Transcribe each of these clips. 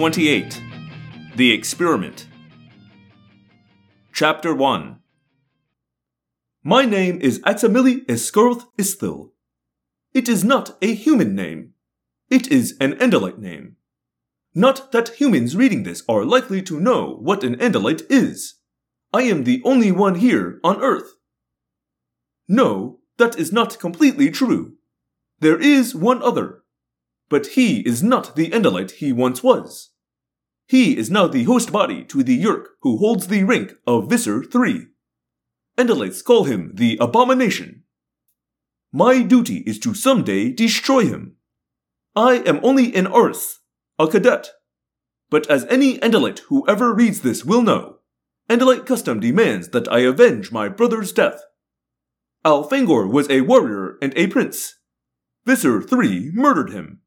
Book 28 The Experiment. Chapter 1 My name is Aximili Esgarrouth Isthill. It is not a human name. It is an Andalite name. Not that humans reading this are likely to know what an Andalite is. I am the only one here on Earth. No, that is not completely true. There is one other. But he is not the Andalite he once was. He is now the host body to the Yeerk who holds the rank of Visser III. Andalites call him the Abomination. My duty is to someday destroy him. I am only an aristh, a cadet. But as any Andalite who ever reads this will know, Andalite custom demands that I avenge my brother's death. Elfangor was a warrior and a prince. Visser III murdered him.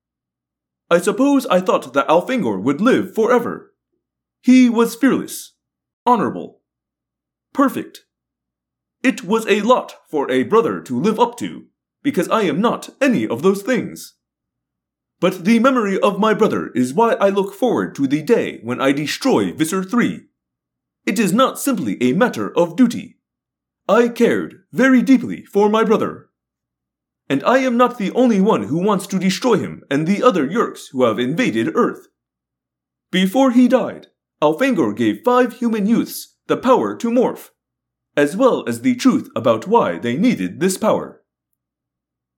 I suppose I thought that Elfangor would live forever. He was fearless, honorable, perfect. It was a lot for a brother to live up to, because I am not any of those things. But the memory of my brother is why I look forward to the day when I destroy Visser III. It is not simply a matter of duty. I cared very deeply for my brother. And I am not the only one who wants to destroy him and the other Yeerks who have invaded Earth. Before he died, Elfangor gave five human youths the power to morph, as well as the truth about why they needed this power.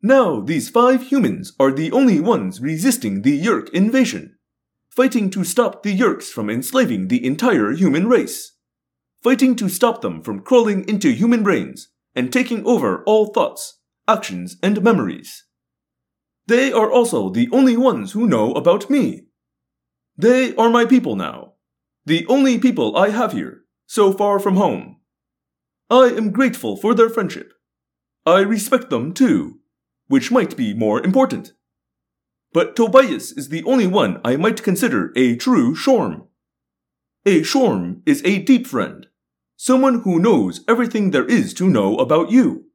Now these five humans are the only ones resisting the Yeerk invasion, fighting to stop the Yeerks from enslaving the entire human race, fighting to stop them from crawling into human brains and taking over all thoughts, actions, and memories. They are also the only ones who know about me. They are my people now, the only people I have here, so far from home. I am grateful for their friendship. I respect them too which might be more important. But Tobias is the only one I might consider a true Shorm. A Shorm is a deep friend, someone who knows everything there is to know about you.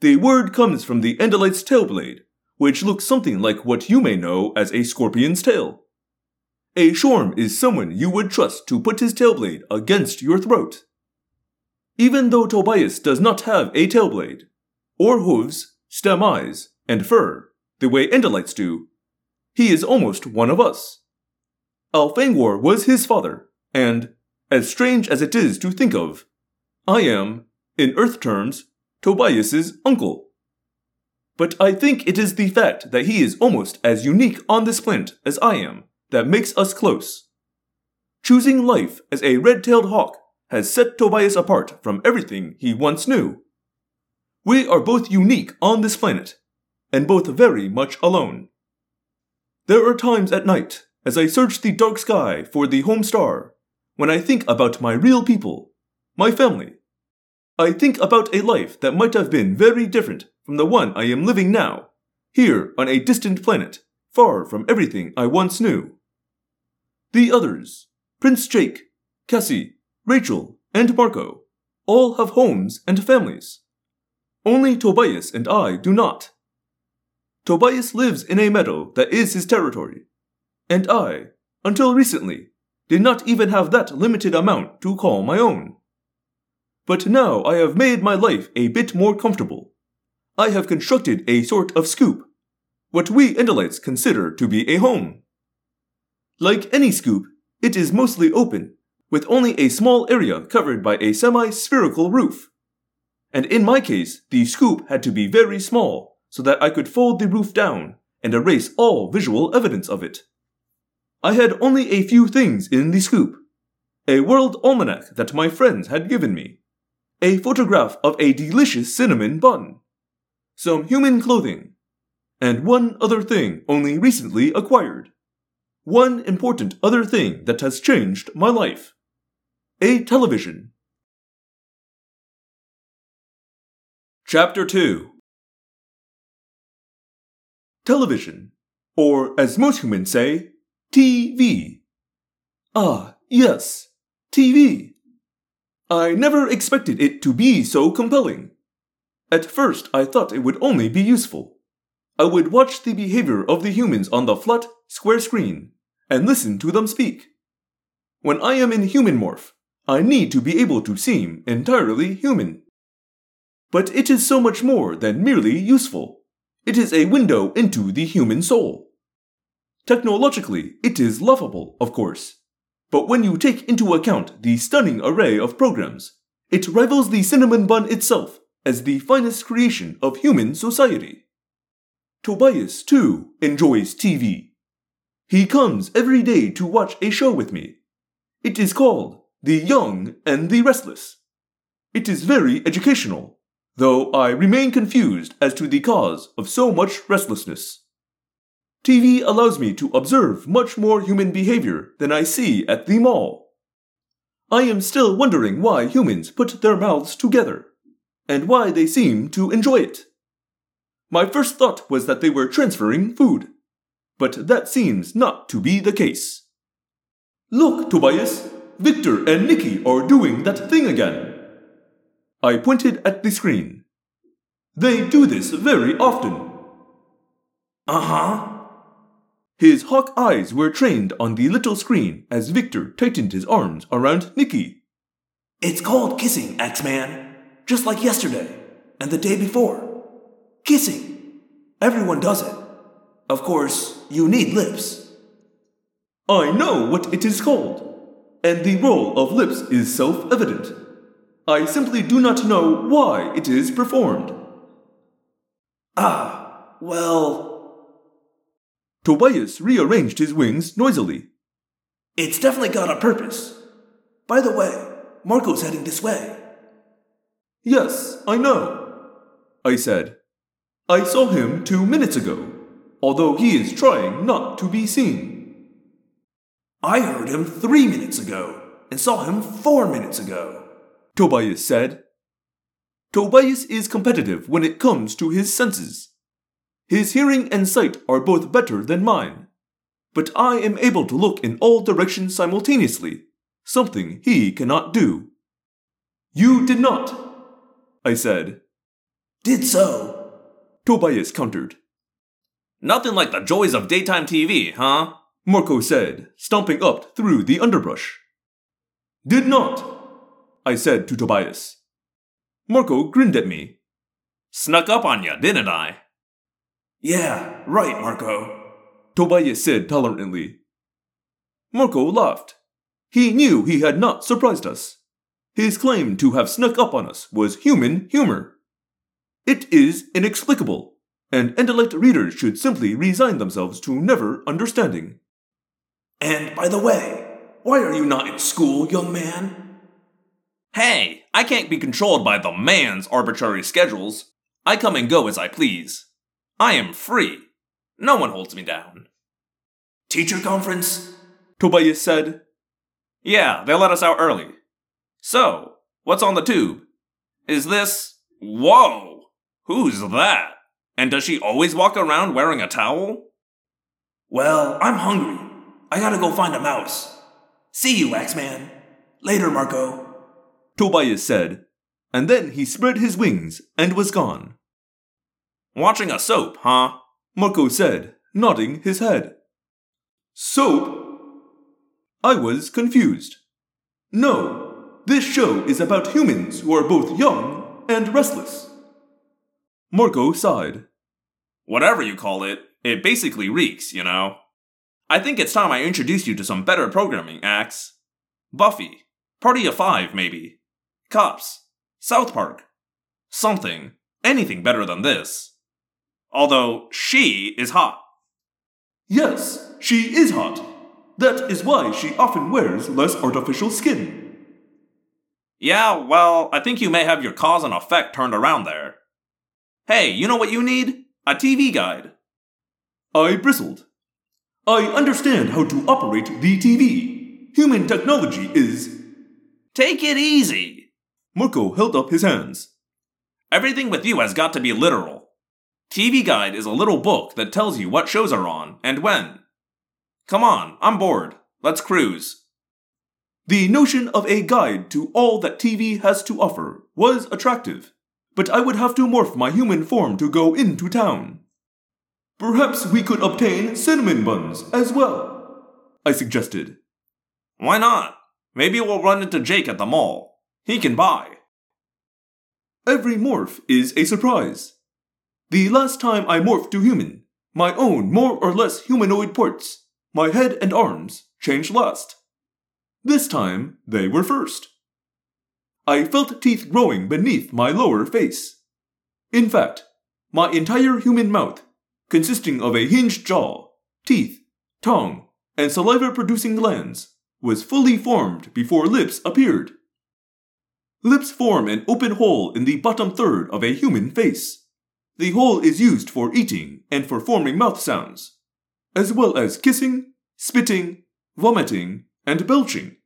The word comes from the Andalite's tailblade, which looks something like what you may know as a scorpion's tail. A Shorm is someone you would trust to put his tailblade against your throat. Even though Tobias does not have a tailblade, or hooves, stem eyes, and fur, the way Andalites do. He is almost one of us. Elfangor was his father, and, as strange as it is to think of, I am, in Earth terms, Tobias's uncle. But I think it is the fact that he is almost as unique on this planet as I am that makes us close. Choosing life as a red-tailed hawk has set Tobias apart from everything he once knew. We are both unique on this planet, and both very much alone. There are times at night, as I search the dark sky for the home star, when I think about my real people, my family. I think about a life that might have been very different from the one I am living now, here on a distant planet, far from everything I once knew. The others, Prince Jake, Cassie, Rachel, and Marco, all have homes and families. Only Tobias and I do not. Tobias lives in a meadow that is his territory, and I, until recently, did not even have that limited amount to call my own. But now I have made my life a bit more comfortable. I have constructed a sort of scoop, what we Andalites consider to be a home. Like any scoop, it is mostly open, with only a small area covered by a semi-spherical roof and in my case, the scoop had to be very small so that I could fold the roof down and erase all visual evidence of it. I had only a few things in the scoop. A world almanac that my friends had given me. A photograph of a delicious cinnamon bun. Some human clothing. And one other thing only recently acquired. One important other thing that has changed my life. A television. Chapter 2 Television, or as most humans say, TV. Ah, yes, TV. I never expected it to be so compelling. At first, I thought it would only be useful. I would watch the behavior of the humans on the flat, square screen, and listen to them speak. When I am in human morph, I need to be able to seem entirely human. But it is so much more than merely useful. It is a window into the human soul. Technologically, it is lovable, of course. But when you take into account the stunning array of programs, it rivals the cinnamon bun itself as the finest creation of human society. Tobias, too, enjoys TV. He comes every day to watch a show with me. It is called The Young and the Restless. It is very educational, though I remain confused as to the cause of so much restlessness. TV allows me to observe much more human behavior than I see at the mall. I am still wondering why humans put their mouths together, and why they seem to enjoy it. My first thought was that they were transferring food, but that seems not to be the case. Look, Tobias, Victor and Nikki are doing that thing again. I pointed at the screen. They do this very often. Uh huh. His hawk eyes were trained on the little screen as Victor tightened his arms around Nikki. It's called kissing, Axeman. Just like yesterday and the day before. Kissing. Everyone does it. Of course, you need lips. I know what it is called, and the role of lips is self evident. I simply do not know why it is performed. Ah, well, Tobias rearranged his wings noisily. it's definitely got a purpose. By the way, Marco's heading this way. Yes, I know, I said. I saw him two minutes ago, although he is trying not to be seen. I heard him three minutes ago and saw him four minutes ago. Tobias said. Tobias is competitive when it comes to his senses. His hearing and sight are both better than mine, but I am able to look in all directions simultaneously, something he cannot do. You did not, I said. Did so. Tobias countered. Nothing like the joys of daytime TV, huh? Marco said, stomping up through the underbrush. Did not, I said to Tobias. Marco grinned at me. Snuck up on you, didn't I? Yeah, right, Marco. Tobias said tolerantly. Marco laughed. He knew he had not surprised us. His claim to have snuck up on us was human humor. It is inexplicable, and intellect readers should simply resign themselves to never understanding. And by the way, why are you not in school, young man? Hey, I can't be controlled by the man's arbitrary schedules. I come and go as I please. I am free. No one holds me down. Teacher conference? Tobias said. Yeah, they let us out early. So, what's on the tube? Is this. Whoa! Who's that? And does she always walk around wearing a towel? Well, I'm hungry. I gotta go find a mouse. See you, Axeman. Later, Marco. Tobias said, and then he spread his wings and was gone. Watching a soap, huh? Marco said, nodding his head. Soap? I was confused. No, this show is about humans who are both young and restless. Marco sighed. Whatever you call it, it basically reeks, you know. I think it's time I introduce you to some better programming acts. Buffy. Party of Five, maybe. Cops. South Park. Something. Anything better than this. Although, she is hot. Yes, she is hot. That is why she often wears less artificial skin. Yeah, well, I think you may have your cause and effect turned around there. Hey, you know what you need? A TV guide. I bristled. I understand how to operate the TV. Human technology is. Take it easy. Marco held up his hands. Everything with you has got to be literal. TV Guide is a little book that tells you what shows are on and when. Come on, I'm bored. Let's cruise. The notion of a guide to all that TV has to offer was attractive, but I would have to morph my human form to go into town. Perhaps we could obtain cinnamon buns as well. I suggested. Why not? Maybe we'll run into Jake at the mall. He can buy. Every morph is a surprise. The last time I morphed to human, my own more or less humanoid parts, my head and arms, changed last. This time, they were first. I felt teeth growing beneath my lower face. In fact, my entire human mouth, consisting of a hinged jaw, teeth, tongue, and saliva producing glands, was fully formed before lips appeared. Lips form an open hole in the bottom third of a human face. The hole is used for eating and for forming mouth sounds, as well as kissing, spitting, vomiting, and belching.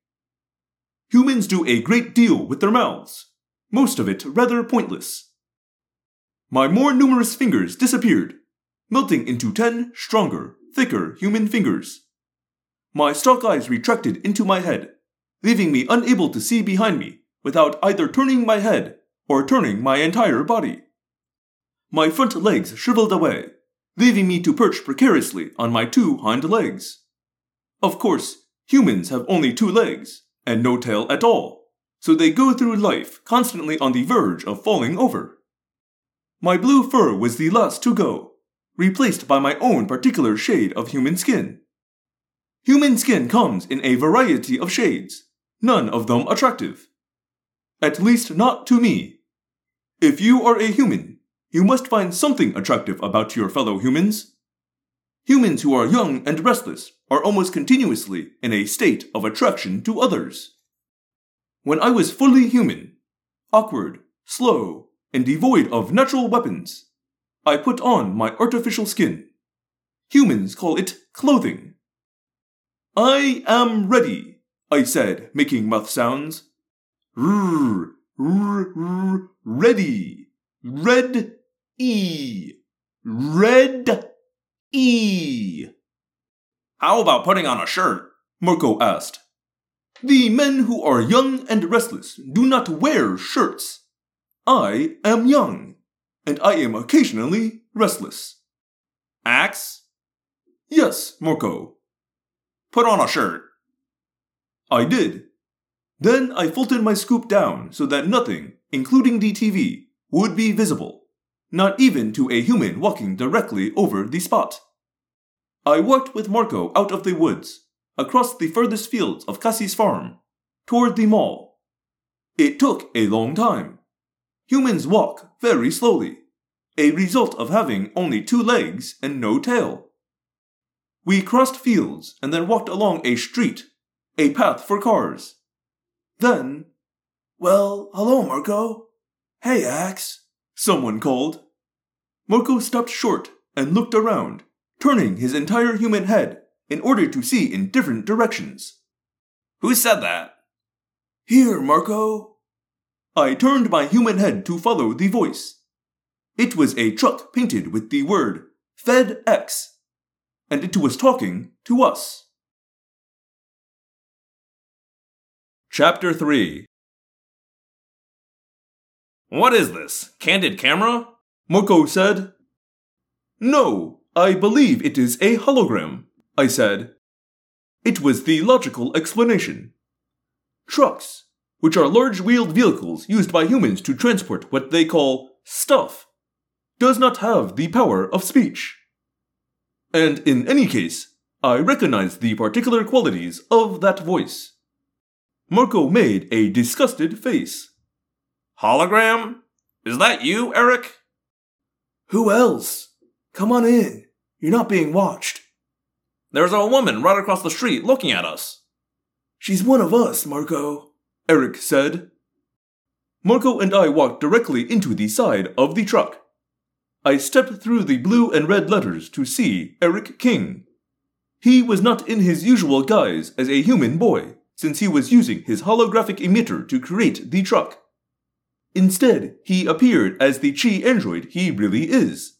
Humans do a great deal with their mouths, most of it rather pointless. My more numerous fingers disappeared, melting into ten stronger, thicker human fingers. My stalk eyes retracted into my head, leaving me unable to see behind me without either turning my head or turning my entire body. My front legs shriveled away, leaving me to perch precariously on my two hind legs. Of course, humans have only two legs and no tail at all, so they go through life constantly on the verge of falling over. My blue fur was the last to go, replaced by my own particular shade of human skin. Human skin comes in a variety of shades, none of them attractive. At least not to me. If you are a human, you must find something attractive about your fellow humans. Humans who are young and restless are almost continuously in a state of attraction to others. When I was fully human, awkward, slow, and devoid of natural weapons, I put on my artificial skin. Humans call it clothing. I am ready, I said, making mouth sounds. R, r, r, ready. Red E. Red E. How about putting on a shirt? Marco asked. The men who are young and restless do not wear shirts. I am young, and I am occasionally restless. Ax? Yes, Marco. Put on a shirt. I did. Then I folded my scoop down so that nothing, including the TV, would be visible, not even to a human walking directly over the spot. I walked with Marco out of the woods, across the furthest fields of Cassie's farm, toward the mall. It took a long time. Humans walk very slowly, a result of having only two legs and no tail. We crossed fields and then walked along a street, a path for cars. Then, Well, hello, Marco. Hey, Ax. Someone called. Marco stopped short and looked around, turning his entire human head in order to see in different directions. Who said that? Here, Marco. I turned my human head to follow the voice. It was a truck painted with the word Fed FedEx, and it was talking to us. Chapter 3 What is this? Candid camera? Marco said. No, I believe it is a hologram, I said. It was the logical explanation. Trucks, which are large wheeled vehicles used by humans to transport what they call stuff, does not have the power of speech. And in any case, I recognize the particular qualities of that voice. Marco made a disgusted face. Hologram? Is that you, Erek? Who else? Come on in. You're not being watched. There's a woman right across the street looking at us. She's one of us, Marco. Erek said. Marco and I walked directly into the side of the truck. I stepped through the blue and red letters to see Erek King. He was not in his usual guise as a human boy, since he was using his holographic emitter to create the truck. Instead, he appeared as the Chee android he really is.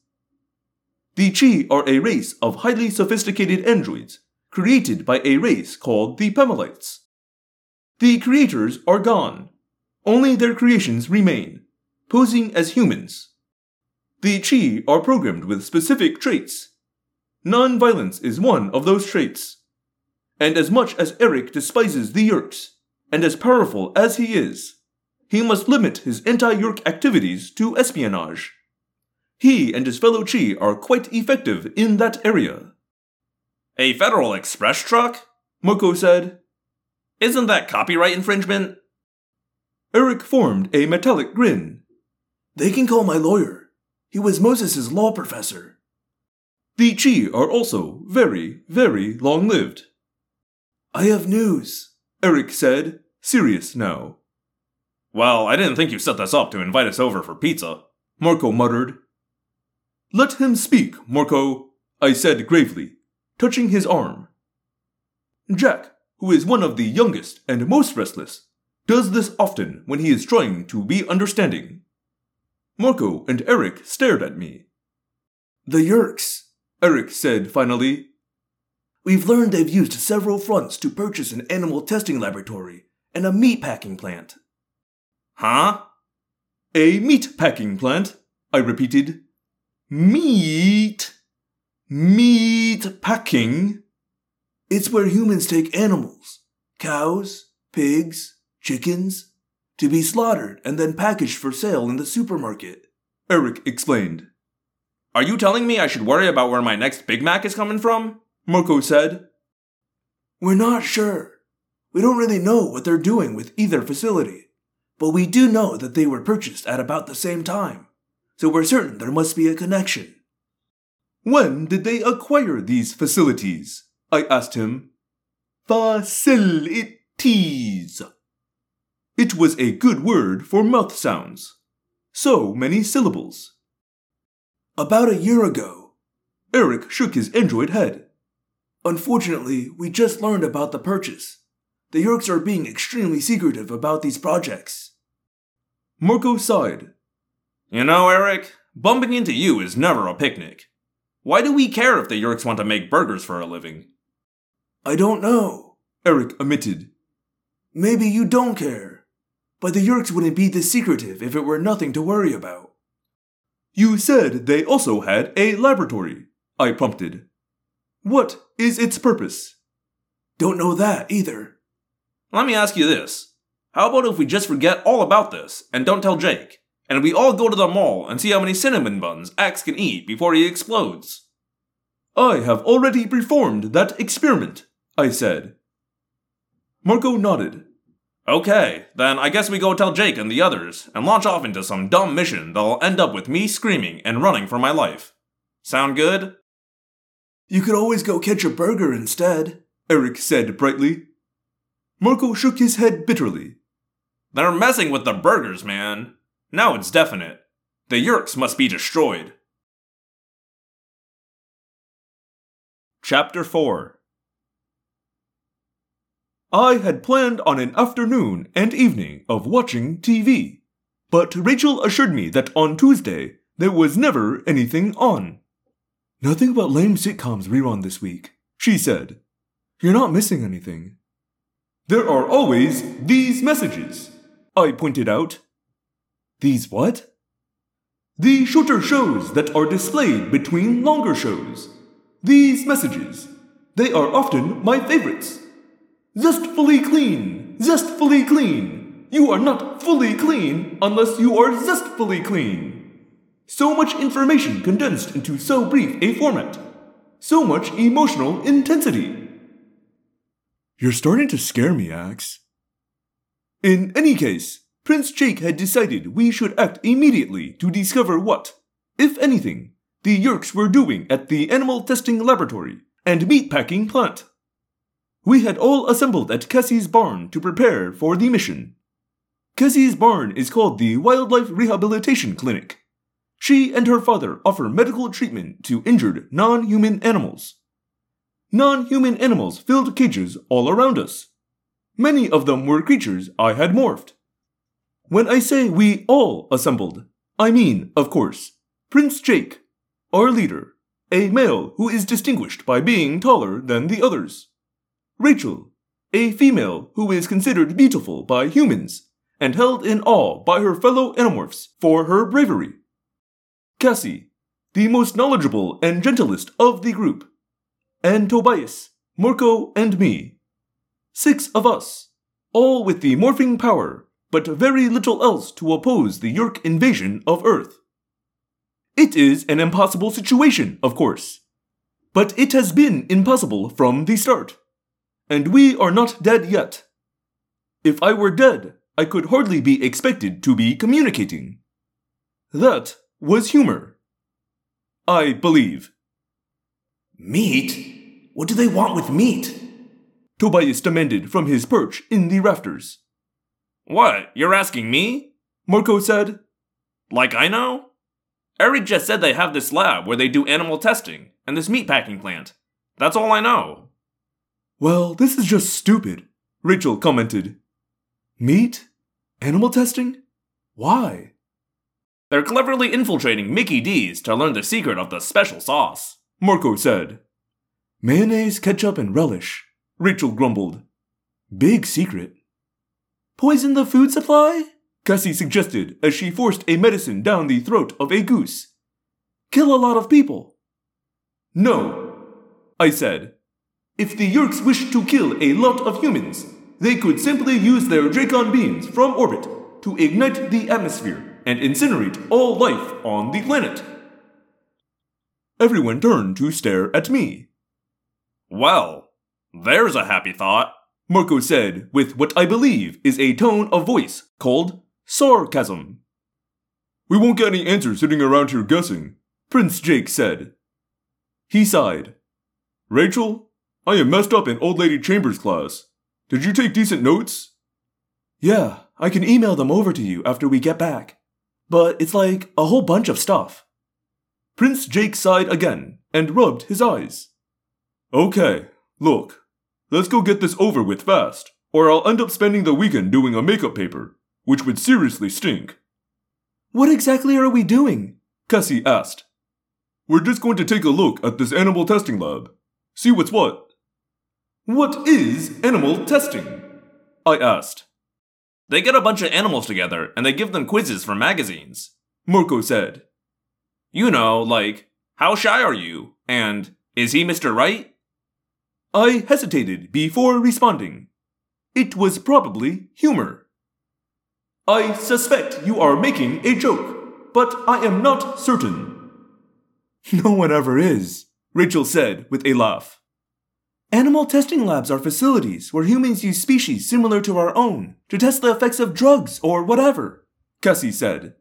The Chee are a race of highly sophisticated androids, created by a race called the Pemalites. The creators are gone. Only their creations remain, posing as humans. The Chee are programmed with specific traits. Non-violence is one of those traits. And as much as Erek despises the Yeerks, and as powerful as he is, he must limit his anti Yeerk activities to espionage. He and his fellow Chee are quite effective in that area. A Federal Express truck? Marco said. Isn't that copyright infringement? Erek formed a metallic grin. They can call my lawyer. He was Moses' law professor. The Chee are also very, very long lived. I have news, Erek said, serious now. Well, I didn't think you set this up to invite us over for pizza, Marco muttered. Let him speak, Marco, I said gravely, touching his arm. Jack, who is one of the youngest and most restless, does this often when he is trying to be understanding. Marco and Erek stared at me. The Yeerks, Erek said finally. We've learned they've used several fronts to purchase an animal testing laboratory and a meat packing plant. Huh? A meat packing plant, I repeated. Meat? Meat packing? It's where humans take animals, cows, pigs, chickens, to be slaughtered and then packaged for sale in the supermarket. Erek explained. Are you telling me I should worry about where my next Big Mac is coming from? Marco said. We're not sure. We don't really know what they're doing with either facility, but we do know that they were purchased at about the same time, so we're certain there must be a connection. When did they acquire these facilities? I asked him. Facilities. It was a good word for mouth sounds. So many syllables. About a year ago. Erek shook his android head. Unfortunately, we just learned about the purchase. The Yeerks are being extremely secretive about these projects. Marco sighed. You know, Erek, bumping into you is never a picnic. Why do we care if the Yeerks want to make burgers for a living? I don't know, Erek admitted. Maybe you don't care. But the Yeerks wouldn't be this secretive if it were nothing to worry about. You said they also had a laboratory, I prompted. What is its purpose? Don't know that either. Let me ask you this. How about if we just forget all about this and don't tell Jake, and we all go to the mall and see how many cinnamon buns Ax can eat before he explodes? I have already performed that experiment, I said. Marco nodded. Okay, then I guess we go tell Jake and the others and launch off into some dumb mission that'll end up with me screaming and running for my life. Sound good? You could always go catch a burger instead, Erek said brightly. Marco shook his head bitterly. They're messing with the burgers, man. Now it's definite. The Yeerks must be destroyed. Chapter 4 I had planned on an afternoon and evening of watching TV, but Rachel assured me that on Tuesday there was never anything on. Nothing but lame sitcoms rerun this week, she said. You're not missing anything. There are always these messages, I pointed out. These what? The shorter shows that are displayed between longer shows. These messages. They are often my favorites. Zestfully clean! Zestfully clean! You are not fully clean unless you are zestfully clean. So much information condensed into so brief a format. So much emotional intensity. You're starting to scare me, Ax. In any case, Prince Jake had decided we should act immediately to discover what, if anything, the Yeerks were doing at the animal testing laboratory and meatpacking plant. We had all assembled at Cassie's barn to prepare for the mission. Cassie's barn is called the Wildlife Rehabilitation Clinic. She and her father offer medical treatment to injured non human animals. Non human animals filled cages all around us. Many of them were creatures I had morphed. When I say we all assembled, I mean, of course, Prince Jake, our leader, a male who is distinguished by being taller than the others. Rachel, a female who is considered beautiful by humans and held in awe by her fellow Animorphs for her bravery. Cassie, the most knowledgeable and gentlest of the group. And Tobias, Marco, and me. Six of us, all with the morphing power, but very little else to oppose the Yeerk invasion of Earth. It is an impossible situation, of course. But it has been impossible from the start. And we are not dead yet. If I were dead, I could hardly be expected to be communicating. That was humor. I believe. Meat? What do they want with meat? Tobias demanded from his perch in the rafters. What, you're asking me? Marco said. Like I know? Erek just said they have this lab where they do animal testing, and this meatpacking plant. That's all I know. Well, this is just stupid, Rachel commented. Meat? Animal testing? Why? They're cleverly infiltrating Mickey D's to learn the secret of the special sauce, Marco said. Mayonnaise, ketchup, and relish, Rachel grumbled. Big secret. Poison the food supply? Cassie suggested as she forced a medicine down the throat of a goose. Kill a lot of people. No, I said. If the Yeerks wished to kill a lot of humans, they could simply use their Dracon beams from orbit to ignite the atmosphere and incinerate all life on the planet. Everyone turned to stare at me. Well, there's a happy thought, Marco said with what I believe is a tone of voice called sarcasm. We won't get any answers sitting around here guessing, Prince Jake said. He sighed. Rachel, I am messed up in Old Lady Chambers' class. Did you take decent notes? Yeah, I can email them over to you after we get back. But it's like a whole bunch of stuff. Prince Jake sighed again and rubbed his eyes. Okay, look, let's go get this over with fast, or I'll end up spending the weekend doing a makeup paper, which would seriously stink. What exactly are we doing? Cassie asked. We're just going to take a look at this animal testing lab. See what's what. What is animal testing? I asked. They get a bunch of animals together and they give them quizzes from magazines, Marco said. You know, like, how shy are you? And, is he Mr. Right? I hesitated before responding. It was probably humor. I suspect you are making a joke, but I am not certain. No one ever is, Rachel said with a laugh. Animal testing labs are facilities where humans use species similar to our own to test the effects of drugs or whatever, Cassie said.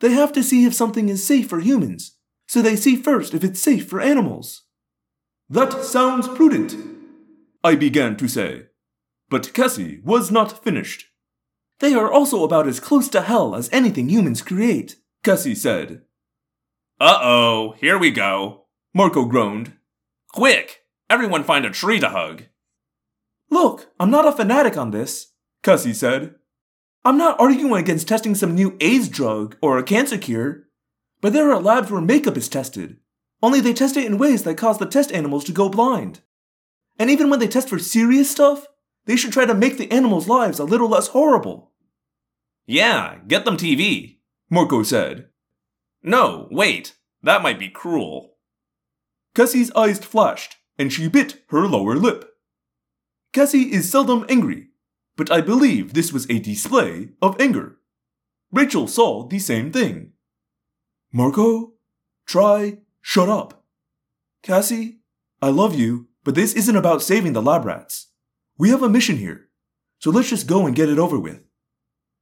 They have to see if something is safe for humans, so they see first if it's safe for animals. That sounds prudent, I began to say. But Cassie was not finished. They are also about as close to hell as anything humans create, Cassie said. Uh oh, here we go, Marco groaned. Quick, Everyone find a tree to hug. Look, I'm not a fanatic on this, Cassie said. I'm not arguing against testing some new AIDS drug or a cancer cure, but there are labs where makeup is tested. Only they test it in ways that cause the test animals to go blind. And even when they test for serious stuff, they should try to make the animals' lives a little less horrible. Yeah, get them TV, Marco said. No, wait, that might be cruel. Cassie's eyes flashed, and she bit her lower lip. Cassie is seldom angry, but I believe this was a display of anger. Rachel saw the same thing. Marco, try shut up. Cassie, I love you, but this isn't about saving the lab rats. We have a mission here, so let's just go and get it over with.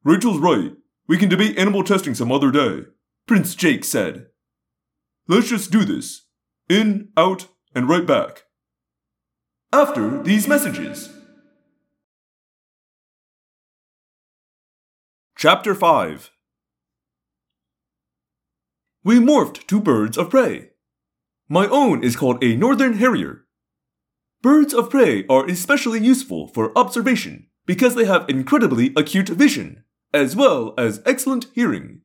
Rachel's right. We can debate animal testing some other day, Prince Jake said. Let's just do this. In, out, and right back. After these messages. Chapter 5 We morphed to birds of prey. My own is called a northern harrier. Birds of prey are especially useful for observation because they have incredibly acute vision, as well as excellent hearing.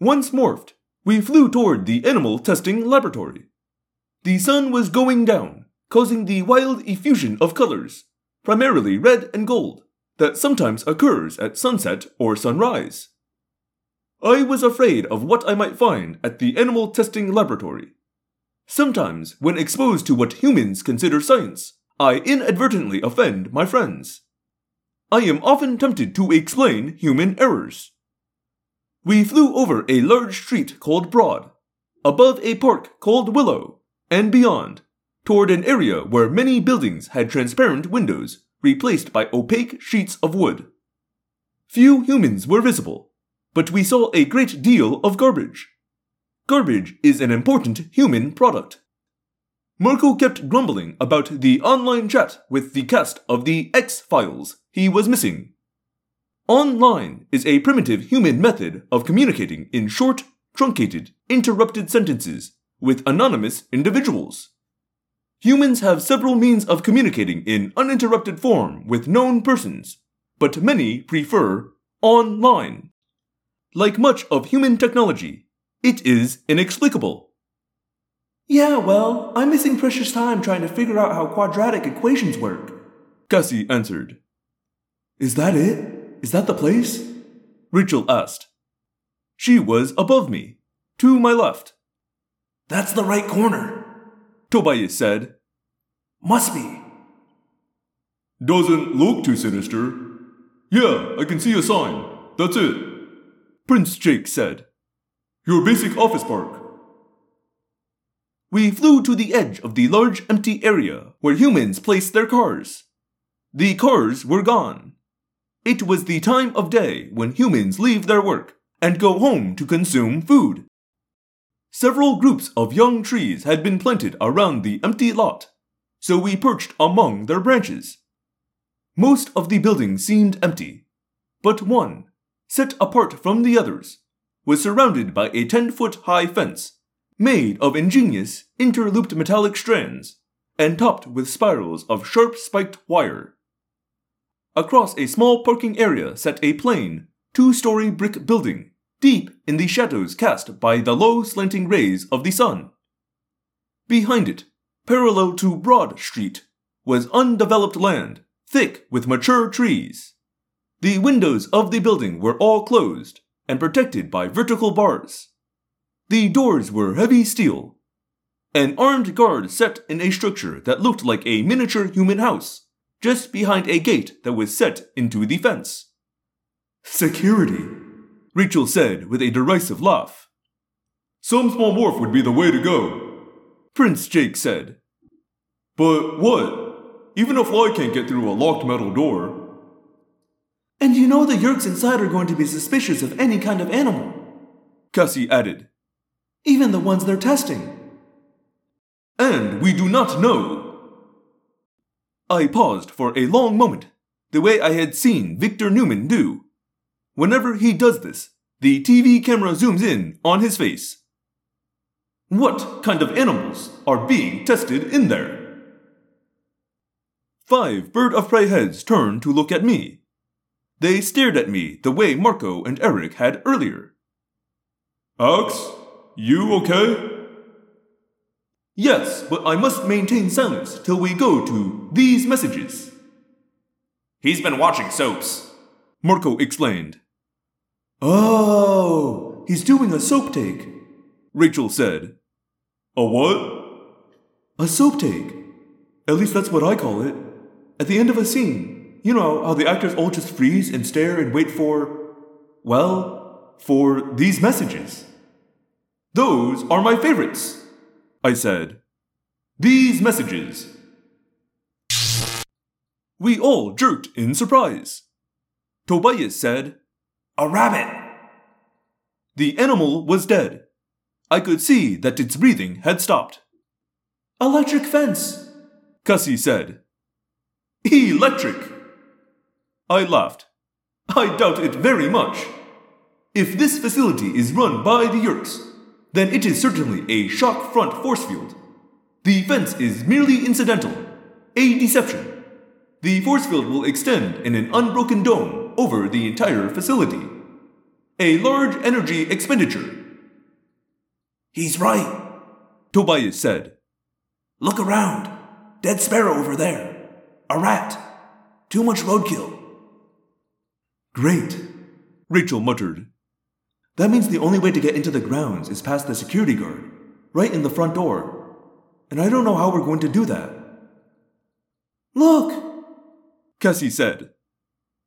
Once morphed, we flew toward the animal testing laboratory. The sun was going down, causing the wild effusion of colors, primarily red and gold, that sometimes occurs at sunset or sunrise. I was afraid of what I might find at the animal testing laboratory. Sometimes, when exposed to what humans consider science, I inadvertently offend my friends. I am often tempted to explain human errors. We flew over a large street called Broad, above a park called Willow, and beyond, toward an area where many buildings had transparent windows replaced by opaque sheets of wood. Few humans were visible, but we saw a great deal of garbage. Garbage is an important human product. Marco kept grumbling about the online chat with the cast of the X Files he was missing. Online is a primitive human method of communicating in short, truncated, interrupted sentences with anonymous individuals. Humans have several means of communicating in uninterrupted form with known persons, but many prefer online. Like much of human technology, it is inexplicable. Yeah, well, I'm missing precious time trying to figure out how quadratic equations work. Cassie answered. Is that it? Is that the place? Rachel asked. She was above me, to my left. That's the right corner, Tobias said. Must be. Doesn't look too sinister. Yeah, I can see a sign. That's it. Prince Jake said. Your basic office park. We flew to the edge of the large empty area where humans placed their cars. The cars were gone. It was the time of day when humans leave their work and go home to consume food. Several groups of young trees had been planted around the empty lot, so we perched among their branches. Most of the building seemed empty, but one, set apart from the others, was surrounded by a 10 foot high fence made of ingenious interlooped metallic strands and topped with spirals of sharp spiked wire. Across a small parking area sat a plain, two story brick building, deep in the shadows cast by the low slanting rays of the sun. Behind it, parallel to Broad Street, was undeveloped land, thick with mature trees. The windows of the building were all closed and protected by vertical bars. The doors were heavy steel. An armed guard sat in a structure that looked like a miniature human house just behind a gate that was set into the fence. Security, Rachel said with a derisive laugh. Some small morph would be the way to go, Prince Jake said. But what? Even a fly can't get through a locked metal door. And you know the Yeerks inside are going to be suspicious of any kind of animal. Cassie added. Even the ones they're testing. And we do not know I paused for a long moment, the way I had seen Victor Newman do. Whenever he does this, the TV camera zooms in on his face. What kind of animals are being tested in there? Five bird of prey heads turned to look at me. They stared at me the way Marco and Erek had earlier. Ax, you okay? Yes, but I must maintain silence till we go to these messages. He's been watching soaps, Marco explained. Oh, he's doing a soap take, Rachel said. A what? A soap take. At least that's what I call it. At the end of a scene, you know how the actors all just freeze and stare and wait for, well, for these messages. Those are my favorites. I said. These messages. We all jerked in surprise. Tobias said, A rabbit! The animal was dead. I could see that its breathing had stopped. Electric fence, Cassie said. Electric! I laughed. I doubt it very much. If this facility is run by the Yeerks, then it is certainly a shock front force field. The fence is merely incidental, a deception. The force field will extend in an unbroken dome over the entire facility. A large energy expenditure. He's right, Tobias said. Look around. Dead sparrow over there. A rat. Too much roadkill. Great, Rachel muttered. That means the only way to get into the grounds is past the security guard, right in the front door. and I don't know how we're going to do that. Look, Cassie said.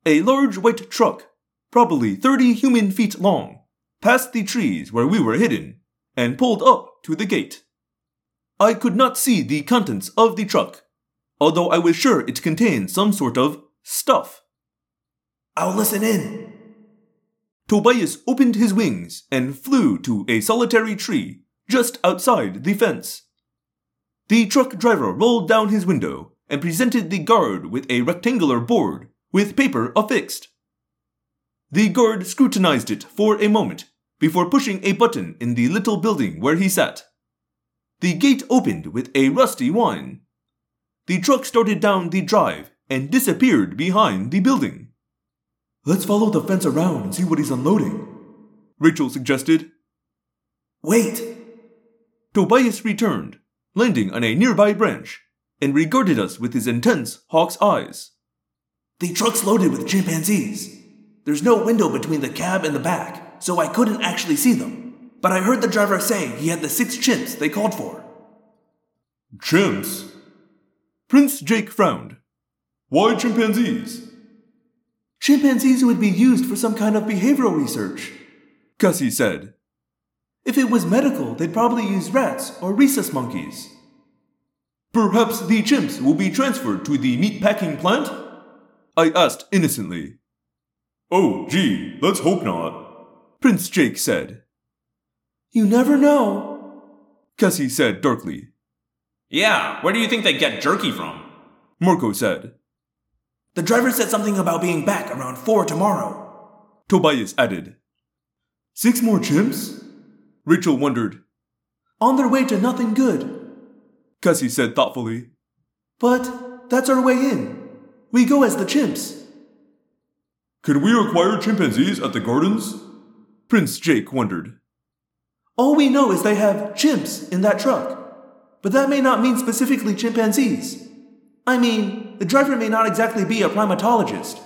A large white truck, probably 30 human feet long, passed the trees where we were hidden and pulled up to the gate. I could not see the contents of the truck, although I was sure it contained some sort of stuff. I'll listen in. Tobias opened his wings and flew to a solitary tree just outside the fence. The truck driver rolled down his window and presented the guard with a rectangular board with paper affixed. The guard scrutinized it for a moment before pushing a button in the little building where he sat. The gate opened with a rusty whine. The truck started down the drive and disappeared behind the building. Let's follow the fence around and see what he's unloading, Rachel suggested. Wait! Tobias returned, landing on a nearby branch, and regarded us with his intense hawk's eyes. The truck's loaded with chimpanzees. There's no window between the cab and the back, so I couldn't actually see them. But I heard the driver say he had the six chimps they called for. Chimps? Prince Jake frowned. Why chimpanzees? Chimpanzees would be used for some kind of behavioral research. Cassie said. If it was medical, they'd probably use rats or rhesus monkeys. Perhaps the chimps will be transferred to the meatpacking plant? I asked innocently. Oh, gee, let's hope not. Prince Jake said. You never know, Cassie said darkly. Yeah, where do you think they get jerky from? Marco said. The driver said something about being back around 4 tomorrow. Tobias added. Six more chimps? Rachel wondered. On their way to nothing good. Cassie said thoughtfully. But that's our way in. We go as the chimps. Can we acquire chimpanzees at the gardens? Prince Jake wondered. All we know is they have chimps in that truck. But that may not mean specifically chimpanzees. I mean, the driver may not exactly be a primatologist.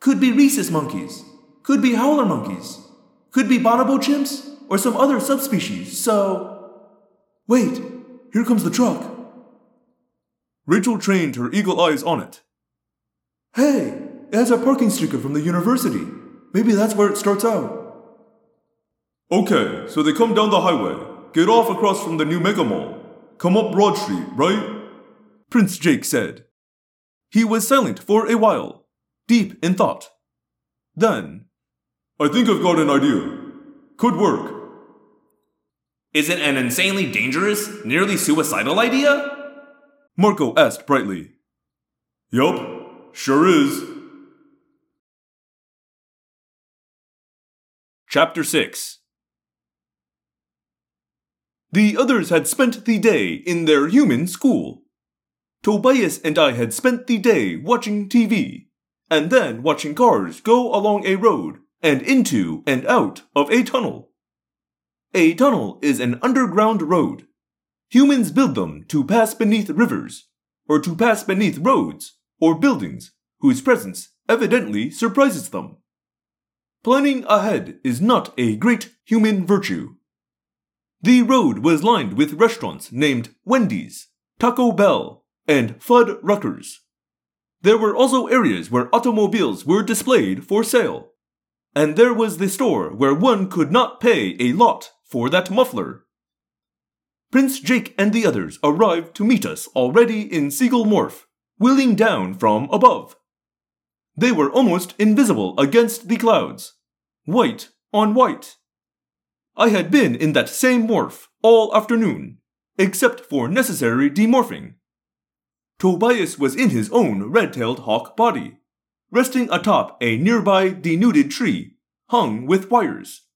Could be rhesus monkeys. Could be howler monkeys. Could be bonobo chimps or some other subspecies, so. Wait, here comes the truck. Rachel trained her eagle eyes on it. Hey, it has a parking sticker from the university. Maybe that's where it starts out. Okay, so they come down the highway, get off across from the new mega mall, come up Broad Street, right? Prince Jake said. He was silent for a while, deep in thought. Then, I think I've got an idea. Could work. Is it an insanely dangerous, nearly suicidal idea? Marco asked brightly. Yup, sure is. Chapter 6 The others had spent the day in their human school. Tobias and I had spent the day watching TV, and then watching cars go along a road and into and out of a tunnel. A tunnel is an underground road. Humans build them to pass beneath rivers, or to pass beneath roads, or buildings whose presence evidently surprises them. Planning ahead is not a great human virtue. The road was lined with restaurants named Wendy's, Taco Bell, and Fuddruckers. There were also areas where automobiles were displayed for sale. And there was the store where one could not pay a lot for that muffler. Prince Jake and the others arrived to meet us already in Seagull Morph, wheeling down from above. They were almost invisible against the clouds, white on white. I had been in that same morph all afternoon, except for necessary demorphing. Tobias was in his own red-tailed hawk body, resting atop a nearby denuded tree, hung with wires.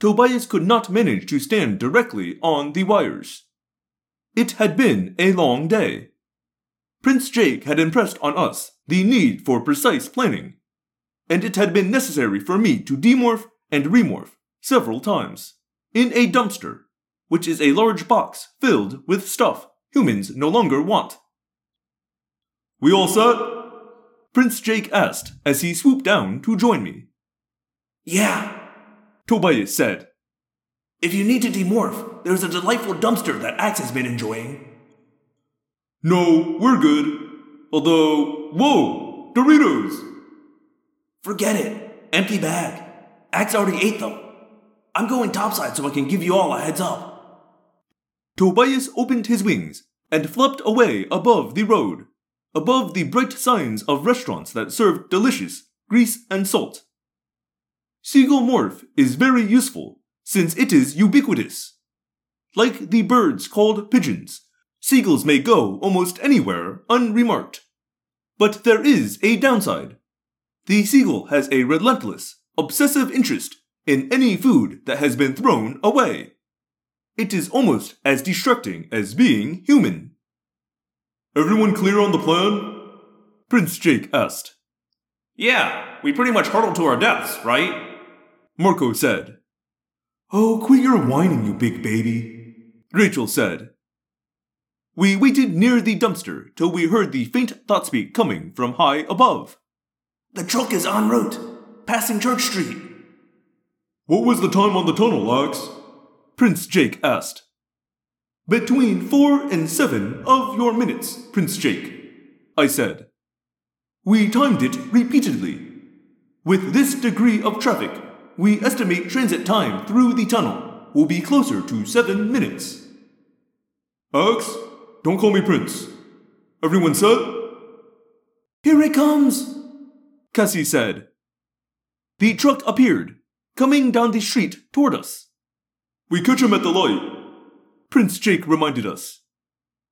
Tobias could not manage to stand directly on the wires. It had been a long day. Prince Jake had impressed on us the need for precise planning, and it had been necessary for me to demorph and remorph several times in a dumpster, which is a large box filled with stuff humans no longer want. We all set? Prince Jake asked as he swooped down to join me. Yeah, Tobias said. If you need to demorph, there's a delightful dumpster that Ax has been enjoying. No, we're good. Although, whoa, Doritos! Forget it. Empty bag. Ax already ate them. I'm going topside so I can give you all a heads up. Tobias opened his wings and flapped away above the road, above the bright signs of restaurants that serve delicious grease and salt. Seagull morph is very useful since it is ubiquitous. Like the birds called pigeons, seagulls may go almost anywhere unremarked. But there is a downside. The seagull has a relentless, obsessive interest in any food that has been thrown away. It is almost as distracting as being human. Everyone clear on the plan? Prince Jake asked. Yeah, we pretty much hurtled to our deaths, right? Marco said. Oh, quit your whining, you big baby. Rachel said. We waited near the dumpster till we heard the faint thought speak coming from high above. The truck is en route, passing Church Street. What was the time on the tunnel, Ax? Prince Jake asked. Between four and seven of your minutes, Prince Jake, I said. We timed it repeatedly. With this degree of traffic, we estimate transit time through the tunnel will be closer to seven minutes. Ax, don't call me Prince. Everyone set? Here it comes! Cassie said. The truck appeared, coming down the street toward us. We catch him at the light. Prince Jake reminded us.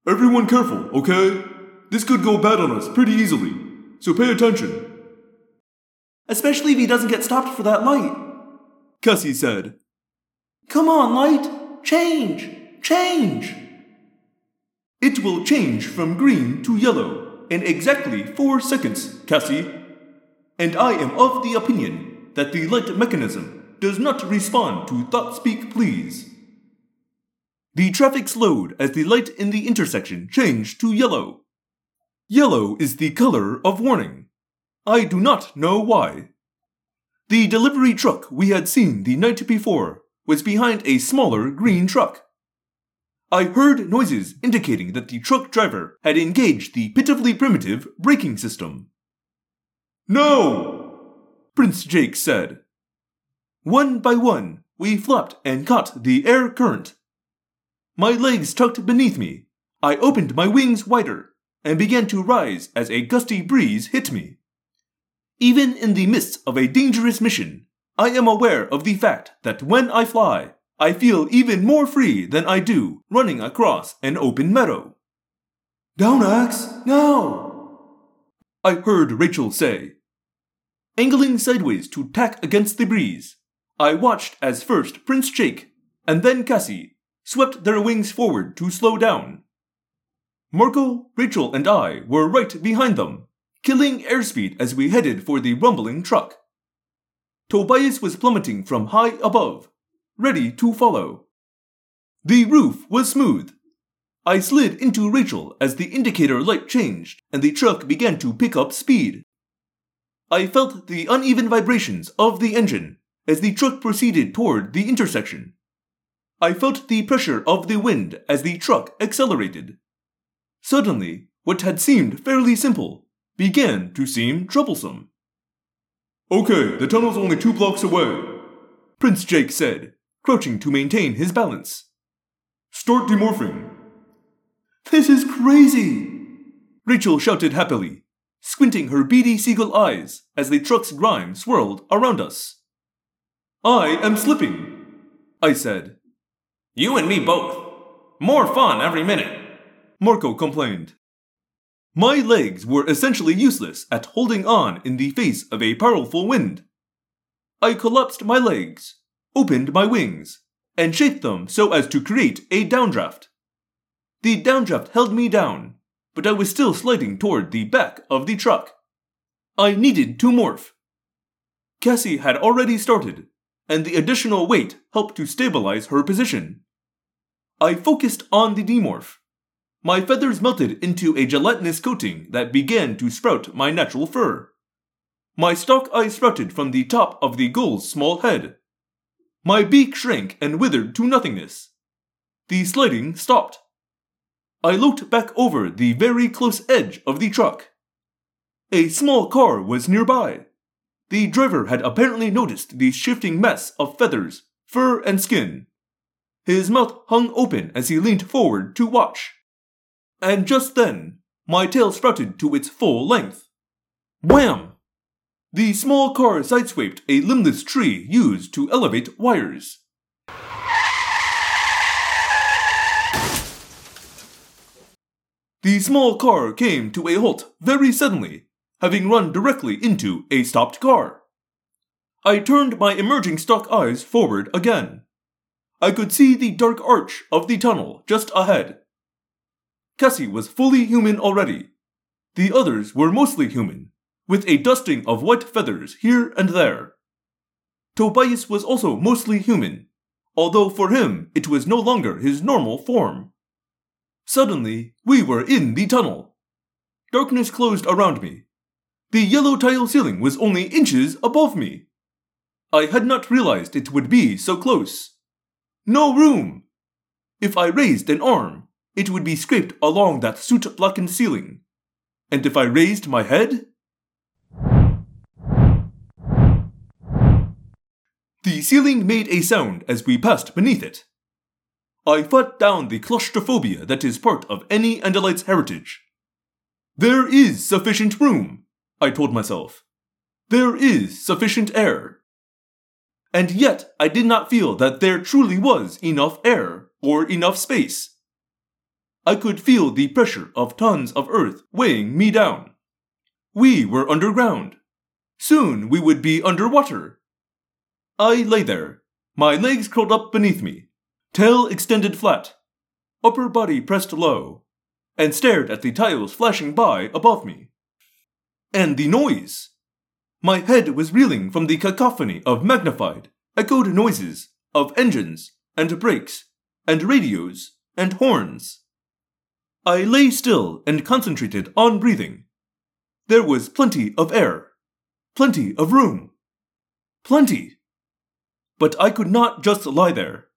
Everyone careful, okay? This could go bad on us pretty easily, so pay attention. Especially if he doesn't get stopped for that light. Cassie said. Come on, light! Change! Change! It will change from green to yellow in exactly four seconds, Cassie. And I am of the opinion that the light mechanism does not respond to thought speak please. The traffic slowed as the light in the intersection changed to yellow. Yellow is the color of warning. I do not know why. The delivery truck we had seen the night before was behind a smaller green truck. I heard noises indicating that the truck driver had engaged the pitifully primitive braking system. No! Prince Jake said. One by one, we flapped and caught the air current. My legs tucked beneath me. I opened my wings wider and began to rise as a gusty breeze hit me. Even in the midst of a dangerous mission, I am aware of the fact that when I fly, I feel even more free than I do running across an open meadow. Down, Ax, now! I heard Rachel say. Angling sideways to tack against the breeze, I watched as first Prince Jake and then Cassie swept their wings forward to slow down. Marco, Rachel, and I were right behind them, killing airspeed as we headed for the rumbling truck. Tobias was plummeting from high above, ready to follow. The roof was smooth. I slid into Rachel as the indicator light changed and the truck began to pick up speed. I felt the uneven vibrations of the engine as the truck proceeded toward the intersection. I felt the pressure of the wind as the truck accelerated. Suddenly, what had seemed fairly simple began to seem troublesome. Okay, the tunnel's only two blocks away. Prince Jake said, crouching to maintain his balance. Start demorphing. This is crazy! Rachel shouted happily, squinting her beady seagull eyes as the truck's grime swirled around us. I am slipping, I said. You and me both. More fun every minute. Marco complained. My legs were essentially useless at holding on in the face of a powerful wind. I collapsed my legs, opened my wings, and shaped them so as to create a downdraft. The downdraft held me down, but I was still sliding toward the back of the truck. I needed to morph. Cassie had already started, and the additional weight helped to stabilize her position. I focused on the demorph. My feathers melted into a gelatinous coating that began to sprout my natural fur. My stalk eyes sprouted from the top of the gull's small head. My beak shrank and withered to nothingness. The sliding stopped. I looked back over the very close edge of the truck. A small car was nearby. The driver had apparently noticed the shifting mess of feathers, fur, and skin. His mouth hung open as he leaned forward to watch. And just then, my tail sprouted to its full length. Wham! The small car sideswiped a limbless tree used to elevate wires. The small car came to a halt very suddenly, having run directly into a stopped car. I turned my emerging stalk eyes forward again. I could see the dark arch of the tunnel just ahead. Cassie was fully human already. The others were mostly human, with a dusting of white feathers here and there. Tobias was also mostly human, although for him it was no longer his normal form. Suddenly, we were in the tunnel. Darkness closed around me. The yellow tile ceiling was only inches above me. I had not realized it would be so close. No room! If I raised an arm, it would be scraped along that soot blackened ceiling. And if I raised my head? The ceiling made a sound as we passed beneath it. I fought down the claustrophobia that is part of any Andalite's heritage. There is sufficient room, I told myself. There is sufficient air. And yet I did not feel that there truly was enough air or enough space. I could feel the pressure of tons of earth weighing me down. We were underground. Soon we would be underwater. I lay there, my legs curled up beneath me, tail extended flat, upper body pressed low, and stared at the tiles flashing by above me. And the noise! My head was reeling from the cacophony of magnified, echoed noises of engines, and brakes, and radios, and horns. I lay still and concentrated on breathing. There was plenty of air, plenty of room, plenty. But I could not just lie there.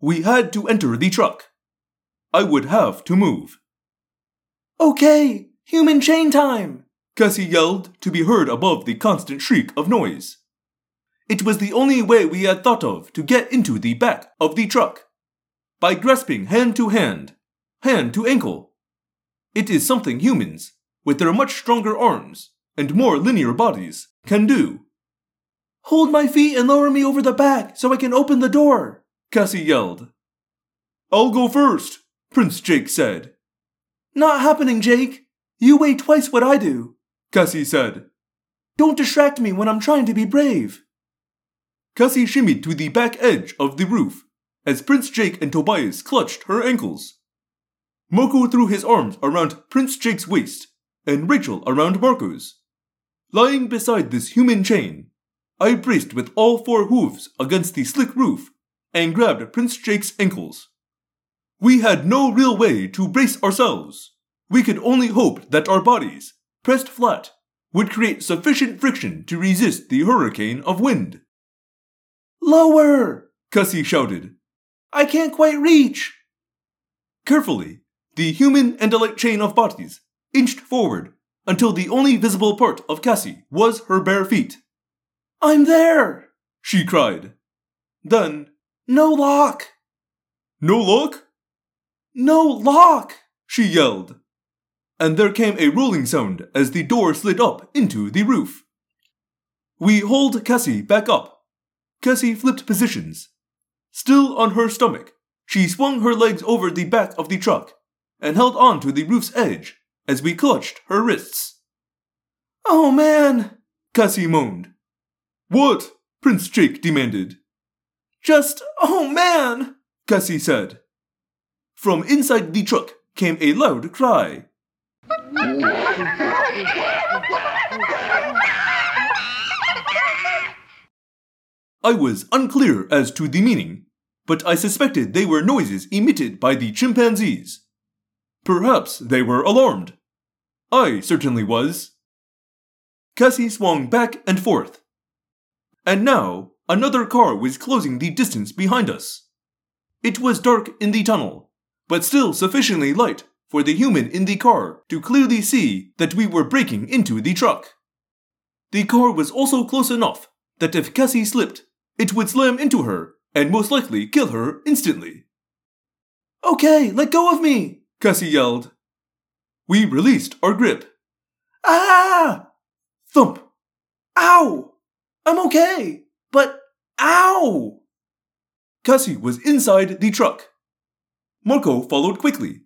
We had to enter the truck. I would have to move. Okay, human chain time! Cassie yelled to be heard above the constant shriek of noise. It was the only way we had thought of to get into the back of the truck. By grasping hand to hand, hand to ankle. It is something humans, with their much stronger arms and more linear bodies, can do. Hold my feet and lower me over the back so I can open the door, Cassie yelled. I'll go first, Prince Jake said. Not happening, Jake. You weigh twice what I do, Cassie said. Don't distract me when I'm trying to be brave. Cassie shimmied to the back edge of the roof as Prince Jake and Tobias clutched her ankles. Marco threw his arms around Prince Jake's waist and Rachel around Marco's. Lying beside this human chain, I braced with all four hooves against the slick roof and grabbed Prince Jake's ankles. We had no real way to brace ourselves. We could only hope that our bodies, pressed flat, would create sufficient friction to resist the hurricane of wind. Lower! Cassie shouted. I can't quite reach! Carefully, the human Andalite chain of bodies inched forward until the only visible part of Cassie was her bare feet. I'm there! she cried. Then, no lock! No lock? No lock! she yelled. And there came a rolling sound as the door slid up into the roof. We hauled Cassie back up. Cassie flipped positions. Still on her stomach, she swung her legs over the back of the truck and held on to the roof's edge as we clutched her wrists. Oh man, Cassie moaned. What? Prince Jake demanded. Just, oh man, Cassie said. From inside the truck came a loud cry. I was unclear as to the meaning, but I suspected they were noises emitted by the chimpanzees. Perhaps they were alarmed. I certainly was. Cassie swung back and forth. And now Another car was closing the distance behind us. It was dark in the tunnel, but still sufficiently light for the human in the car to clearly see that we were breaking into the truck. The car was also close enough that if Cassie slipped, it would slam into her and most likely kill her instantly. Okay, let go of me, Cassie yelled. We released our grip. Ah! Thump! Ow! I'm okay, but ow! Cassie was inside the truck. Marco followed quickly.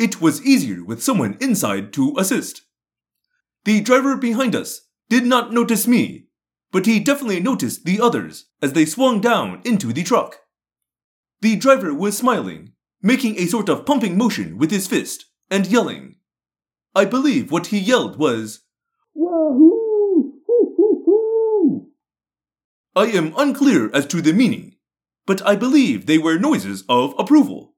It was easier with someone inside to assist. The driver behind us did not notice me, but he definitely noticed the others as they swung down into the truck. The driver was smiling, making a sort of pumping motion with his fist, and yelling. I believe what he yelled was, Wahoo! I am unclear as to the meaning, but I believe they were noises of approval.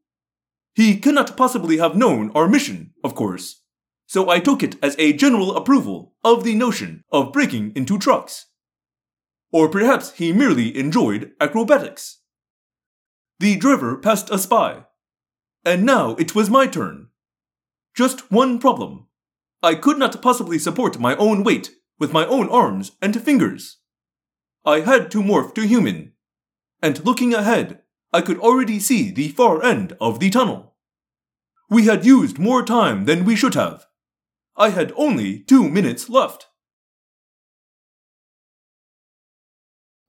He cannot possibly have known our mission, of course, so I took it as a general approval of the notion of breaking into trucks. Or perhaps he merely enjoyed acrobatics. The driver passed us by, and now it was my turn. Just one problem. I could not possibly support my own weight with my own arms and fingers. I had to morph to human, and looking ahead, I could already see the far end of the tunnel. We had used more time than we should have. I had only two minutes left.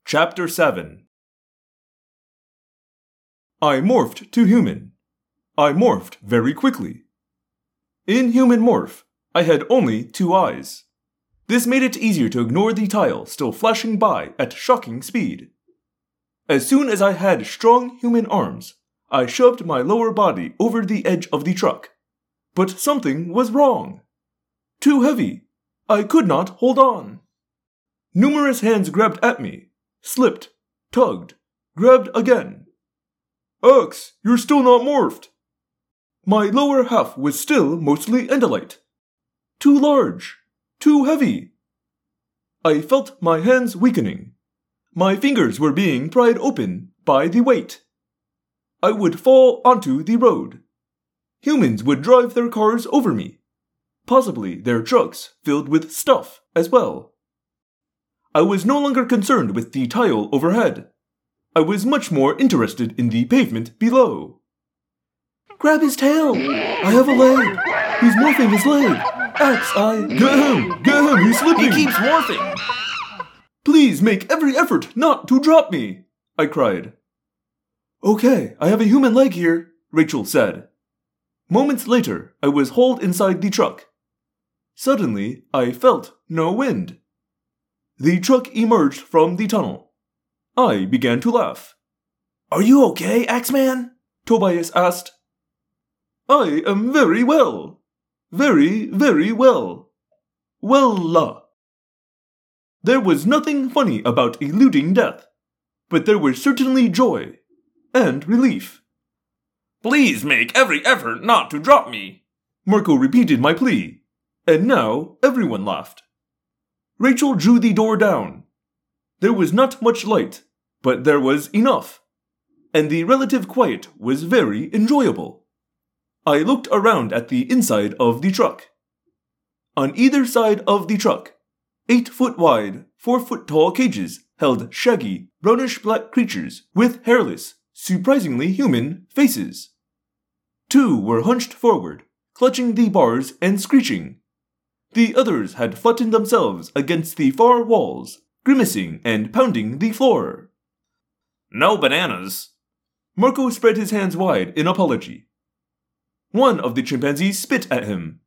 Chapter 7 I morphed to human. I morphed very quickly. In human morph, I had only two eyes. This made it easier to ignore the tile still flashing by at shocking speed. As soon as I had strong human arms, I shoved my lower body over the edge of the truck. But something was wrong. Too heavy. I could not hold on. Numerous hands grabbed at me, slipped, tugged, grabbed again. Ax, you're still not morphed. My lower half was still mostly Andalite. Too large, too heavy. I felt my hands weakening. My fingers were being pried open by the weight. I would fall onto the road. Humans would drive their cars over me, possibly their trucks filled with stuff as well. I was no longer concerned with the tile overhead. I was much more interested in the pavement below. Grab his tail! I have a leg! He's morphing his leg! Ax, I. Get him! Get him! He's slipping! He keeps morphing! Please make every effort not to drop me! I cried. Okay, I have a human leg here, Rachel said. Moments later, I was hauled inside the truck. Suddenly, I felt no wind. The truck emerged from the tunnel. I began to laugh. Are you okay, Axeman? Tobias asked. I am very well. Very, very well. Well-la. There was nothing funny about eluding death, but there was certainly joy and relief. Please make every effort not to drop me. Marco repeated my plea, and now everyone laughed. Rachel drew the door down. There was not much light, but there was enough, and the relative quiet was very enjoyable. I looked around at the inside of the truck. On either side of the truck, eight foot wide, four foot tall cages held shaggy, brownish black creatures with hairless, surprisingly human faces. Two were hunched forward, clutching the bars and screeching. The others had flattened themselves against the far walls, grimacing and pounding the floor. No bananas. Marco spread his hands wide in apology. One of the chimpanzees spit at him.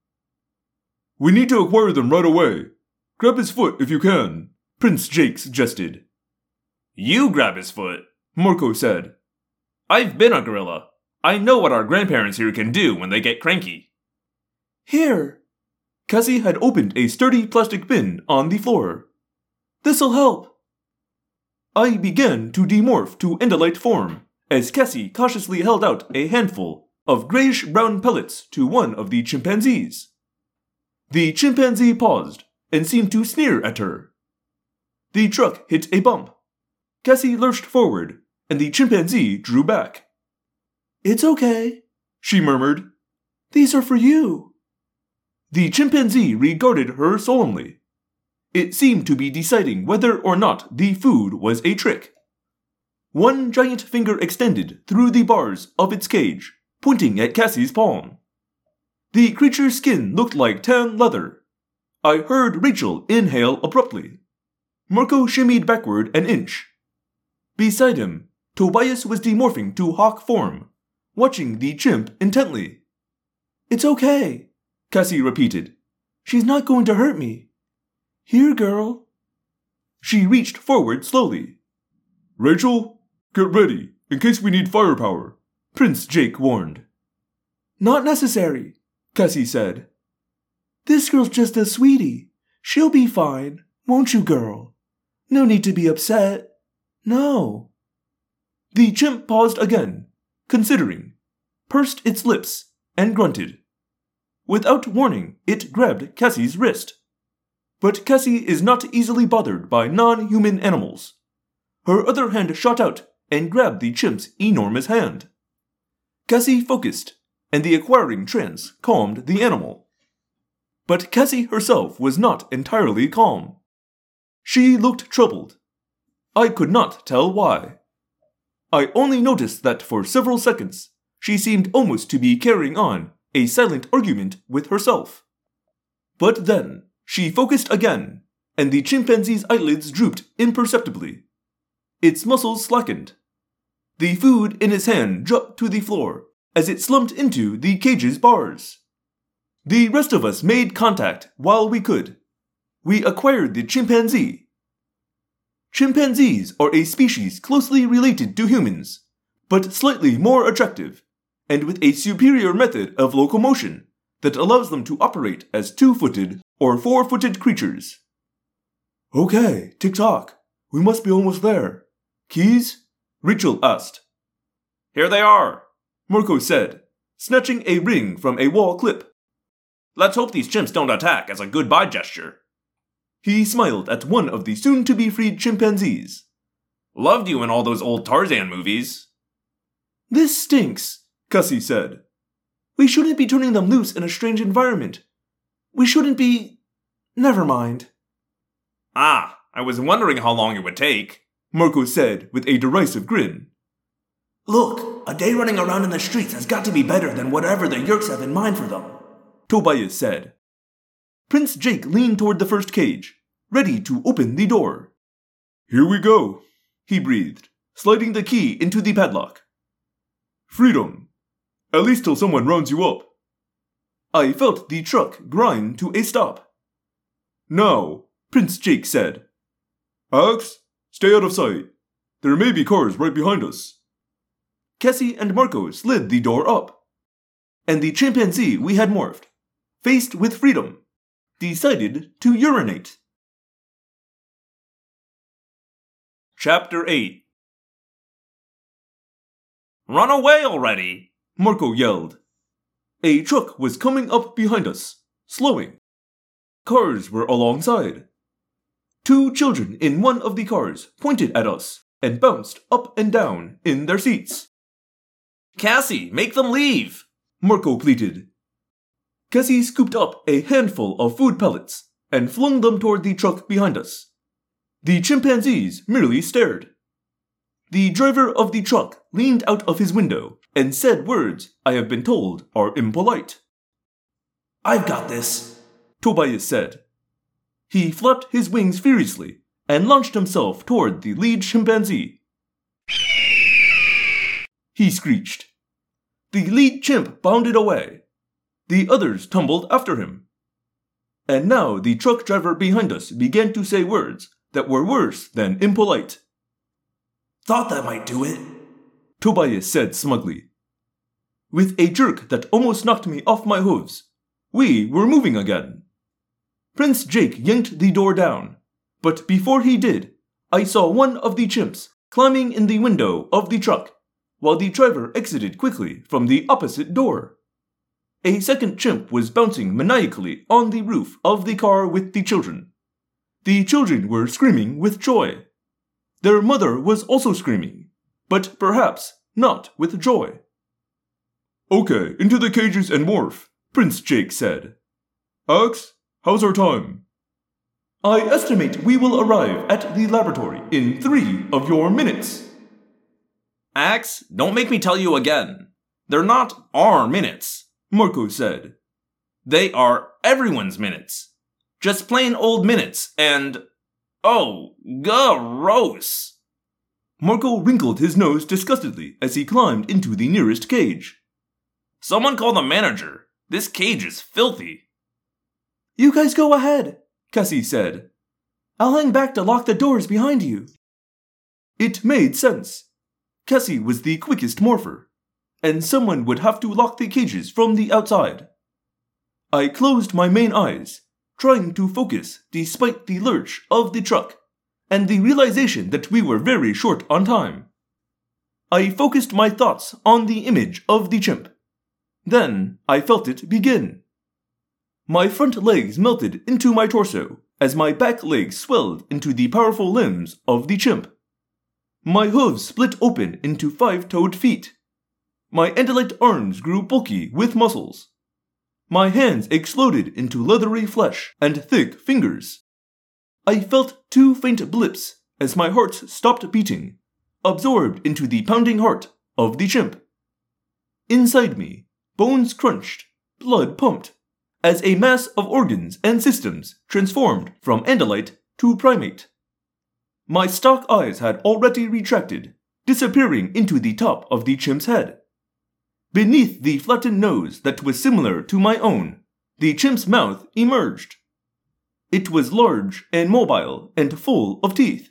We need to acquire them right away. Grab his foot if you can, Prince Jake suggested. You grab his foot, Marco said. I've been a gorilla. I know what our grandparents here can do when they get cranky. Here. Cassie had opened a sturdy plastic bin on the floor. This'll help. I began to demorph to Andalite form as Cassie cautiously held out a handful of grayish brown pellets to one of the chimpanzees. The chimpanzee paused and seemed to sneer at her. The truck hit a bump. Cassie lurched forward, and the chimpanzee drew back. It's okay, She murmured. these are for you. The chimpanzee regarded her solemnly. It seemed to be deciding whether or not the food was a trick. One giant finger extended through the bars of its cage, pointing at Cassie's palm. The creature's skin looked like tan leather. I heard Rachel inhale abruptly. Marco shimmied backward an inch. Beside him, Tobias was demorphing to hawk form, watching the chimp intently. It's okay, Cassie repeated. she's not going to hurt me. Here, girl. She reached forward slowly. Rachel, get ready in case we need firepower. Prince Jake warned. Not necessary. Cassie said. This girl's just a sweetie. She'll be fine, won't you, girl? No need to be upset. No. The chimp paused again, considering, pursed its lips, and grunted. Without warning, it grabbed Cassie's wrist. But Cassie is not easily bothered by non human animals. Her other hand shot out and grabbed the chimp's enormous hand. Cassie focused, and the acquiring trance calmed the animal. But Cassie herself was not entirely calm. She looked troubled. I could not tell why. I only noticed that for several seconds she seemed almost to be carrying on a silent argument with herself. But then she focused again, and the chimpanzee's eyelids drooped imperceptibly. Its muscles slackened. The food in its hand dropped to the floor as it slumped into the cage's bars. The rest of us made contact while we could. We acquired the chimpanzee. Chimpanzees are a species closely related to humans, but slightly more attractive, and with a superior method of locomotion that allows them to operate as two footed or four footed creatures. Okay, tick tock. We must be almost there. Keys? Rachel asked. Here they are. Marco said, snatching a ring from a wall clip. Let's hope these chimps don't attack as a goodbye gesture. He smiled at one of the soon to be freed chimpanzees. Loved you in all those old Tarzan movies. This stinks, Cassie said. We shouldn't be turning them loose in a strange environment. We shouldn't be. Never mind, Ah, I was wondering how long it would take. Marco said with a derisive grin. Look, a day running around in the streets has got to be better than whatever the Yeerks have in mind for them. Tobias said. Prince Jake leaned toward the first cage, ready to open the door. Here we go. He breathed, sliding the key into the padlock. Freedom. At least till someone rounds you up. I felt the truck grind to a stop. Now, Prince Jake said. Ax, stay out of sight. There may be cars right behind us. Cassie and Marco slid the door up. And the chimpanzee we had morphed, faced with freedom, decided to urinate. Chapter 8 Run away already! Marco yelled. A truck was coming up behind us, slowing. Cars were alongside. Two children in one of the cars pointed at us and bounced up and down in their seats. Cassie, make them leave! Marco pleaded. Cassie scooped up a handful of food pellets and flung them toward the truck behind us. The chimpanzees merely stared. The driver of the truck leaned out of his window and said words I have been told are impolite. I've got this. Tobias said. He flapped his wings furiously and launched himself toward the lead chimpanzee. He screeched. The lead chimp bounded away. The others tumbled after him. And now the truck driver behind us began to say words that were worse than impolite. Thought that might do it. Tobias said smugly. With a jerk that almost knocked me off my hooves, we were moving again. Prince Jake yanked the door down, but before he did, I saw one of the chimps climbing in the window of the truck, while the driver exited quickly from the opposite door. A second chimp was bouncing maniacally on the roof of the car with the children. The children were screaming with joy. Their mother was also screaming, but perhaps not with joy. Okay, into the cages and morph, Prince Jake said. Ax, how's our time? I estimate we will arrive at the laboratory in three of your minutes. Ax, don't make me tell you again. They're not our minutes, Marco said. They are everyone's minutes. Just plain old minutes, and. Oh, gross! Marco wrinkled his nose disgustedly as he climbed into the nearest cage. Someone call the manager. This cage is filthy. You guys go ahead, Cassie said. I'll hang back to lock the doors behind you. It made sense. Cassie was the quickest morpher, and someone would have to lock the cages from the outside. I closed my main eyes, trying to focus despite the lurch of the truck and the realization that we were very short on time. I focused my thoughts on the image of the chimp. Then I felt it begin. My front legs melted into my torso as my back legs swelled into the powerful limbs of the chimp. My hooves split open into five toed feet. My Andalite arms grew bulky with muscles. My hands exploded into leathery flesh and thick fingers. I felt two faint blips as my heart stopped beating, absorbed into the pounding heart of the chimp. Inside me, bones crunched, blood pumped, as a mass of organs and systems transformed from Andalite to primate. My stalk eyes had already retracted, disappearing into the top of the chimp's head. Beneath the flattened nose that was similar to my own, the chimp's mouth emerged. It was large and mobile and full of teeth.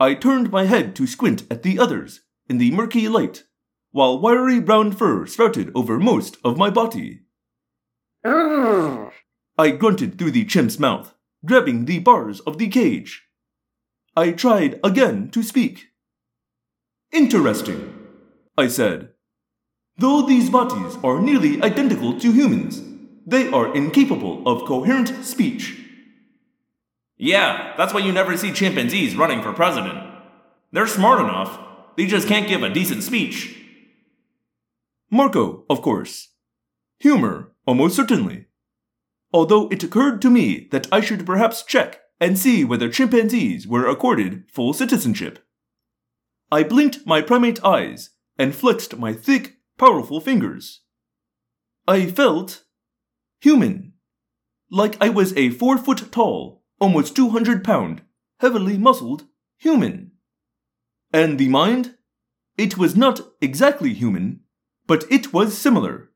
I turned my head to squint at the others in the murky light, while wiry brown fur sprouted over most of my body. I grunted through the chimp's mouth, grabbing the bars of the cage. I tried again to speak. Interesting, I said. Though these bodies are nearly identical to humans, they are incapable of coherent speech. Yeah, that's why you never see chimpanzees running for president. They're smart enough, they just can't give a decent speech. Marco, of course. Humor, almost certainly. Although it occurred to me that I should perhaps check and see whether chimpanzees were accorded full citizenship. I blinked my primate eyes and flexed my thick, powerful fingers. I felt human. Like I was a four foot tall, almost 200 pound, heavily muscled human. And the mind? It was not exactly human, but it was similar.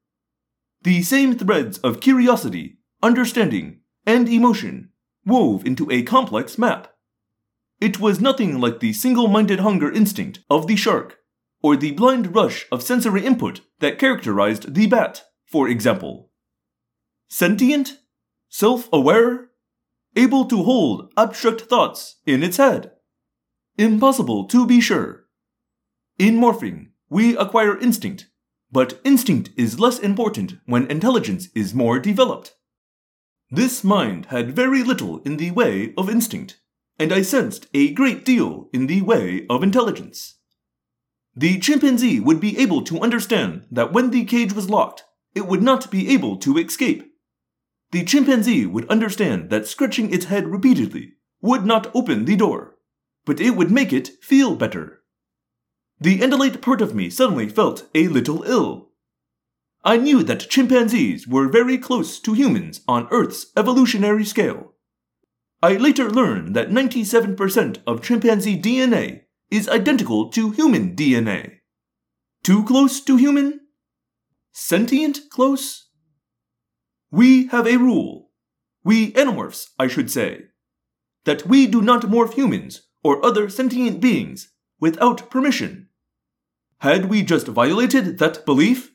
The same threads of curiosity, understanding, and emotion wove into a complex map. It was nothing like the single minded hunger instinct of the shark or the blind rush of sensory input that characterized the bat, for example. Sentient? Self aware? Able to hold abstract thoughts in its head? Impossible to be sure. In morphing, we acquire instinct, but instinct is less important when intelligence is more developed. This mind had very little in the way of instinct, and I sensed a great deal in the way of intelligence. The chimpanzee would be able to understand that when the cage was locked, it would not be able to escape. The chimpanzee would understand that scratching its head repeatedly would not open the door, but it would make it feel better. The Andalite part of me suddenly felt a little ill. I knew that chimpanzees were very close to humans on Earth's evolutionary scale. I later learned that 97% of chimpanzee DNA is identical to human DNA. Too close to human? Sentient close? We have a rule. We Animorphs, I should say. That we do not morph humans or other sentient beings without permission. Had we just violated that belief?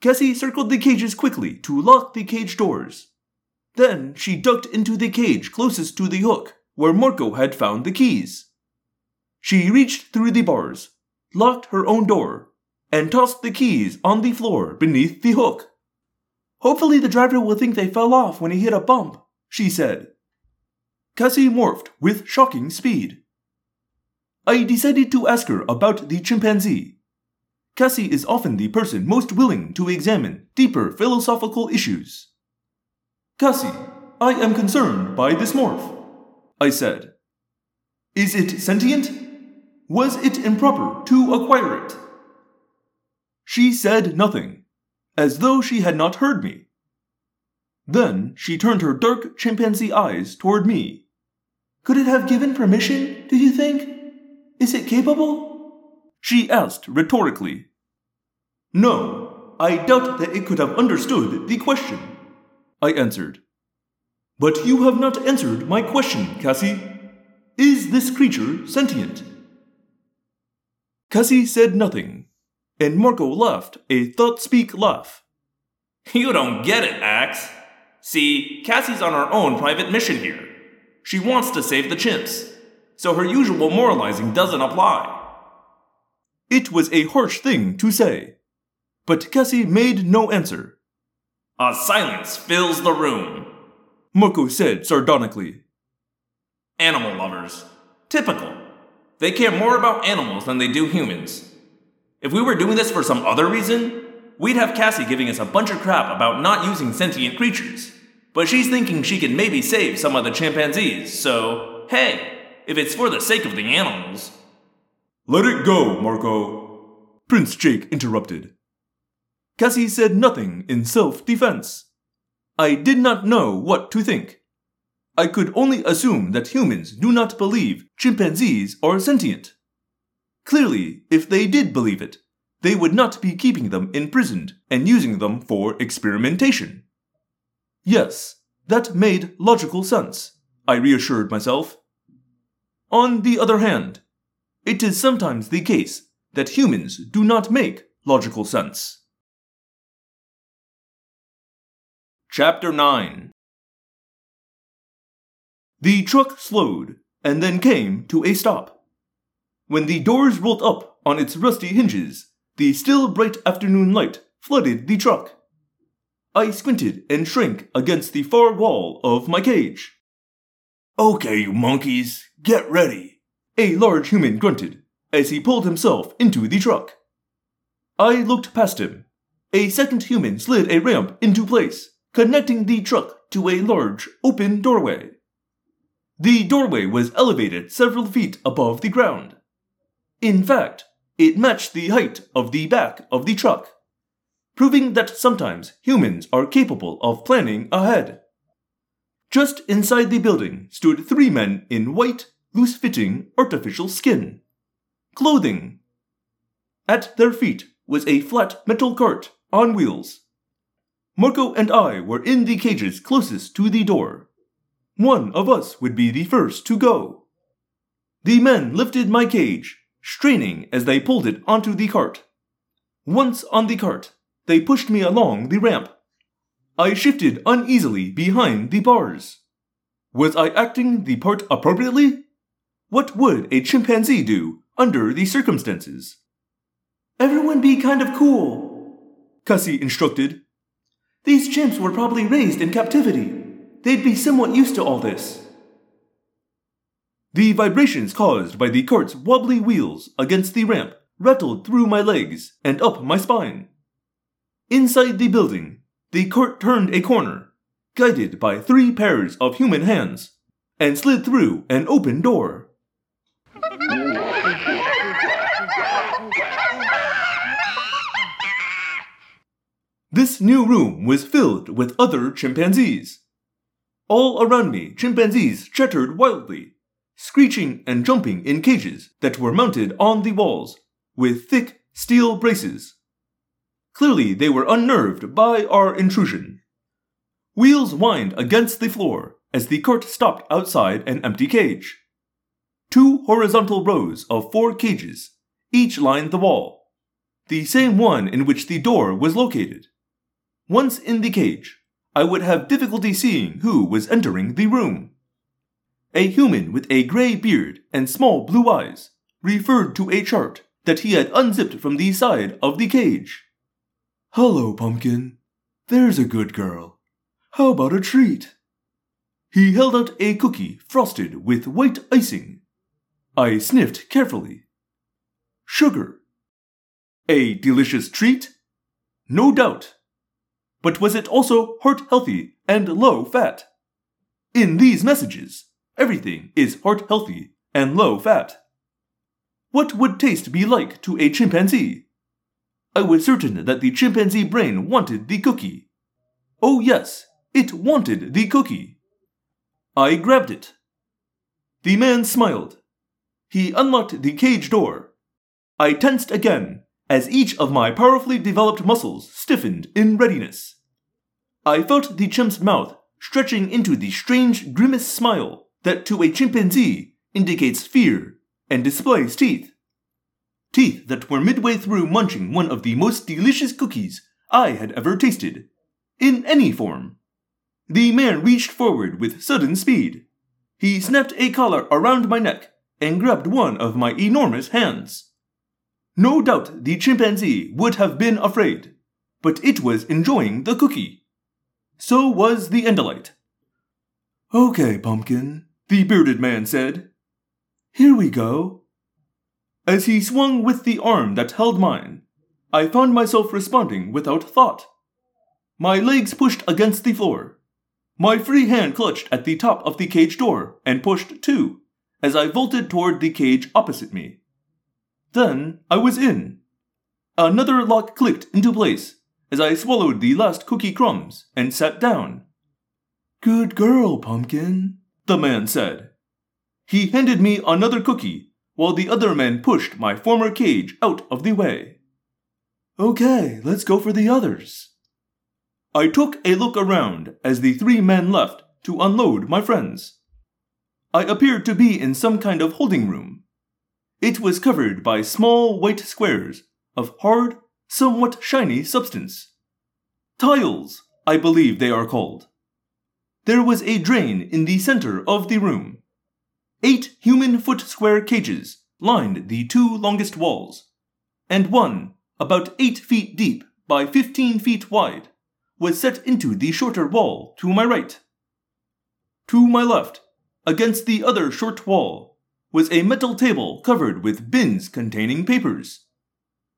Cassie circled the cages quickly to lock the cage doors. Then she ducked into the cage closest to the hook, where Marco had found the keys. She reached through the bars, locked her own door, and tossed the keys on the floor beneath the hook. Hopefully, the driver will think they fell off when he hit a bump, she said. Cassie morphed with shocking speed. I decided to ask her about the chimpanzee. Cassie is often the person most willing to examine deeper philosophical issues. Cassie, I am concerned by this morph, I said. Is it sentient? Was it improper to acquire it? She said nothing, as though she had not heard me. Then she turned her dark chimpanzee eyes toward me. Could it have given permission, do you think? Is it capable? She asked rhetorically. No, I doubt that it could have understood the question, I answered. But you have not answered my question, Cassie. Is this creature sentient? Cassie said nothing, and Marco laughed a thought speak laugh. You don't get it, Ax. See, Cassie's on her own private mission here. She wants to save the chimps, so her usual moralizing doesn't apply. It was a harsh thing to say, but Cassie made no answer. A silence fills the room. Marco said sardonically. Animal lovers. Typical. They care more about animals than they do humans. If we were doing this for some other reason, we'd have Cassie giving us a bunch of crap about not using sentient creatures. But she's thinking she can maybe save some of the chimpanzees, so hey, if it's for the sake of the animals. Let it go, Marco. Prince Jake interrupted. Cassie said nothing in self defense. I did not know what to think. I could only assume that humans do not believe chimpanzees are sentient. Clearly, if they did believe it, they would not be keeping them imprisoned and using them for experimentation. Yes, that made logical sense, I reassured myself. On the other hand, it is sometimes the case that humans do not make logical sense. Chapter 9 The truck slowed and then came to a stop. When the doors rolled up on its rusty hinges, the still bright afternoon light flooded the truck. I squinted and shrank against the far wall of my cage. Okay, you monkeys, get ready. A large human grunted as he pulled himself into the truck. I looked past him. A second human slid a ramp into place, connecting the truck to a large, open doorway. The doorway was elevated several feet above the ground. In fact, it matched the height of the back of the truck proving that sometimes humans are capable of planning ahead. Just inside the building stood three men in white, loose fitting, artificial skin. Clothing. At their feet was a flat metal cart on wheels. Marco and I were in the cages closest to the door. One of us would be the first to go. The men lifted my cage, straining as they pulled it onto the cart. Once on the cart, they pushed me along the ramp. I shifted uneasily behind the bars. Was I acting the part appropriately? What would a chimpanzee do under the circumstances? Everyone be kind of cool, Cassie instructed. These chimps were probably raised in captivity. They'd be somewhat used to all this. The vibrations caused by the cart's wobbly wheels against the ramp rattled through my legs and up my spine. Inside the building, the cart turned a corner, guided by three pairs of human hands, and slid through an open door. This new room was filled with other chimpanzees. All around me, chimpanzees chattered wildly, screeching and jumping in cages that were mounted on the walls with thick steel braces. Clearly, they were unnerved by our intrusion. Wheels whined against the floor as the cart stopped outside an empty cage. Two horizontal rows of four cages each lined the wall, the same one in which the door was located. Once in the cage, I would have difficulty seeing who was entering the room. A human with a gray beard and small blue eyes referred to a chart that he had unzipped from the side of the cage. Hello, Pumpkin. There's a good girl. How about a treat? He held out a cookie frosted with white icing. I sniffed carefully. Sugar. A delicious treat? No doubt. But was it also heart healthy and low fat? In these messages, everything is heart healthy and low fat. What would taste be like to a chimpanzee? I was certain that the chimpanzee brain wanted the cookie. Oh, yes, it wanted the cookie. I grabbed it. The man smiled. He unlocked the cage door. I tensed again as each of my powerfully developed muscles stiffened in readiness. I felt the chimp's mouth stretching into the strange grimace smile that to a chimpanzee indicates fear and displays teeth. Teeth that were midway through munching one of the most delicious cookies I had ever tasted, in any form. The man reached forward with sudden speed. He snapped a collar around my neck and grabbed one of my enormous hands. No doubt the chimpanzee would have been afraid, but it was enjoying the cookie. So was the Andalite. Okay, Pumpkin, the bearded man said. Here we go. As he swung with the arm that held mine, I found myself responding without thought. My legs pushed against the floor. My free hand clutched at the top of the cage door and pushed too, as I vaulted toward the cage opposite me. Then I was in. Another lock clicked into place as I swallowed the last cookie crumbs and sat down. Good girl, Pumpkin, the man said. He handed me another cookie while the other men pushed my former cage out of the way. Okay, let's go for the others. I took a look around as the three men left to unload my friends. I appeared to be in some kind of holding room. It was covered by small white squares of hard, somewhat shiny substance. Tiles, I believe they are called. There was a drain in the center of the room. Eight human foot square cages lined the two longest walls, and one, about eight feet deep by fifteen feet wide, was set into the shorter wall to my right. To my left, against the other short wall, was a metal table covered with bins containing papers.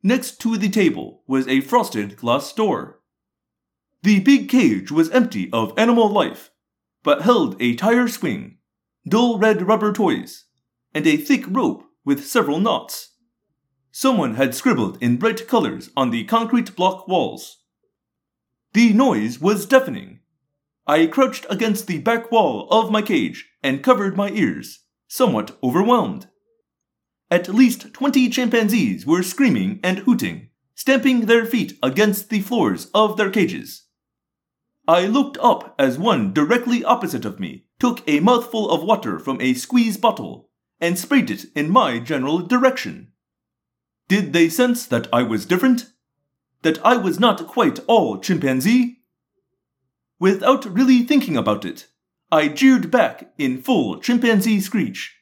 Next to the table was a frosted glass door. The big cage was empty of animal life, but held a tire swing, dull red rubber toys, and a thick rope with several knots. Someone had scribbled in bright colors on the concrete block walls. The noise was deafening. I crouched against the back wall of my cage and covered my ears, somewhat overwhelmed. At least twenty chimpanzees were screaming and hooting, stamping their feet against the floors of their cages. I looked up as one directly opposite of me took a mouthful of water from a squeeze bottle and sprayed it in my general direction. Did they sense that I was different? That I was not quite all chimpanzee? Without really thinking about it, I jeered back in full chimpanzee screech.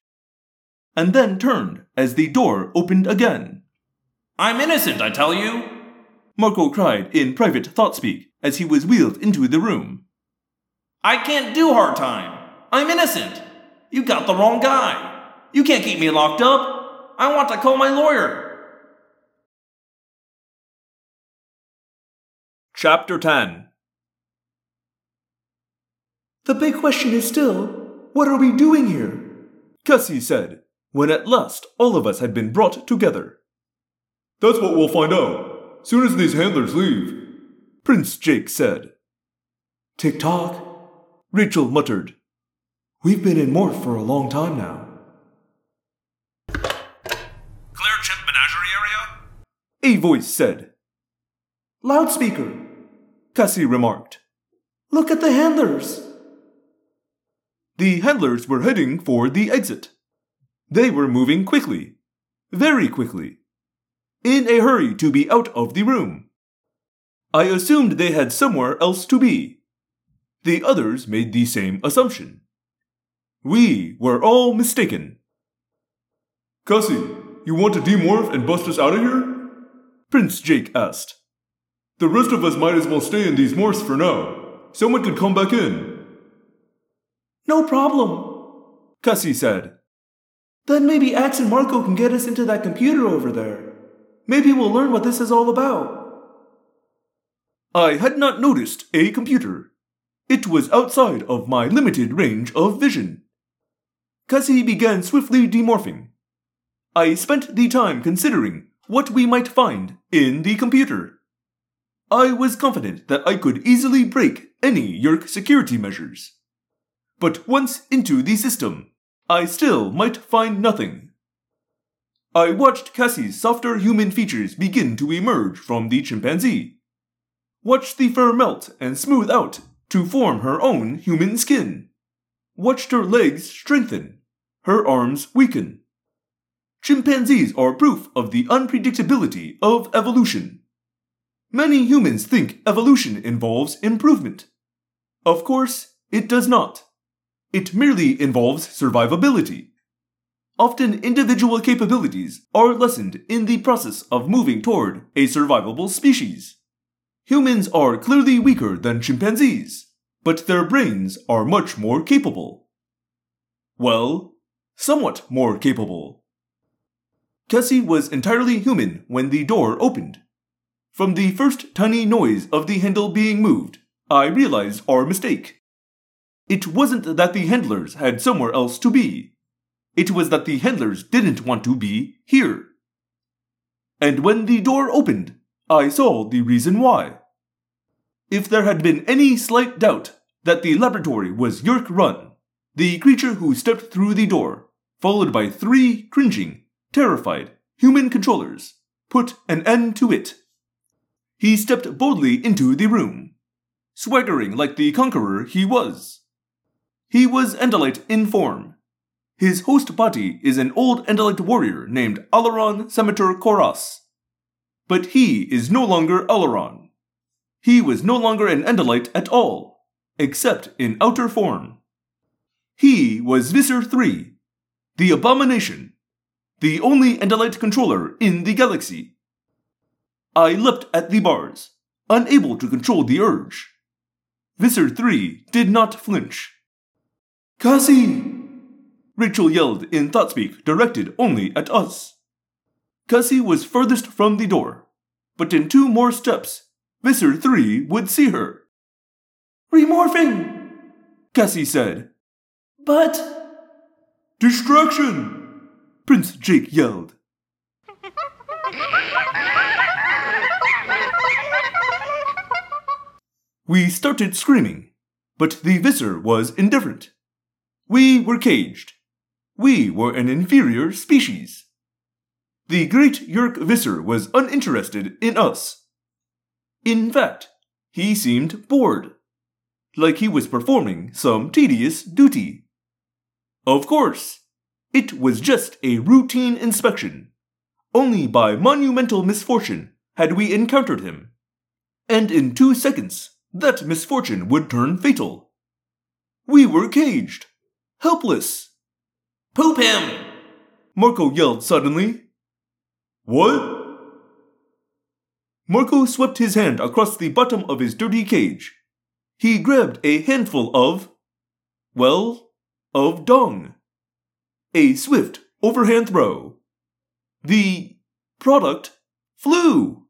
And then turned as the door opened again. I'm innocent, I tell you! Marco cried in private thought speak as he was wheeled into the room. I can't do hard time. I'm innocent. You got the wrong guy. You can't keep me locked up. I want to call my lawyer. Chapter 10 The big question is still, what are we doing here? Cassie said, when at last all of us had been brought together. That's what we'll find out, soon as these handlers leave. Prince Jake said. Tick tock, Rachel muttered. We've been in Morph for a long time now. Clear chimp menagerie area? A voice said. Loudspeaker. Cassie remarked. Look at the handlers. The handlers were heading for the exit. They were moving quickly, very quickly, in a hurry to be out of the room. I assumed they had somewhere else to be. The others made the same assumption. We were all mistaken. Cassie, you want to demorph and bust us out of here? Prince Jake asked. The rest of us might as well stay in these morphs for now. Someone could come back in. No problem, Cassie said. Then maybe Ax and Marco can get us into that computer over there. Maybe we'll learn what this is all about. I had not noticed a computer. It was outside of my limited range of vision. Cassie began swiftly demorphing. I spent the time considering what we might find in the computer. I was confident that I could easily break any Yeerk security measures. But once into the system, I still might find nothing. I watched Cassie's softer human features begin to emerge from the chimpanzee. Watched the fur melt and smooth out to form her own human skin. Watched her legs strengthen, her arms weaken. Chimpanzees are proof of the unpredictability of evolution. Many humans think evolution involves improvement. Of course, it does not. It merely involves survivability. Often individual capabilities are lessened in the process of moving toward a survivable species. Humans are clearly weaker than chimpanzees, but their brains are much more capable. Well, somewhat more capable. Cassie was entirely human when the door opened. From the first tiny noise of the handle being moved, I realized our mistake. It wasn't that the handlers had somewhere else to be. It was that the handlers didn't want to be here. And when the door opened, I saw the reason why. If there had been any slight doubt that the laboratory was Yeerk run, the creature who stepped through the door, followed by three cringing, terrified human controllers, put an end to it. He stepped boldly into the room, swaggering like the conqueror he was. He was Andalite in form. His host body is an old Andalite warrior named Alloran Semitur Corrass. But he is no longer Alloran. He was no longer an Andalite at all, except in outer form. He was Visser III, the abomination, the only Andalite controller in the galaxy. I leapt at the bars, unable to control the urge. Visser 3 did not flinch. Cassie! Rachel yelled in Thoughtspeak directed only at us. Cassie was furthest from the door, but in two more steps, Visser 3 would see her. Remorphing! Cassie said. But. Distraction! Prince Jake yelled. We started screaming, but the Visser was indifferent. We were caged. We were an inferior species. The great Yeerk Visser was uninterested in us. In fact, he seemed bored, like he was performing some tedious duty. Of course, it was just a routine inspection. Only by monumental misfortune had we encountered him. And in two seconds, that misfortune would turn fatal. We were caged, helpless. Poop him! Marco yelled suddenly. What? Marco swept his hand across the bottom of his dirty cage. He grabbed a handful of, well, of dung. A swift overhand throw. The product flew.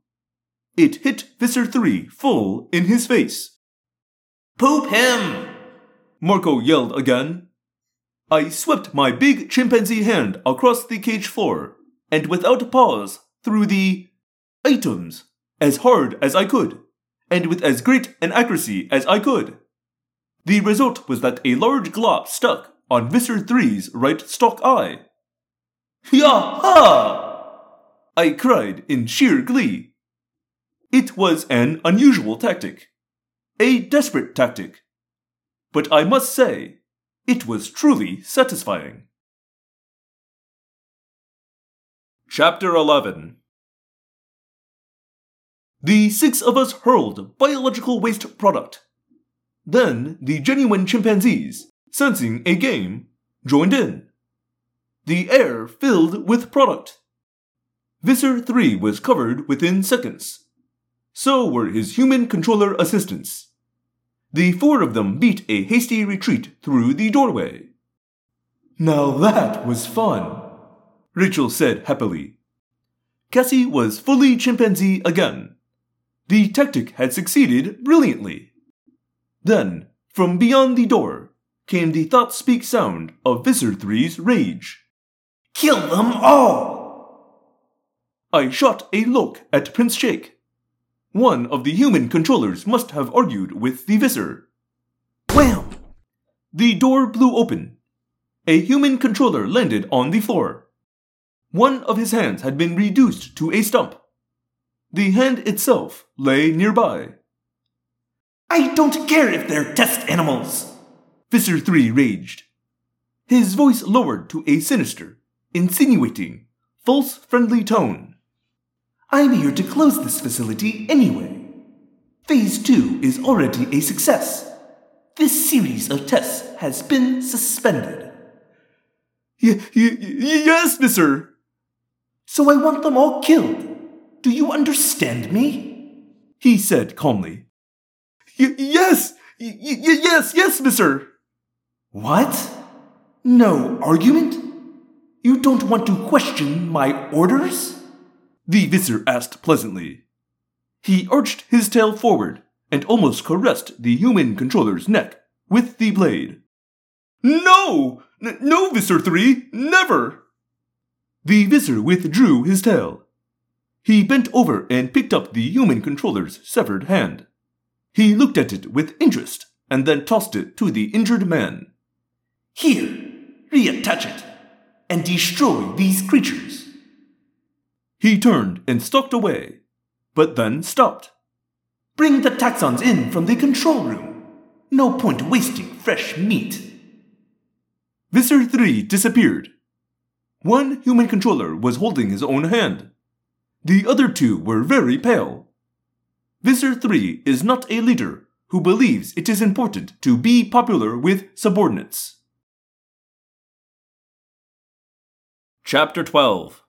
It hit Visser 3 full in his face. Poop him! Marco yelled again. I swept my big chimpanzee hand across the cage floor and without pause threw the items as hard as I could and with as great an accuracy as I could. The result was that a large glop stuck on Visser 3's right stalk eye. Yah-ha! I cried in sheer glee. It was an unusual tactic, a desperate tactic. But I must say, it was truly satisfying. Chapter 11 The six of us hurled biological waste product. Then the genuine chimpanzees, sensing a game, joined in. The air filled with product. Visser 3 was covered within seconds. So were his human controller assistants. The four of them beat a hasty retreat through the doorway. Now that was fun. Rachel said happily. Cassie was fully chimpanzee again. The tactic had succeeded brilliantly. Then, from beyond the door, came the thought speak sound of Visser 3's rage. Kill them all! I shot a look at Prince Jake. One of the human controllers must have argued with the Visser. Wham! The door blew open. A human controller landed on the floor. One of his hands had been reduced to a stump. The hand itself lay nearby. I don't care if they're test animals! Visser 3 raged. His voice lowered to a sinister, insinuating, false friendly tone. I'm here to close this facility anyway. Phase 2 is already a success. This series of tests has been suspended. Y- y- y- yes, mister. So I want them all killed. Do you understand me? He said calmly. Y- yes! Y- y- yes, yes, Visser. What? No argument? You don't want to question my orders? The Visser asked pleasantly. He arched his tail forward and almost caressed the human controller's neck with the blade. No! N- no, Visser 3! Never! The Visser withdrew his tail. He bent over and picked up the human controller's severed hand. He looked at it with interest and then tossed it to the injured man. Here, reattach it and destroy these creatures. He turned and stalked away, but then stopped. Bring the Taxxons in from the control room. No point wasting fresh meat. Visser 3 disappeared. One human controller was holding his own hand. The other two were very pale. Visser 3 is not a leader who believes it is important to be popular with subordinates. Chapter 12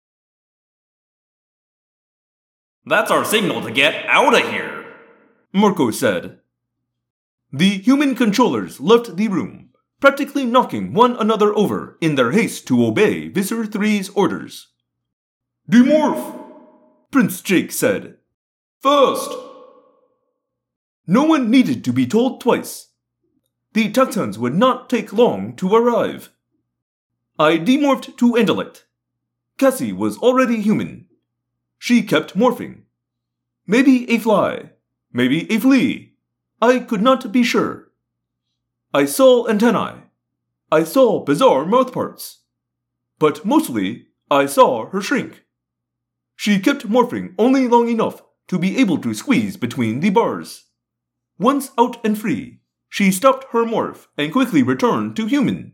That's our signal to get out of here. Marco said. The human controllers left the room, practically knocking one another over in their haste to obey Visser 3's orders. Demorph! Prince Jake said. First! No one needed to be told twice. The Taxxons would not take long to arrive. I demorphed to Andalite. Cassie was already human. She kept morphing. Maybe a fly, maybe a flea. I could not be sure. I saw antennae. I saw bizarre mouthparts. But mostly, I saw her shrink. She kept morphing only long enough to be able to squeeze between the bars. Once out and free, she stopped her morph and quickly returned to human.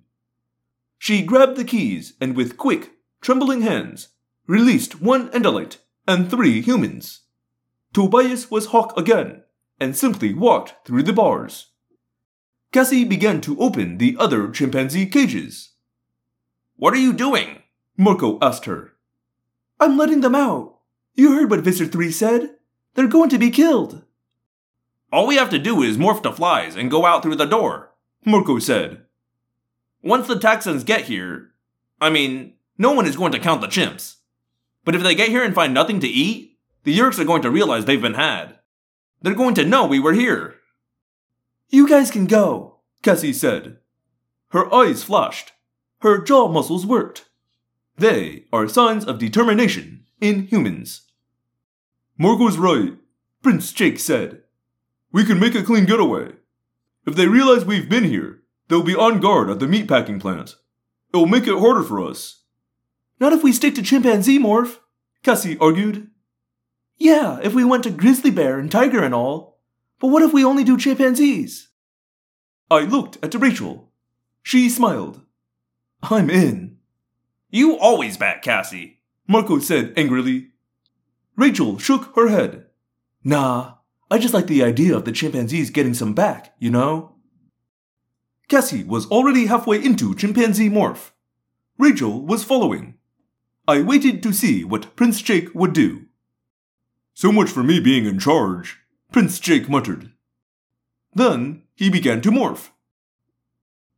She grabbed the keys and with quick, trembling hands, released one Andalite and three humans. Tobias was Hawk again and simply walked through the bars. Cassie began to open the other chimpanzee cages. What are you doing? Marco asked her. I'm letting them out. You heard what Visser 3 said. They're going to be killed. All we have to do is morph to flies and go out through the door, Marco said. Once the Taxxons get here, I mean, no one is going to count the chimps. But if they get here and find nothing to eat, the Yeerks are going to realize they've been had. They're going to know we were here. You guys can go, Cassie said. Her eyes flashed. Her jaw muscles worked. They are signs of determination in humans. Marco's right, Prince Jake said. We can make a clean getaway. If they realize we've been here, they'll be on guard at the meatpacking plant. It'll make it harder for us. Not if we stick to chimpanzee morph, Cassie argued. Yeah, if we went to grizzly bear and tiger and all. But what if we only do chimpanzees? I looked at Rachel. She smiled. I'm in. You always back Cassie, Marco said angrily. Rachel shook her head. Nah, I just like the idea of the chimpanzees getting some back, you know? Cassie was already halfway into chimpanzee morph. Rachel was following. I waited to see what Prince Jake would do. So much for me being in charge, Prince Jake muttered. Then he began to morph.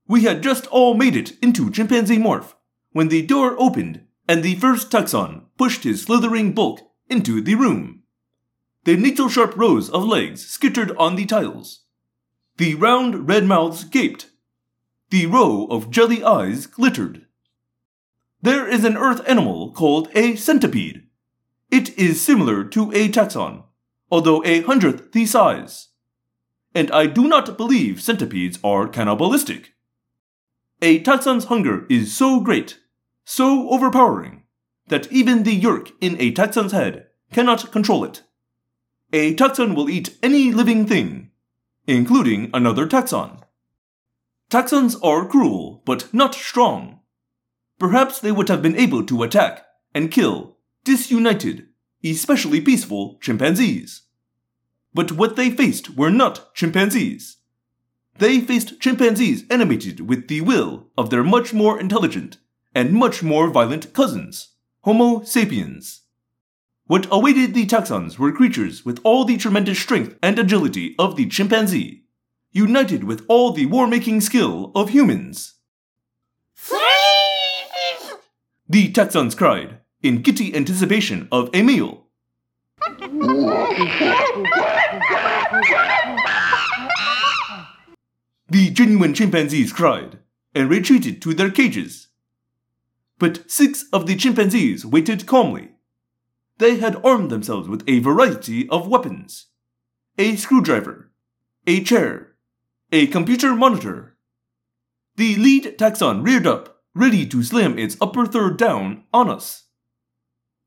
We had just all made it into chimpanzee morph when the door opened and the first Taxxon pushed his slithering bulk into the room. The needle sharp rows of legs skittered on the tiles. The round red mouths gaped. The row of jelly eyes glittered. There is an earth animal called a centipede. It is similar to a Taxxon, although a hundredth the size. And I do not believe centipedes are cannibalistic. A Taxxon's hunger is so great, so overpowering, that even the Yeerk in a Taxxon's head cannot control it. A Taxxon will eat any living thing, including another Taxxon. Taxxons are cruel, but not strong. Perhaps they would have been able to attack and kill disunited, especially peaceful chimpanzees. But what they faced were not chimpanzees. They faced chimpanzees animated with the will of their much more intelligent and much more violent cousins, Homo sapiens. What awaited the Taxxons were creatures with all the tremendous strength and agility of the chimpanzee, united with all the war making skill of humans. The Taxxons cried, in giddy anticipation of a meal. The genuine chimpanzees cried and retreated to their cages. But six of the chimpanzees waited calmly. They had armed themselves with a variety of weapons a screwdriver, a chair, a computer monitor. The lead Taxxon reared up, ready to slam its upper third down on us.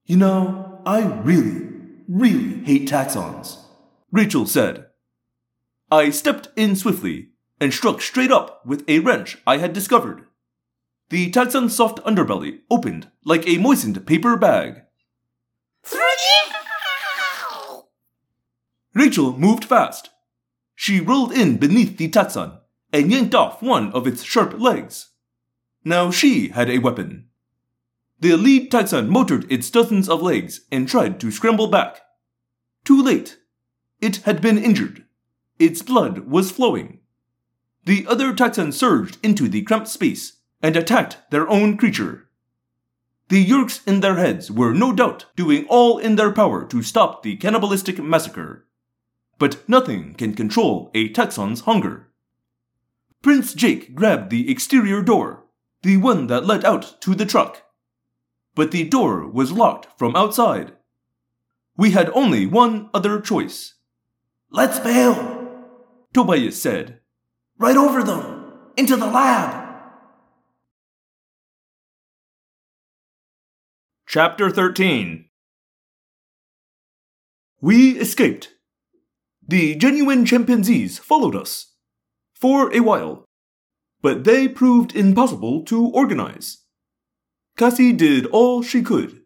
You know, I really, really hate Taxxons, Rachel said. I stepped in swiftly and struck straight up with a wrench I had discovered. The Taxxon's soft underbelly opened like a moistened paper bag. Rachel moved fast. She rolled in beneath the Taxxon and yanked off one of its sharp legs. Now she had a weapon. The lead Taxxon motored its dozens of legs and tried to scramble back. Too late. It had been injured. Its blood was flowing. The other Taxxons surged into the cramped space and attacked their own creature. The Yeerks in their heads were no doubt doing all in their power to stop the cannibalistic massacre. But nothing can control a Taxxon's hunger. Prince Jake grabbed the exterior door, the one that led out to the truck but the door was locked from outside. We had only one other choice. Let's bail, Tobias said. Right over them, into the lab. Chapter 13 We escaped. The genuine chimpanzees followed us. For a while. But they proved impossible to organize. Cassie did all she could.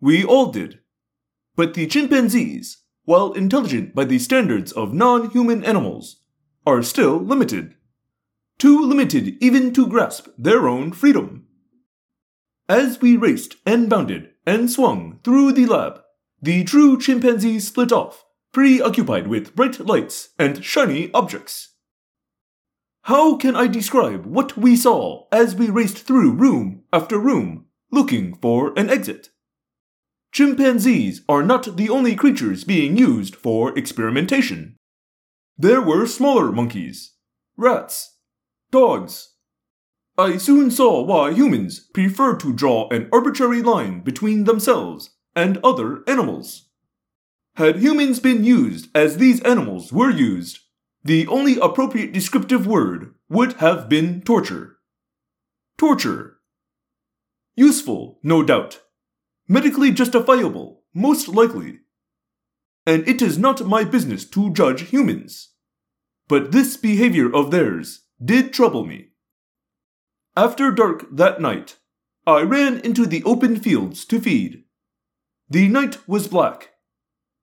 We all did. But the chimpanzees, while intelligent by the standards of non human animals, are still limited. Too limited even to grasp their own freedom. As we raced and bounded and swung through the lab, the true chimpanzees split off, preoccupied with bright lights and shiny objects. How can I describe what we saw as we raced through room after room, looking for an exit? Chimpanzees are not the only creatures being used for experimentation. There were smaller monkeys, rats, dogs. I soon saw why humans prefer to draw an arbitrary line between themselves and other animals. Had humans been used as these animals were used, the only appropriate descriptive word would have been torture. Torture. Useful, no doubt. Medically justifiable, most likely. And it is not my business to judge humans. But this behavior of theirs did trouble me. After dark that night, I ran into the open fields to feed. The night was black,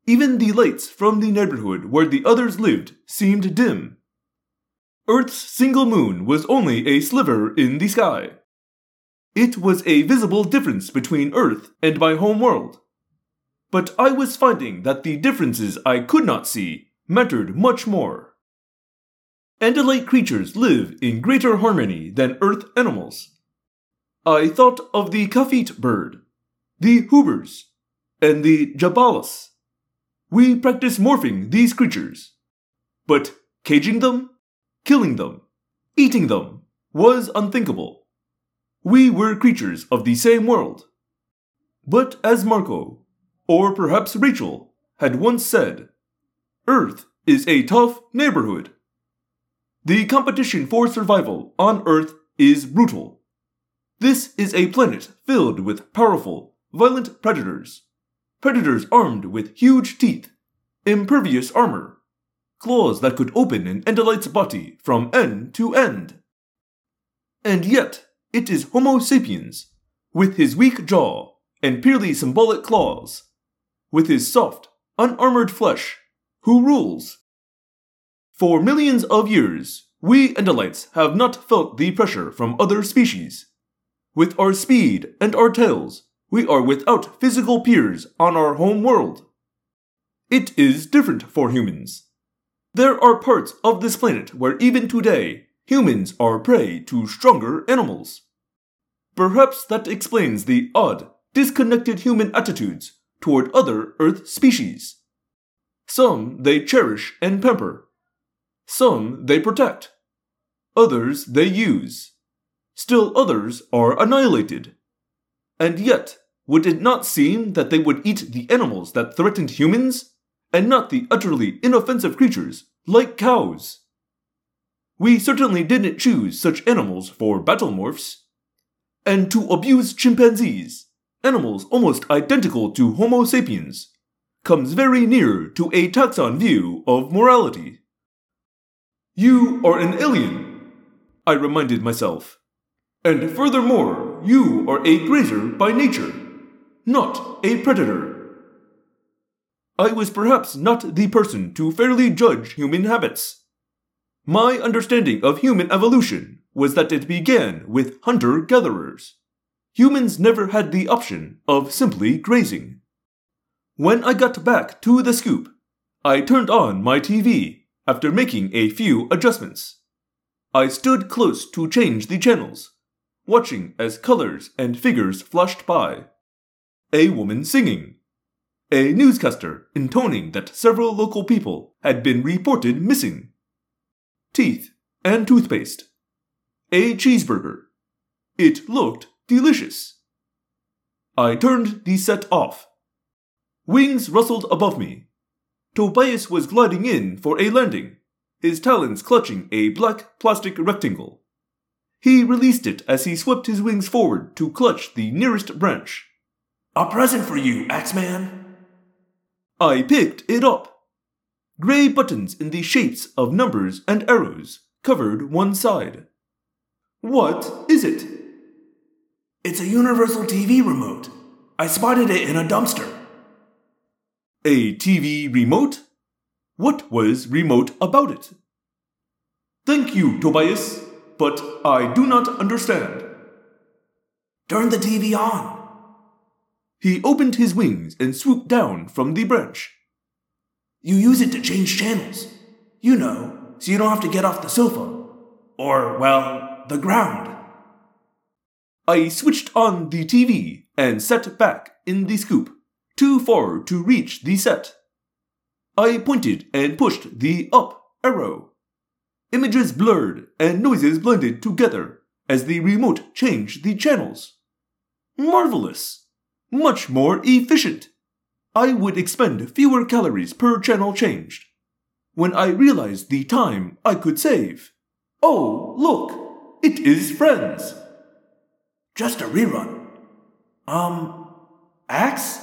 even the lights from the neighborhood where the others lived seemed dim. Earth's single moon was only a sliver in the sky. It was a visible difference between Earth and my home world. But I was finding that the differences I could not see mattered much more. Andalite creatures live in greater harmony than Earth animals. I thought of the Kafit bird, the Hoobers, and the Jabalas. We practice morphing these creatures. But caging them, killing them, eating them was unthinkable. We were creatures of the same world. But as Marco, or perhaps Rachel, had once said, Earth is a tough neighborhood. The competition for survival on Earth is brutal. This is a planet filled with powerful, violent predators. Predators armed with huge teeth, impervious armor, claws that could open an Andalite's body from end to end. And yet, it is Homo sapiens, with his weak jaw and purely symbolic claws, with his soft, unarmored flesh, who rules. For millions of years, we Andalites have not felt the pressure from other species. With our speed and our tails, we are without physical peers on our home world. It is different for humans. There are parts of this planet where even today, humans are prey to stronger animals. Perhaps that explains the odd, disconnected human attitudes toward other Earth species. Some they cherish and pamper. Some they protect. Others they use. Still others are annihilated. And yet, would it not seem that they would eat the animals that threatened humans, and not the utterly inoffensive creatures like cows? We certainly didn't choose such animals for battle morphs. And to abuse chimpanzees, animals almost identical to Homo sapiens, comes very near to a Taxxon view of morality. You are an alien, I reminded myself. And furthermore, you are a grazer by nature, not a predator. I was perhaps not the person to fairly judge human habits. My understanding of human evolution was that it began with hunter gatherers. Humans never had the option of simply grazing. When I got back to the scoop, I turned on my TV after making a few adjustments. I stood close to change the channels watching as colors and figures flashed by. A woman singing. A newscaster intoning that several local people had been reported missing. Teeth and toothpaste. A cheeseburger. It looked delicious. I turned the set off. Wings rustled above me. Tobias was gliding in for a landing, his talons clutching a black plastic rectangle. He released it as he swept his wings forward to clutch the nearest branch. A present for you, Axeman. I picked it up. Gray buttons in the shapes of numbers and arrows covered one side. What is it? It's a universal TV remote. I spotted it in a dumpster. A TV remote? What was remote about it? Thank you, Tobias but I do not understand. Turn the TV on. He opened his wings and swooped down from the branch. You use it to change channels. You know, so you don't have to get off the sofa. Or, well, the ground. I switched on the TV and sat back in the scoop, too far to reach the set. I pointed and pushed the up arrow. Images blurred and noises blended together as the remote changed the channels. Marvelous! Much more efficient. I would expend fewer calories per channel changed. When I realized the time I could save. Oh, look! It is Friends! Just a rerun. Um, Ax?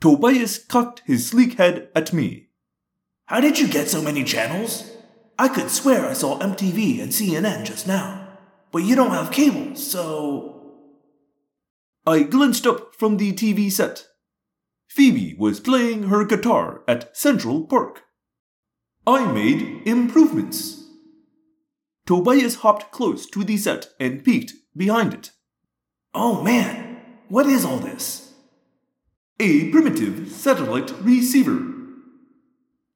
Tobias cocked his sleek head at me. How did you get so many channels? I could swear I saw MTV and CNN just now. But you don't have cable, so. I glanced up from the TV set. Phoebe was playing her guitar at Central Park. I made improvements. Tobias hopped close to the set and peeked behind it. Oh man, what is all this? A primitive satellite receiver.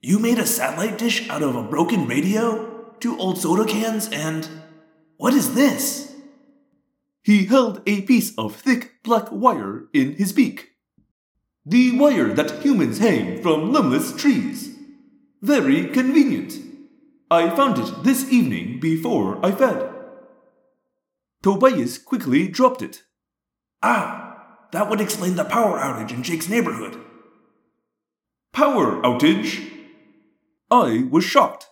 You made a satellite dish out of a broken radio, two old soda cans, and. What is this? He held a piece of thick black wire in his beak. The wire that humans hang from limbless trees. Very convenient. I found it this evening before I fed. Tobias quickly dropped it. Ah, that would explain the power outage in Jake's neighborhood. Power outage? I was shocked.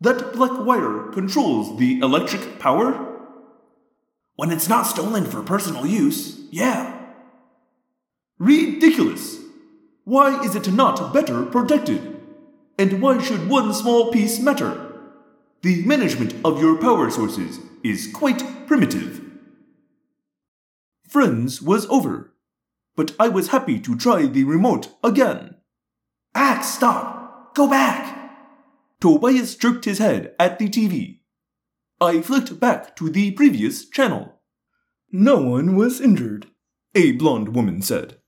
That black wire controls the electric power? When it's not stolen for personal use, yeah. Ridiculous! Why is it not better protected? And why should one small piece matter? The management of your power sources is quite primitive. Friends was over, but I was happy to try the remote again. Ax, stop! Go back! Tobias jerked his head at the TV. I flicked back to the previous channel. No one was injured, a blonde woman said.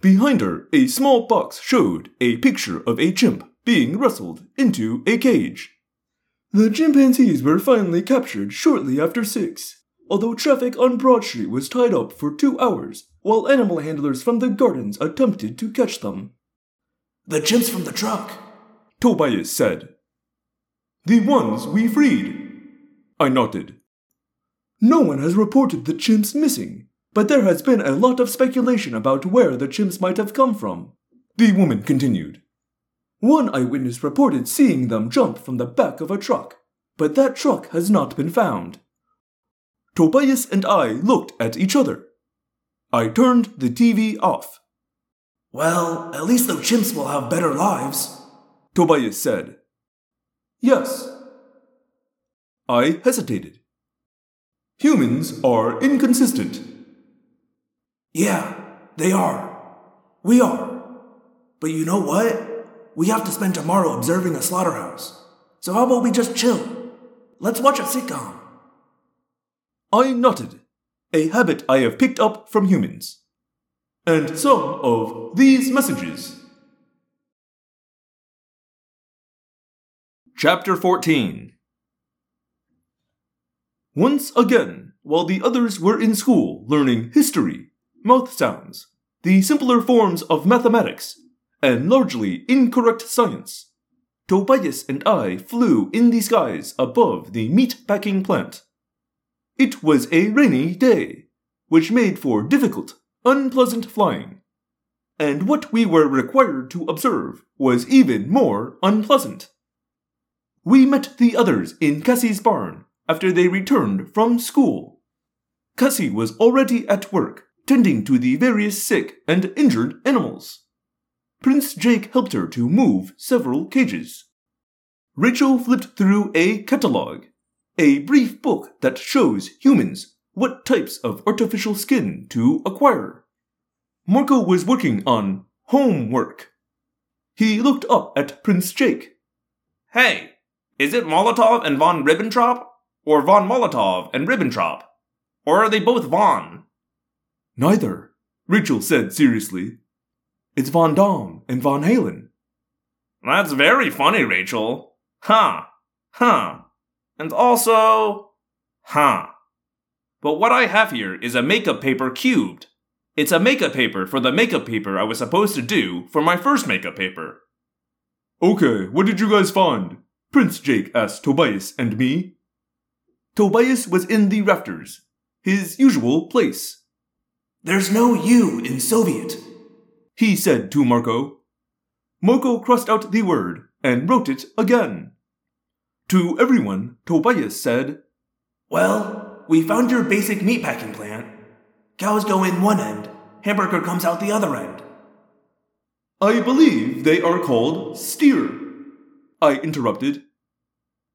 Behind her, a small box showed a picture of a chimp being wrestled into a cage. The chimpanzees were finally captured shortly after six, although traffic on Broad Street was tied up for two hours while animal handlers from the gardens attempted to catch them. The chimps from the truck, Tobias said. The ones we freed. I nodded. No one has reported the chimps missing, but there has been a lot of speculation about where the chimps might have come from. The woman continued. One eyewitness reported seeing them jump from the back of a truck, but that truck has not been found. Tobias and I looked at each other. I turned the TV off. Well, at least the chimps will have better lives, Tobias said. Yes. I hesitated. Humans are inconsistent. Yeah, they are. We are. But you know what? We have to spend tomorrow observing a slaughterhouse. So how about we just chill? Let's watch a sitcom. I nodded, a habit I have picked up from humans. And some of these messages. Chapter 14 Once again, while the others were in school learning history, mouth sounds, the simpler forms of mathematics, and largely incorrect science, Tobias and I flew in the skies above the meat-packing plant. It was a rainy day, which made for difficult, unpleasant flying. And what we were required to observe was even more unpleasant. We met the others in Cassie's barn after they returned from school. Cassie was already at work, tending to the various sick and injured animals. Prince Jake helped her to move several cages. Rachel flipped through a catalog, a brief book that shows humans what types of artificial skin to acquire. Marco was working on homework. He looked up at Prince Jake. Hey, is it Molotov and von Ribbentrop? Or von Molotov and Ribbentrop? Or are they both von? Neither, Rachel said seriously. It's Von Dom and Von Halen. That's very funny, Rachel. Huh. Huh. And also. Huh. But what I have here is a makeup paper cubed. It's a makeup paper for the makeup paper I was supposed to do for my first makeup paper. Okay, what did you guys find? Prince Jake asked Tobias and me. Tobias was in the rafters, his usual place. There's no U in Soviet, he said to Marco. Marco crossed out the word and wrote it again. To everyone, Tobias said, Well, we found your basic meatpacking plant. Cows go in one end, hamburger comes out the other end. I believe they are called steer, I interrupted.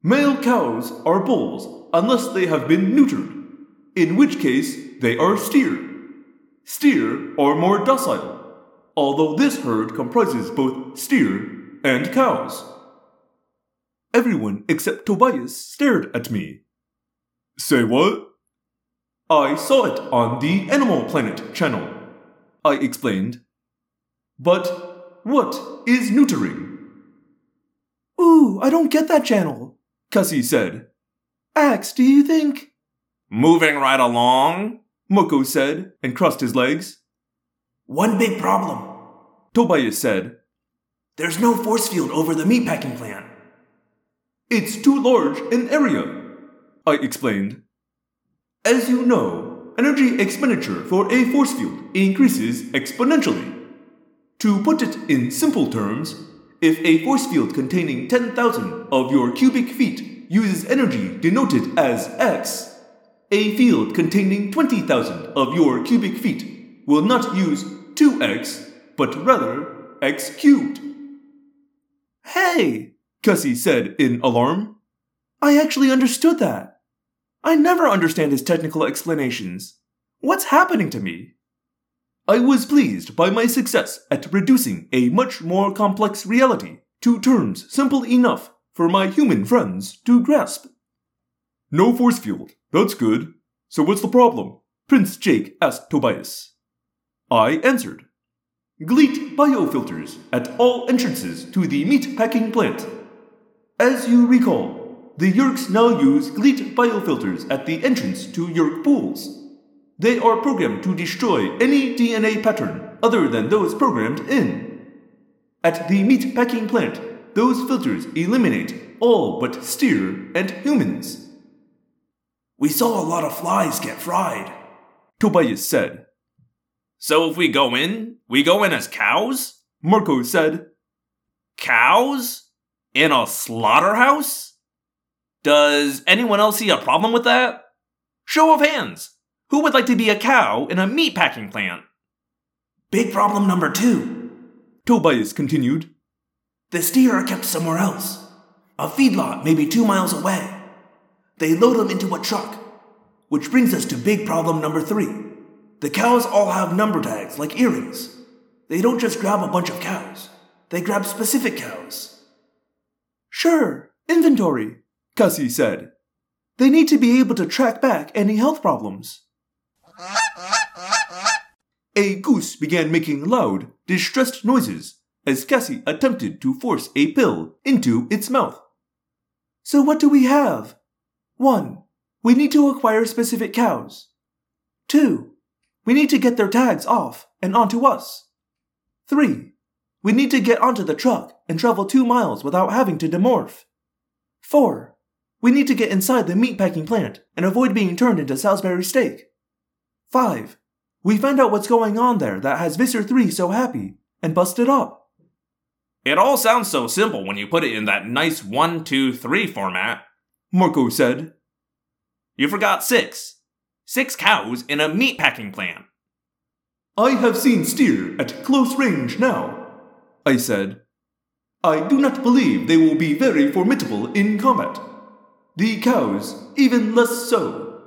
Male cows are bulls unless they have been neutered, in which case they are steer. Steer are more docile, although this herd comprises both steer and cows. Everyone except Tobias stared at me. Say what? I saw it on the Animal Planet channel, I explained. But what is neutering? Ooh, I don't get that channel, Cassie said. Ax, do you think? Moving right along? Marco said and crossed his legs. One big problem. Tobias said, There's no force field over the meatpacking plant. It's too large an area, I explained. As you know, energy expenditure for a force field increases exponentially. To put it in simple terms, if a force field containing 10,000 of your cubic feet uses energy denoted as x, a field containing 20,000 of your cubic feet will not use 2x, but rather x cubed. Hey, Cassie said in alarm. I actually understood that. I never understand his technical explanations. What's happening to me? I was pleased by my success at reducing a much more complex reality to terms simple enough for my human friends to grasp. No force field. That's good. So what's the problem? Prince Jake asked Tobias. I answered. Gleet biofilters at all entrances to the meat packing plant. As you recall, the Yeerks now use Gleet biofilters at the entrance to Yeerk pools. They are programmed to destroy any DNA pattern other than those programmed in. At the meat packing plant, those filters eliminate all but steer and humans. We saw a lot of flies get fried, Tobias said. So if we go in, we go in as cows? Marco said. Cows? In a slaughterhouse? Does anyone else see a problem with that? Show of hands. Who would like to be a cow in a meatpacking plant? Big problem number two. Tobias continued. The steer are kept somewhere else. A feedlot maybe two miles away. They load them into a truck. Which brings us to big problem number three. The cows all have number tags like earrings. They don't just grab a bunch of cows, they grab specific cows. Sure, inventory, Cassie said. They need to be able to track back any health problems. A goose began making loud, distressed noises as Cassie attempted to force a pill into its mouth. So, what do we have? 1. We need to acquire specific cows. 2. We need to get their tags off and onto us. 3. We need to get onto the truck and travel two miles without having to demorph. 4. We need to get inside the meatpacking plant and avoid being turned into Salisbury steak. 5. We find out what's going on there that has Visser 3 so happy and bust it up. It all sounds so simple when you put it in that nice one, two, three format. Marco said. You forgot six. Six cows in a meatpacking plant. I have seen steer at close range now, I said. I do not believe they will be very formidable in combat. The cows, even less so.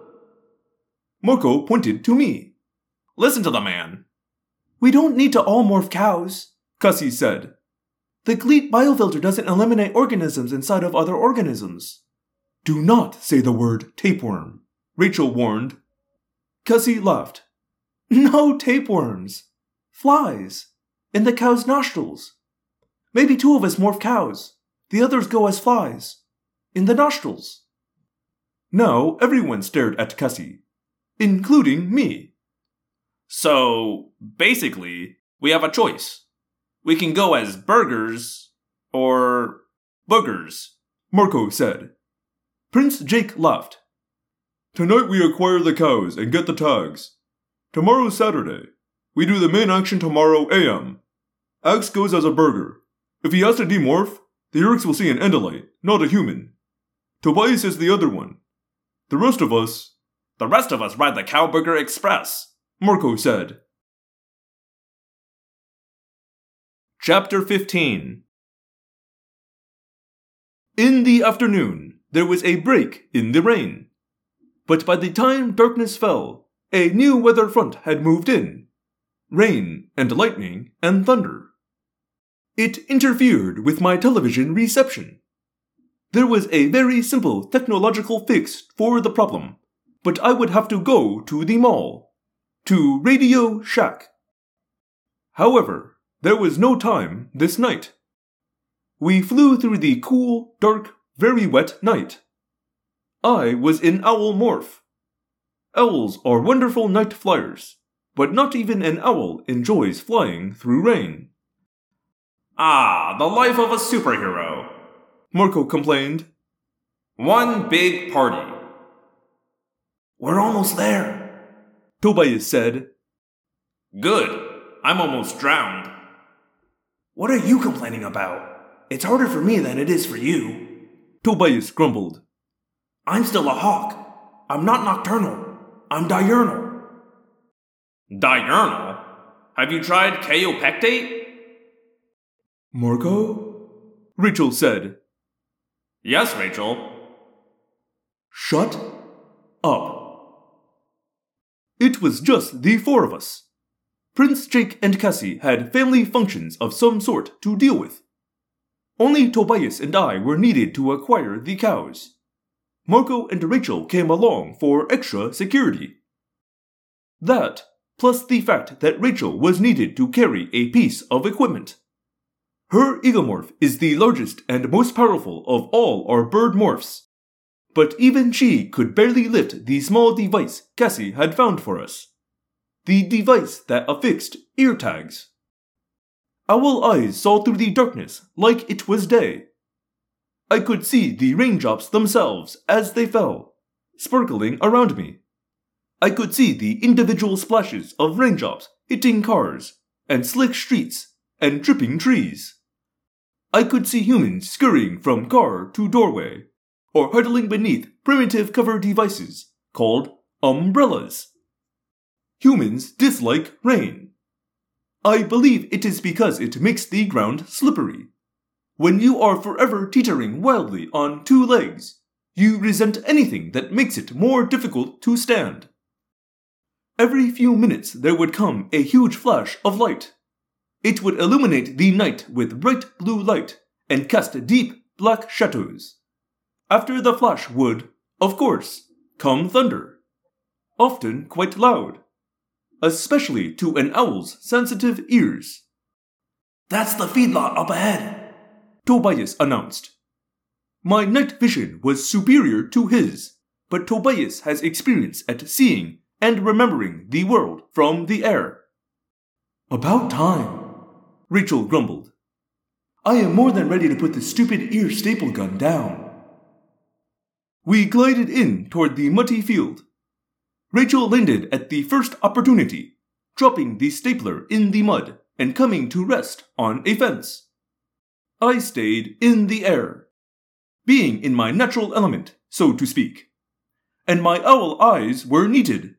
Marco pointed to me. Listen to the man. We don't need to all morph cows, Cassie said. The Gleet biofilter doesn't eliminate organisms inside of other organisms. Do not say the word tapeworm, Rachel warned. Cassie laughed. No tapeworms. Flies. In the cow's nostrils. Maybe two of us morph cows. The others go as flies. In the nostrils. Now everyone stared at Cassie, including me. So, basically, we have a choice. We can go as burgers or boogers, Marco said. Prince Jake laughed. Tonight we acquire the cows and get the tags. Tomorrow's Saturday. We do the main action tomorrow AM. Ax goes as a burger. If he has to demorph, the Yeerks will see an Andalite, not a human. Tobias is the other one. The rest of us. The rest of us ride the Cowburger Express, Marco said. Chapter 15 In the afternoon, there was a break in the rain. But by the time darkness fell, a new weather front had moved in rain and lightning and thunder. It interfered with my television reception. There was a very simple technological fix for the problem, but I would have to go to the mall, to Radio Shack. However, there was no time this night. We flew through the cool, dark, very wet night. I was in owl morph. Owls are wonderful night flyers, but not even an owl enjoys flying through rain. Ah, the life of a superhero. Marco complained. One big party. We're almost there. Tobias said. Good. I'm almost drowned. What are you complaining about? It's harder for me than it is for you. Tobias grumbled. I'm still a hawk. I'm not nocturnal. I'm diurnal. Diurnal? Have you tried kaopectate? Marco? Rachel said. Yes, Rachel. Shut up. It was just the four of us. Prince Jake and Cassie had family functions of some sort to deal with. Only Tobias and I were needed to acquire the cows. Marco and Rachel came along for extra security. That, plus the fact that Rachel was needed to carry a piece of equipment. Her eagle morph is the largest and most powerful of all our bird morphs. But even she could barely lift the small device Cassie had found for us. The device that affixed ear tags. Owl eyes saw through the darkness like it was day. I could see the raindrops themselves as they fell, sparkling around me. I could see the individual splashes of raindrops hitting cars, and slick streets, and dripping trees. I could see humans scurrying from car to doorway, or huddling beneath primitive cover devices called umbrellas. Humans dislike rain. I believe it is because it makes the ground slippery. When you are forever teetering wildly on two legs, you resent anything that makes it more difficult to stand. Every few minutes there would come a huge flash of light. It would illuminate the night with bright blue light and cast deep black shadows. After the flash would, of course, come thunder. Often quite loud especially to an owl's sensitive ears. That's the feedlot up ahead, Tobias announced. My night vision was superior to his, but Tobias has experience at seeing and remembering the world from the air. About time, Rachel grumbled. I am more than ready to put the stupid ear staple gun down. We glided in toward the muddy field. Rachel landed at the first opportunity, dropping the stapler in the mud and coming to rest on a fence. I stayed in the air, being in my natural element, so to speak, and my owl eyes were needed.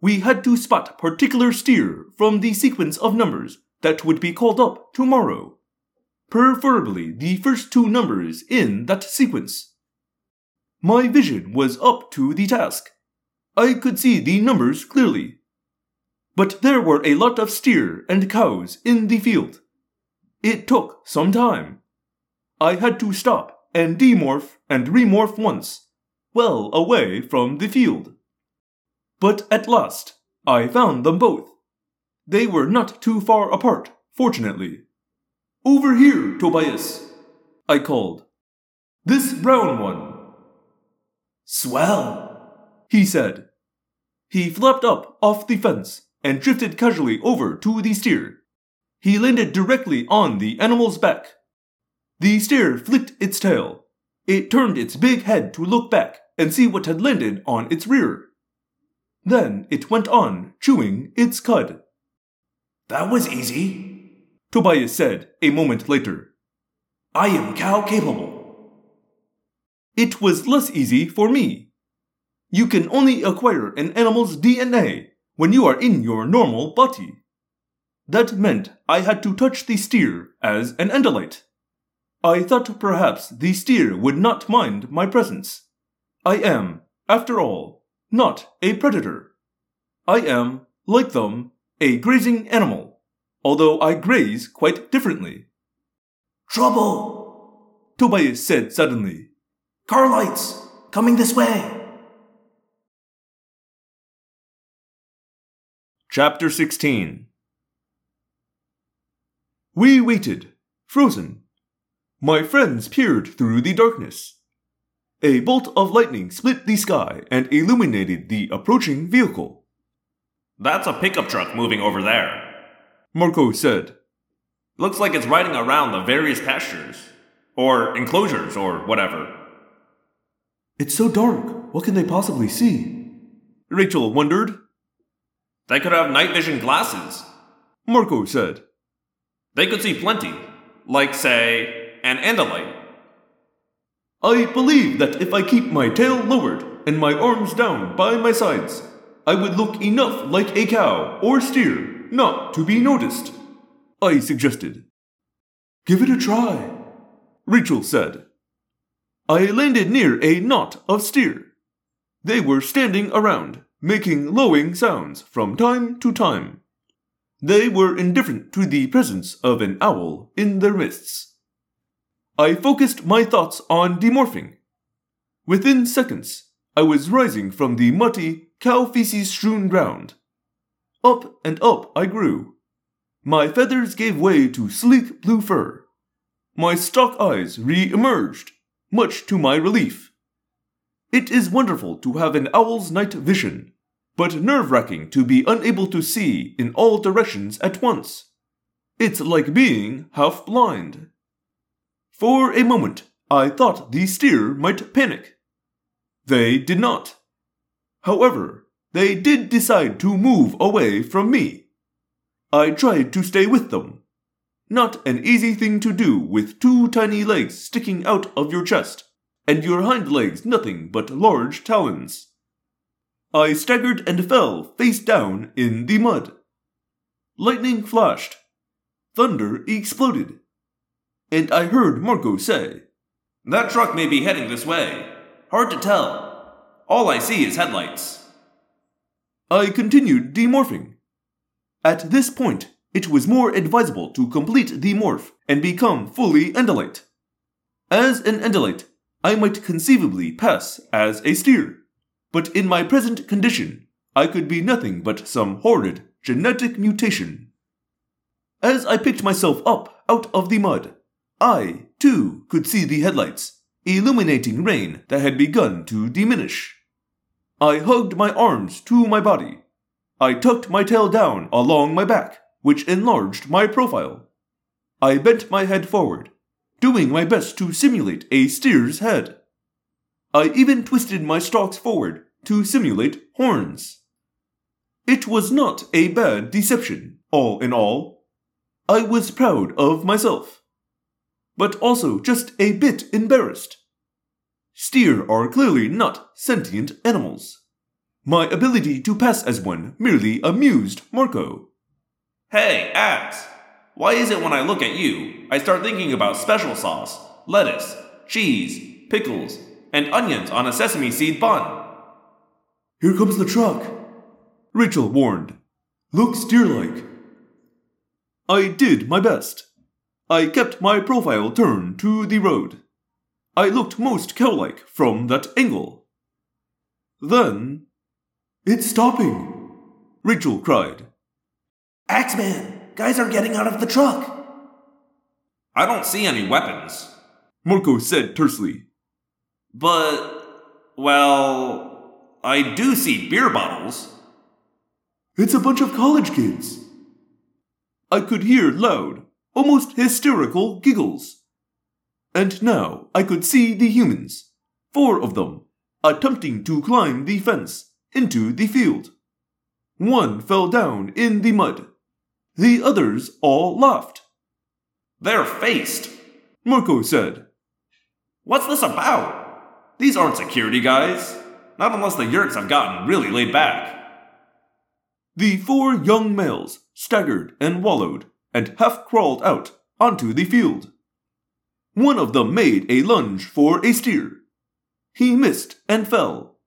We had to spot particular steer from the sequence of numbers that would be called up tomorrow, preferably the first two numbers in that sequence. My vision was up to the task I could see the numbers clearly. But there were a lot of steer and cows in the field. It took some time. I had to stop and demorph and remorph once, well away from the field. But at last, I found them both. They were not too far apart, fortunately. Over here, Tobias, I called. This brown one. Swell, he said. He flapped up off the fence and drifted casually over to the steer. He landed directly on the animal's back. The steer flicked its tail. It turned its big head to look back and see what had landed on its rear. Then it went on, chewing its cud. That was easy, Tobias said a moment later. I am cow capable. It was less easy for me. You can only acquire an animal's DNA when you are in your normal body. That meant I had to touch the steer as an Andalite. I thought perhaps the steer would not mind my presence. I am, after all, not a predator. I am, like them, a grazing animal, although I graze quite differently. Trouble! Tobias said suddenly. Car lights! Coming this way! Chapter 16 We waited, frozen. My friends peered through the darkness. A bolt of lightning split the sky and illuminated the approaching vehicle. That's a pickup truck moving over there. Marco said. Looks like it's riding around the various pastures. Or enclosures, or whatever. It's so dark. What can they possibly see? Rachel wondered. They could have night vision glasses. Marco said. They could see plenty. Like, say, an Andalite. I believe that if I keep my tail lowered and my arms down by my sides, I would look enough like a cow or steer not to be noticed. I suggested. Give it a try, Rachel said. I landed near a knot of steer. They were standing around, making lowing sounds from time to time. They were indifferent to the presence of an owl in their midst. I focused my thoughts on demorphing. Within seconds, I was rising from the muddy, cow feces strewn ground. Up and up I grew. My feathers gave way to sleek blue fur. My stalk eyes re emerged, much to my relief. It is wonderful to have an owl's night vision, but nerve wracking to be unable to see in all directions at once. It's like being half blind. For a moment, I thought the steer might panic. They did not. However, they did decide to move away from me. I tried to stay with them. Not an easy thing to do with two tiny legs sticking out of your chest, and your hind legs nothing but large talons. I staggered and fell face down in the mud. Lightning flashed. Thunder exploded. And I heard Marco say, That truck may be heading this way. Hard to tell. All I see is headlights. I continued demorphing. At this point, it was more advisable to complete the morph and become fully Andalite. As an Andalite, I might conceivably pass as a steer, but in my present condition, I could be nothing but some horrid genetic mutation. As I picked myself up out of the mud, I, too, could see the headlights, illuminating rain that had begun to diminish. I hugged my arms to my body. I tucked my tail down along my back, which enlarged my profile. I bent my head forward, doing my best to simulate a steer's head. I even twisted my stalks forward to simulate horns. It was not a bad deception, all in all. I was proud of myself, but also just a bit embarrassed. Steer are clearly not sentient animals. My ability to pass as one merely amused Marco. Hey, Ax! Why is it when I look at you, I start thinking about special sauce, lettuce, cheese, pickles, and onions on a sesame seed bun? Here comes the truck, Rachel warned. Looks deer like. I did my best. I kept my profile turned to the road. I looked most cow like from that angle. Then. It's stopping, Rachel cried. Axeman, guys are getting out of the truck. I don't see any weapons. Marco said tersely. But, well, I do see beer bottles. It's a bunch of college kids. I could hear loud, almost hysterical giggles. And now I could see the humans, four of them, attempting to climb the fence into the field. One fell down in the mud. The others all laughed. They're faced. Marco said. What's this about? These aren't security guys. Not unless the Yeerks have gotten really laid back. The four young males staggered and wallowed and half crawled out onto the field. One of them made a lunge for a steer. He missed and fell.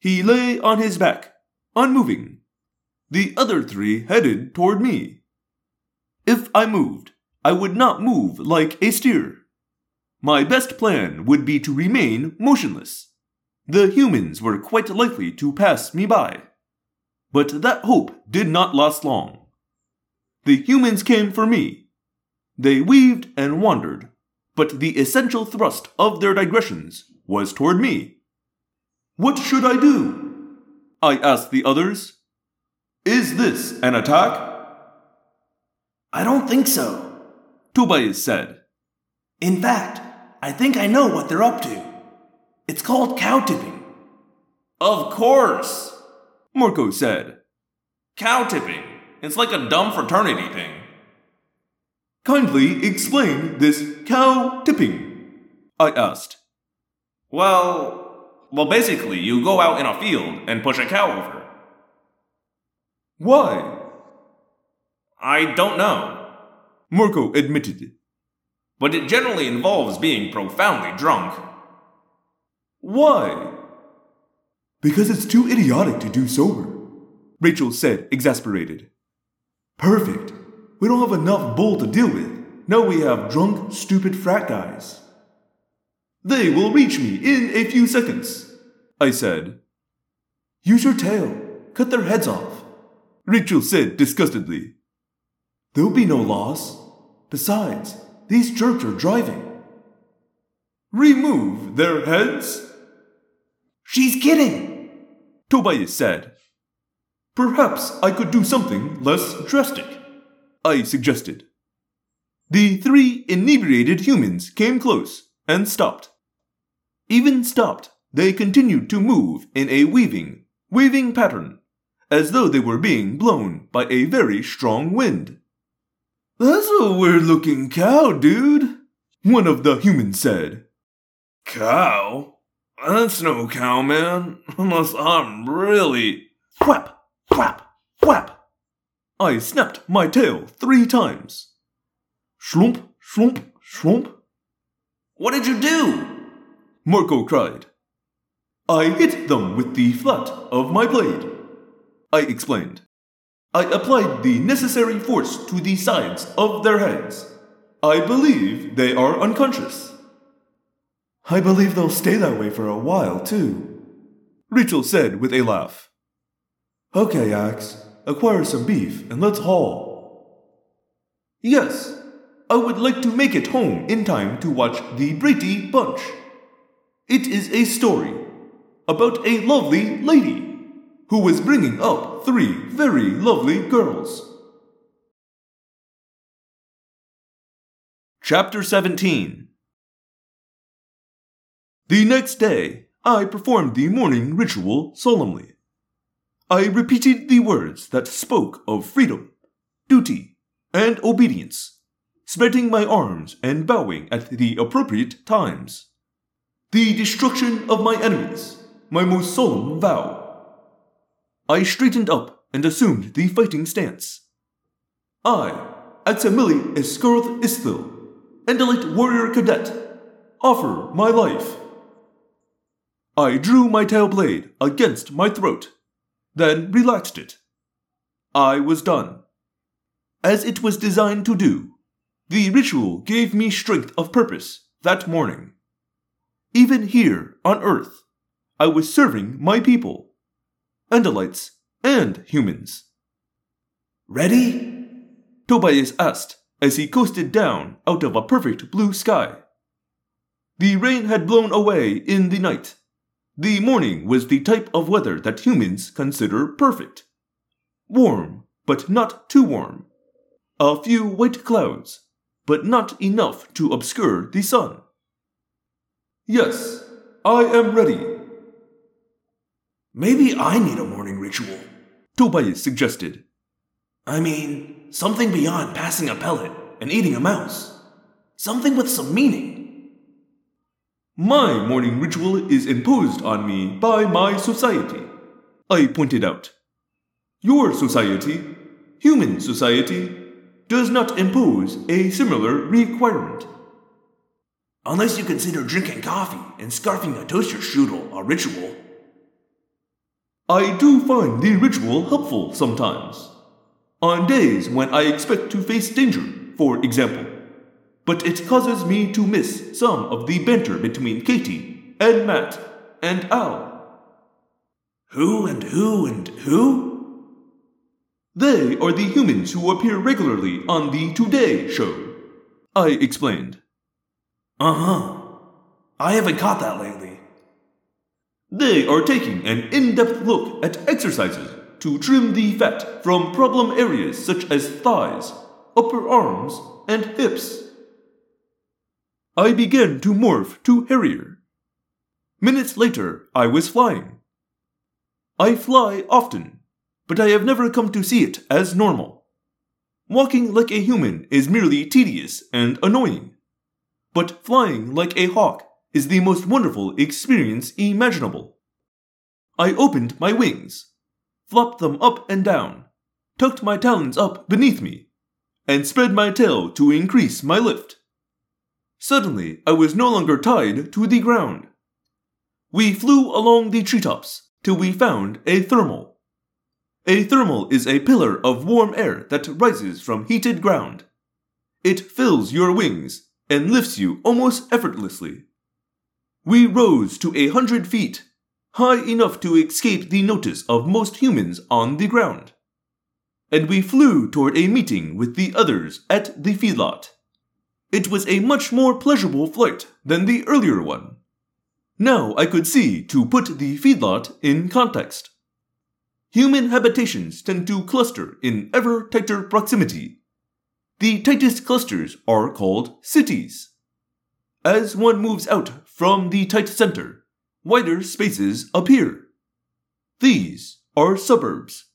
He lay on his back, unmoving. The other three headed toward me. If I moved, I would not move like a steer. My best plan would be to remain motionless. The humans were quite likely to pass me by. But that hope did not last long. The humans came for me. They weaved and wandered, but the essential thrust of their digressions was toward me. What should I do? I asked the others. Is this an attack? I don't think so. Tobias said. In fact, I think I know what they're up to. It's called cow tipping. Of course! Marco said. Cow tipping. It's like a dumb fraternity thing. Kindly explain this cow tipping, I asked. Well, well, basically, you go out in a field and push a cow over. Why? I don't know, Marco admitted. but it generally involves being profoundly drunk. Why? Because it's too idiotic to do sober. Rachel said, exasperated. Perfect. We don't have enough bull to deal with. Now we have drunk, stupid frat guys. They will reach me in a few seconds, I said. Use your tail. Cut their heads off. Rachel said disgustedly. There'll be no loss. Besides, these jerks are driving. Remove their heads? She's kidding. Tobias said. Perhaps I could do something less drastic, I suggested. The three inebriated humans came close and stopped. Even stopped, they continued to move in a weaving, waving pattern, as though they were being blown by a very strong wind. That's a weird looking cow, dude, one of the humans said. Cow? That's no cow, man. Unless I'm really. Whap, whap, whap. I snapped my tail three times. Slump, slump, slump. What did you do? Marco cried. I hit them with the flat of my blade. I explained. I applied the necessary force to the sides of their heads. I believe they are unconscious. I believe they'll stay that way for a while, too. Rachel said with a laugh. Okay, Ax. Acquire some beef and let's haul. Yes, I would like to make it home in time to watch the Brady Bunch. It is a story about a lovely lady who was bringing up three very lovely girls. Chapter 17 The next day, I performed the morning ritual solemnly. I repeated the words that spoke of freedom, duty, and obedience, spreading my arms and bowing at the appropriate times. The destruction of my enemies, my most solemn vow. I straightened up and assumed the fighting stance. I, Aximili Esgarrouth Isthill, Andalite Warrior Cadet, offer my life. I drew my tail blade against my throat, then relaxed it. I was done. As it was designed to do, the ritual gave me strength of purpose that morning. Even here on Earth, I was serving my people, Andalites and humans. Ready? Tobias asked as he coasted down out of a perfect blue sky. The rain had blown away in the night. The morning was the type of weather that humans consider perfect. Warm, but not too warm. A few white clouds, but not enough to obscure the sun. Yes, I am ready, Maybe I need a morning ritual. Tobias suggested. I mean, something beyond passing a pellet and eating a mouse. Something with some meaning. My morning ritual is imposed on me by my society, I pointed out. Your society, human society, does not impose a similar requirement. Unless you consider drinking coffee and scarfing a toaster strudel a ritual. I do find the ritual helpful sometimes. On days when I expect to face danger, for example. But it causes me to miss some of the banter between Katie and Matt and Al. Who and who and who? They are the humans who appear regularly on the Today Show. I explained. Uh huh. I haven't caught that lately. They are taking an in depth look at exercises to trim the fat from problem areas such as thighs, upper arms, and hips. I began to morph to Harrier. Minutes later, I was flying. I fly often, but I have never come to see it as normal. Walking like a human is merely tedious and annoying, but flying like a hawk is the most wonderful experience imaginable. I opened my wings, flopped them up and down, tucked my talons up beneath me, and spread my tail to increase my lift. Suddenly, I was no longer tied to the ground. We flew along the treetops till we found a thermal. A thermal is a pillar of warm air that rises from heated ground. It fills your wings and lifts you almost effortlessly. We rose to a hundred feet, high enough to escape the notice of most humans on the ground. And we flew toward a meeting with the others at the feedlot. It was a much more pleasurable flight than the earlier one. Now I could see to put the feedlot in context. Human habitations tend to cluster in ever tighter proximity. The tightest clusters are called cities. As one moves out from the tight center, wider spaces appear. These are suburbs.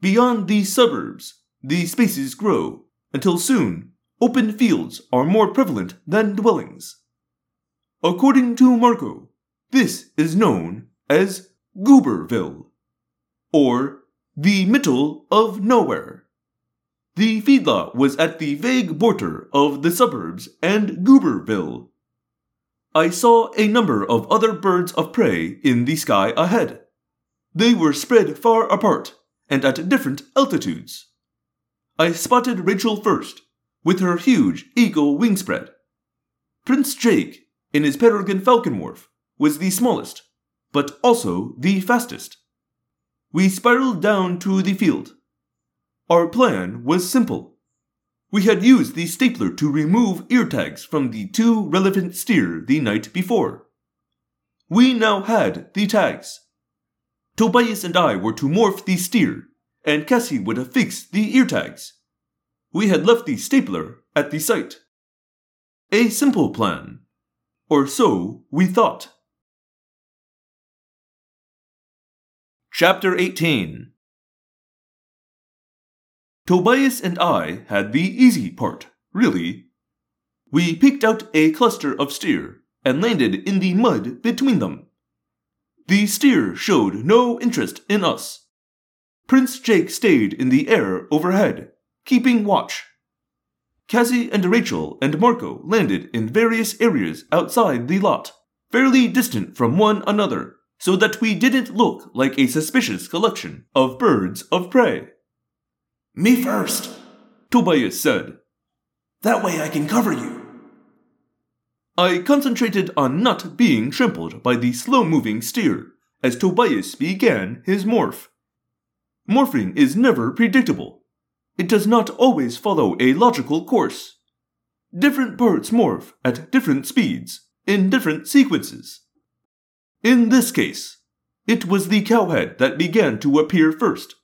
Beyond these suburbs, the spaces grow until soon open fields are more prevalent than dwellings. According to Marco, this is known as Gooberville, or the middle of nowhere. The feedlot was at the vague border of the suburbs and Gooberville. I saw a number of other birds of prey in the sky ahead. They were spread far apart and at different altitudes. I spotted Rachel first with her huge eagle wingspread. Prince Jake, in his peregrine falcon morph, was the smallest, but also the fastest. We spiraled down to the field. Our plan was simple. We had used the stapler to remove ear tags from the two relevant steer the night before. We now had the tags. Tobias and I were to morph the steer, and Cassie would affix the ear tags we had left the stapler at the site. A simple plan. Or so we thought. Chapter 18 Tobias and I had the easy part, really. We picked out a cluster of steer and landed in the mud between them. The steer showed no interest in us. Prince Jake stayed in the air overhead keeping watch. Cassie and Rachel and Marco landed in various areas outside the lot, fairly distant from one another, so that we didn't look like a suspicious collection of birds of prey. Me first, Tobias said. That way I can cover you. I concentrated on not being trampled by the slow moving steer as Tobias began his morph. Morphing is never predictable, it does not always follow a logical course. Different parts morph at different speeds, in different sequences. In this case, it was the cowhead that began to appear first.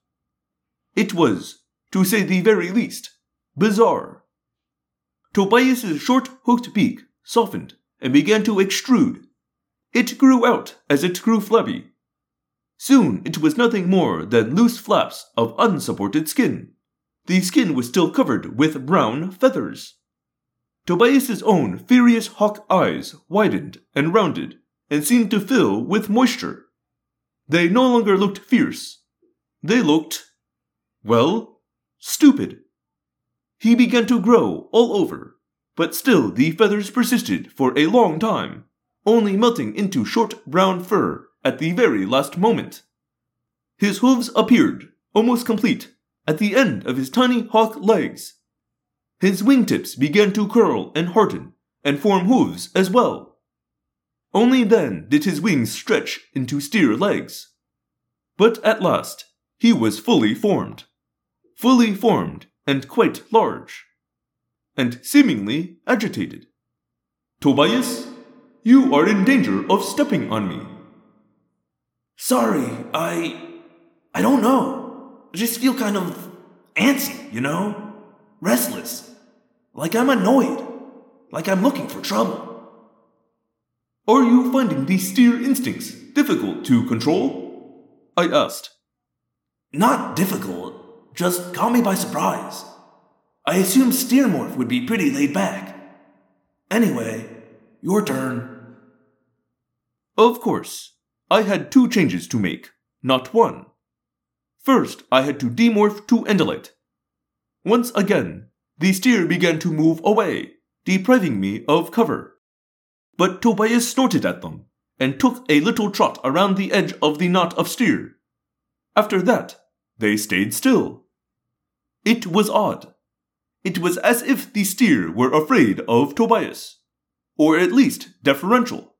It was, to say the very least, bizarre. Tobias's short hooked beak softened and began to extrude. It grew out as it grew flabby. Soon it was nothing more than loose flaps of unsupported skin. The skin was still covered with brown feathers. Tobias's own furious hawk eyes widened and rounded and seemed to fill with moisture. They no longer looked fierce. They looked, well, stupid. He began to grow all over, but still the feathers persisted for a long time, only melting into short brown fur at the very last moment. His hooves appeared, almost complete, at the end of his tiny hawk legs. His wingtips began to curl and harden and form hooves as well. Only then did his wings stretch into steer legs. But at last, he was fully formed. Fully formed and quite large. And seemingly agitated. Tobias, you are in danger of stepping on me. Sorry, I. I don't know. I just feel kind of antsy, you know? Restless. Like I'm annoyed. Like I'm looking for trouble. Are you finding these steer instincts difficult to control? I asked. Not difficult, just caught me by surprise. I assumed Steermorph would be pretty laid back. Anyway, your turn. Of course, I had two changes to make, not one. First, I had to demorph to Andalite. Once again, the steer began to move away, depriving me of cover. But Tobias snorted at them and took a little trot around the edge of the knot of steer. After that, they stayed still. It was odd. It was as if the steer were afraid of Tobias, or at least deferential.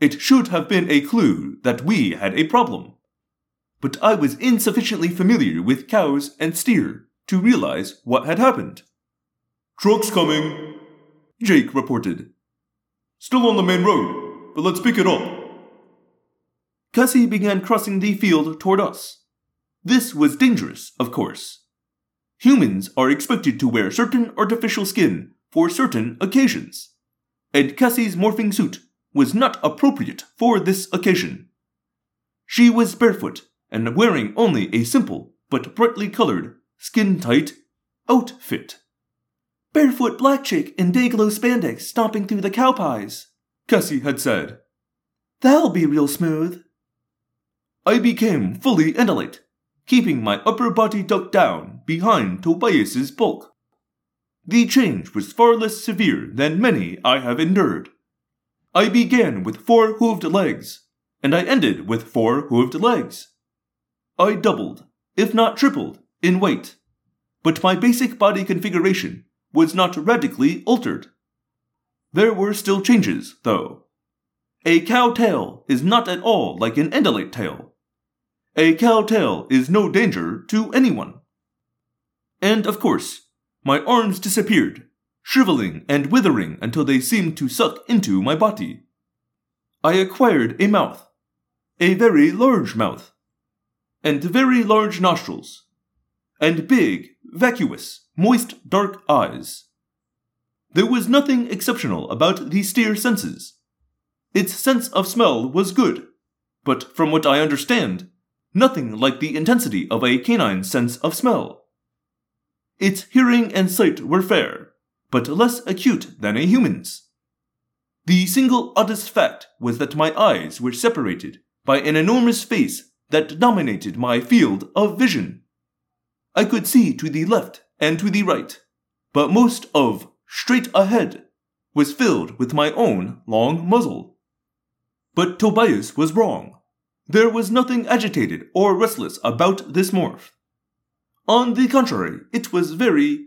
It should have been a clue that we had a problem. But I was insufficiently familiar with cows and steer to realize what had happened. Truck's coming, Jake reported. Still on the main road, but let's pick it up. Cassie began crossing the field toward us. This was dangerous, of course. Humans are expected to wear certain artificial skin for certain occasions, and Cassie's morphing suit was not appropriate for this occasion. She was barefoot and wearing only a simple but brightly colored, skin tight outfit. Barefoot black chick in Dayglow spandex stomping through the cow pies, Cassie had said. That'll be real smooth. I became fully Andalite, keeping my upper body ducked down behind Tobias's bulk. The change was far less severe than many I have endured. I began with four hooved legs, and I ended with four hooved legs. I doubled, if not tripled, in weight, but my basic body configuration was not radically altered. There were still changes, though. A cow tail is not at all like an Andalite tail. A cow tail is no danger to anyone. And of course, my arms disappeared, shriveling and withering until they seemed to suck into my body. I acquired a mouth, a very large mouth, and very large nostrils, and big, vacuous, moist, dark eyes. There was nothing exceptional about the steer senses. Its sense of smell was good, but from what I understand, nothing like the intensity of a canine sense of smell. Its hearing and sight were fair, but less acute than a human's. The single oddest fact was that my eyes were separated by an enormous face that dominated my field of vision. I could see to the left and to the right, but most of straight ahead was filled with my own long muzzle. But Tobias was wrong. There was nothing agitated or restless about this morph. On the contrary, it was very.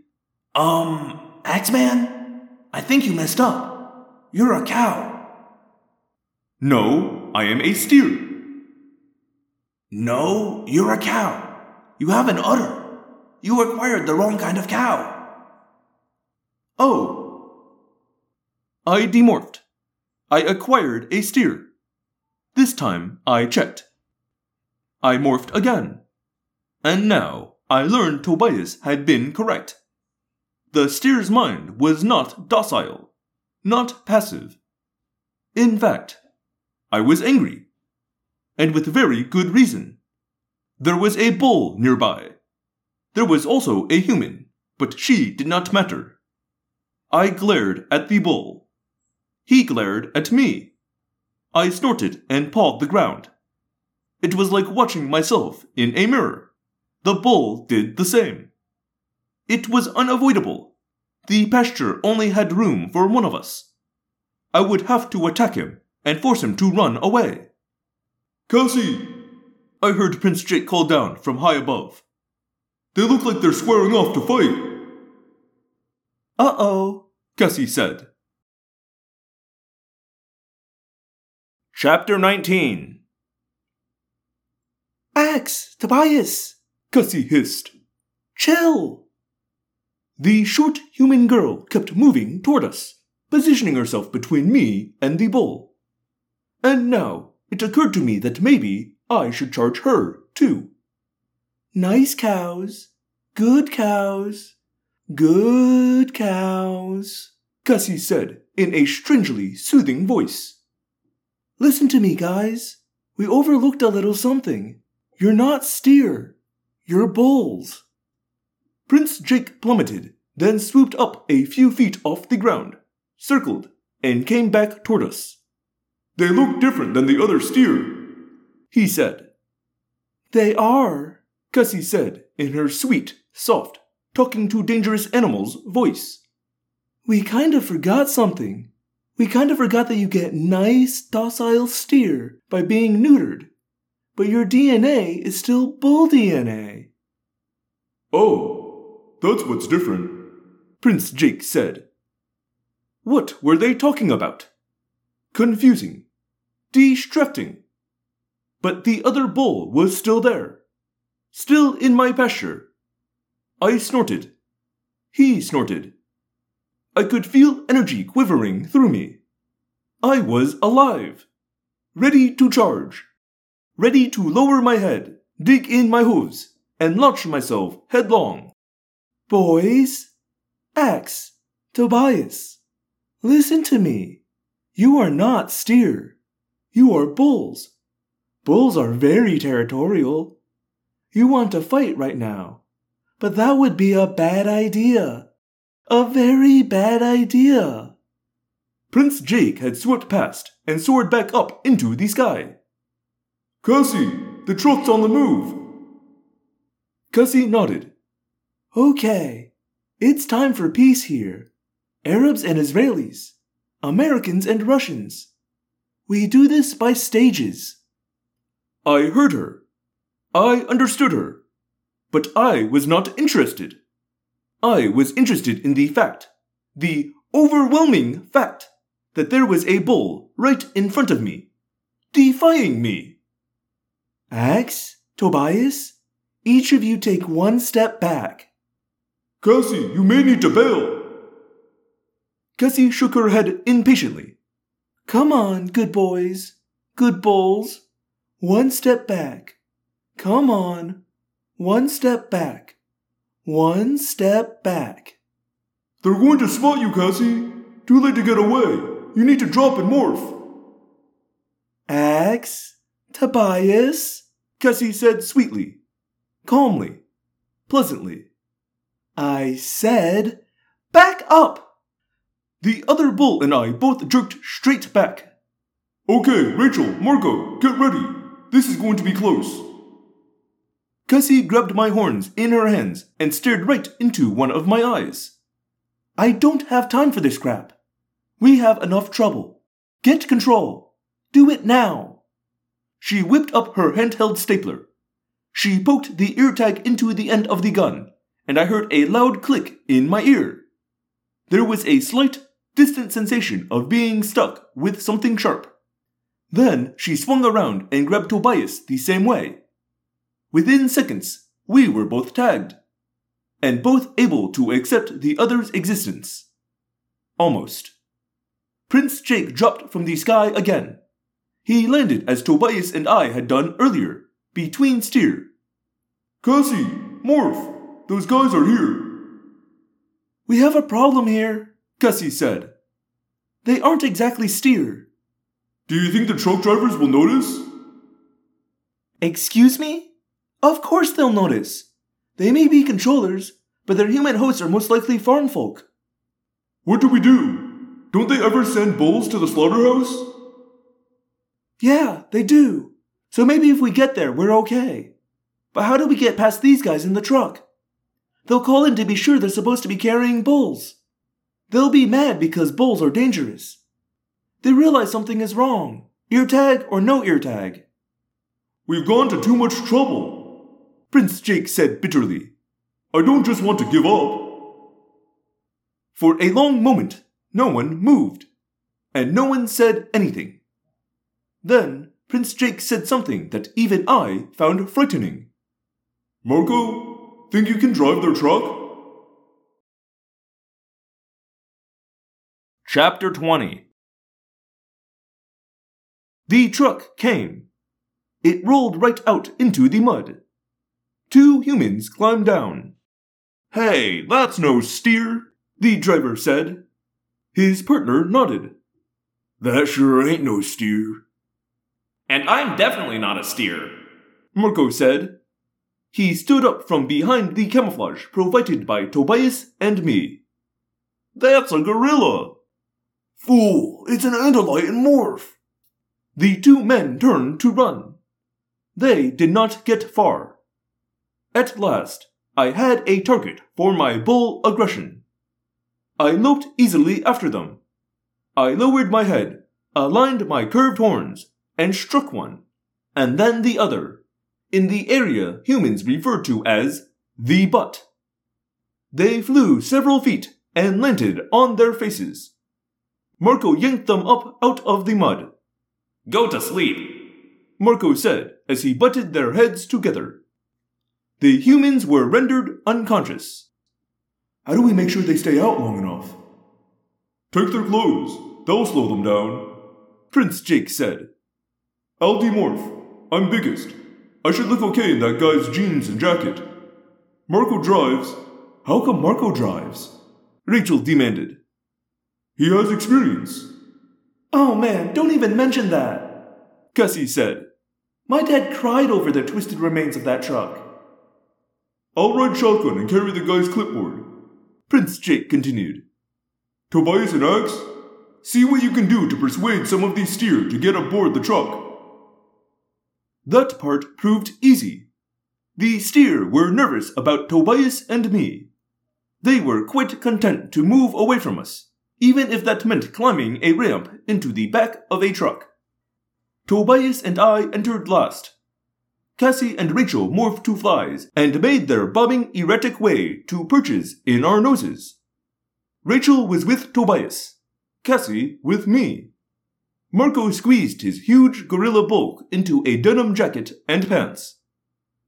Um, Axeman? I think you messed up. You're a cow. No, I am a steer. No, you're a cow. You have an udder. You acquired the wrong kind of cow. Oh. I demorphed. I acquired a steer. This time I checked. I morphed again. And now I learned Tobias had been correct. The steer's mind was not docile, not passive. In fact, I was angry. And with very good reason. There was a bull nearby. There was also a human, but she did not matter. I glared at the bull. He glared at me. I snorted and pawed the ground. It was like watching myself in a mirror. The bull did the same. It was unavoidable. The pasture only had room for one of us. I would have to attack him and force him to run away. Cassie! I heard Prince Jake call down from high above. They look like they're squaring off to fight. Uh oh, Cassie said. Chapter 19 Ax, Tobias! Cassie hissed. Chill! The short human girl kept moving toward us, positioning herself between me and the bull. And now it occurred to me that maybe I should charge her, too. Nice cows, good cows, good cows, Cassie said in a strangely soothing voice. Listen to me, guys. We overlooked a little something. You're not steer, you're bulls. Prince Jake plummeted, then swooped up a few feet off the ground, circled, and came back toward us. They look different than the other steer, he said. They are, Cassie said in her sweet, soft, talking to dangerous animals voice. We kind of forgot something. We kind of forgot that you get nice, docile steer by being neutered. But your DNA is still bull DNA. Oh, that's what's different, Prince Jake said. What were they talking about? Confusing. Distracting. But the other bull was still there. Still in my pasture. I snorted. He snorted. I could feel energy quivering through me. I was alive. Ready to charge. Ready to lower my head, dig in my hooves, and launch myself headlong. Boys, Ax, Tobias, listen to me. You are not steer. You are bulls. Bulls are very territorial. You want to fight right now, but that would be a bad idea. A very bad idea. Prince Jake had swooped past and soared back up into the sky. Cassie, the truck's on the move. Cassie nodded. Okay, it's time for peace here. Arabs and Israelis, Americans and Russians. We do this by stages. I heard her. I understood her. But I was not interested. I was interested in the fact, the overwhelming fact, that there was a bull right in front of me, defying me. Ax, Tobias, each of you take one step back. Cassie, you may need to bail. Cassie shook her head impatiently. Come on, good boys, good bulls. One step back. Come on, one step back. One step back. They're going to spot you, Cassie. Too late to get away. You need to drop and morph. Ax, Tobias, Cassie said sweetly, calmly, pleasantly. I said, back up! The other bull and I both jerked straight back. Okay, Rachel, Marco, get ready. This is going to be close. Cassie grabbed my horns in her hands and stared right into one of my eyes. I don't have time for this crap. We have enough trouble. Get control. Do it now. She whipped up her handheld stapler. She poked the ear tag into the end of the gun, and I heard a loud click in my ear. There was a slight, distant sensation of being stuck with something sharp. Then she swung around and grabbed Tobias the same way. Within seconds, we were both tagged, and both able to accept the other's existence. Almost. Prince Jake dropped from the sky again. He landed as Tobias and I had done earlier, between steer. Cassie, Morph, those guys are here. We have a problem here, Cassie said. They aren't exactly steer. Do you think the truck drivers will notice? Excuse me? Of course they'll notice. They may be controllers, but their human hosts are most likely farm folk. What do we do? Don't they ever send bulls to the slaughterhouse? Yeah, they do. So maybe if we get there, we're okay. But how do we get past these guys in the truck? They'll call in to be sure they're supposed to be carrying bulls. They'll be mad because bulls are dangerous. They realize something is wrong, ear tag or no ear tag. We've gone to too much trouble. Prince Jake said bitterly. I don't just want to give up. For a long moment, no one moved, and no one said anything. Then Prince Jake said something that even I found frightening. Marco, think you can drive their truck? Chapter 20 The truck came. It rolled right out into the mud. Two humans climbed down. Hey, that's no steer, The driver said. His partner nodded. That sure ain't no steer. And I'm definitely not a steer. Marco said. He stood up from behind the camouflage provided by Tobias and me. That's a gorilla. Fool, it's an Andalite and morph. The two men turned to run. They did not get far. At last, I had a target for my bull aggression. I loped easily after them. I lowered my head, aligned my curved horns, and struck one, and then the other, in the area humans refer to as the butt. They flew several feet and landed on their faces. Marco yanked them up out of the mud. Go to sleep. Marco said as he butted their heads together. The humans were rendered unconscious. How do we make sure they stay out long enough? Take their clothes. They'll slow them down. Prince Jake said. I'll demorph. I'm biggest. I should look okay in that guy's jeans and jacket. Marco drives. How come Marco drives? Rachel demanded. He has experience. Oh man, don't even mention that. Cassie said. My dad cried over the twisted remains of that truck. I'll ride shotgun and carry the guy's clipboard. Prince Jake continued. Tobias and Ax, see what you can do to persuade some of these steer to get aboard the truck. That part proved easy. The steer were nervous about Tobias and me. They were quite content to move away from us, even if that meant climbing a ramp into the back of a truck. Tobias and I entered last. Cassie and Rachel morphed to flies and made their bobbing erratic way to perches in our noses. Rachel was with Tobias, Cassie with me. Marco squeezed his huge gorilla bulk into a denim jacket and pants.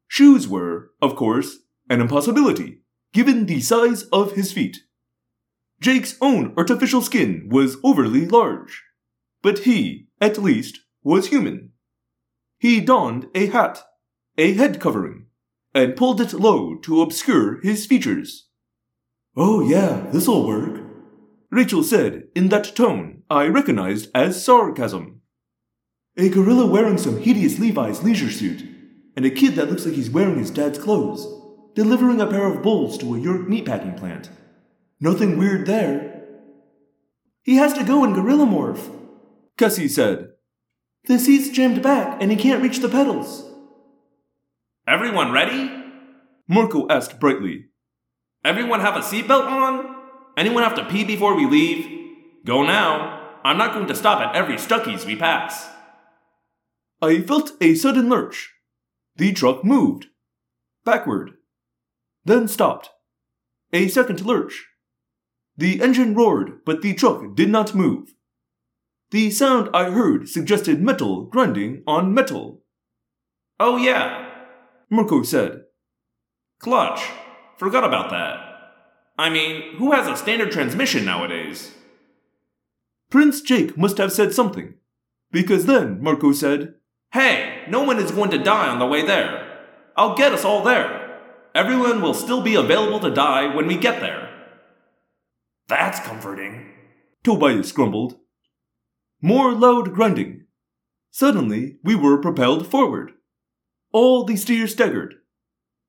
Shoes were, of course, an impossibility, given the size of his feet. Jake's own artificial skin was overly large, but he, at least, was human. He donned a hat, a head covering, and pulled it low to obscure his features. Oh, yeah, this'll work. Rachel said in that tone I recognized as sarcasm. A gorilla wearing some hideous Levi's leisure suit, and a kid that looks like he's wearing his dad's clothes, delivering a pair of bulls to a Yeerk meatpacking plant. Nothing weird there. He has to go in gorilla morph. Cassie said. The seat's jammed back and he can't reach the pedals. Everyone ready? Marco asked brightly. Everyone have a seatbelt on? Anyone have to pee before we leave? Go now. I'm not going to stop at every Stuckey's we pass. I felt a sudden lurch. The truck moved. Backward. Then stopped. A second lurch. The engine roared, but the truck did not move. The sound I heard suggested metal grinding on metal. Oh, yeah. Marco said. Clutch. Forgot about that. I mean, who has a standard transmission nowadays? Prince Jake must have said something, because then Marco said, Hey, no one is going to die on the way there. I'll get us all there. Everyone will still be available to die when we get there. That's comforting. Tobias grumbled. More loud grunting. Suddenly, we were propelled forward. All the steers staggered.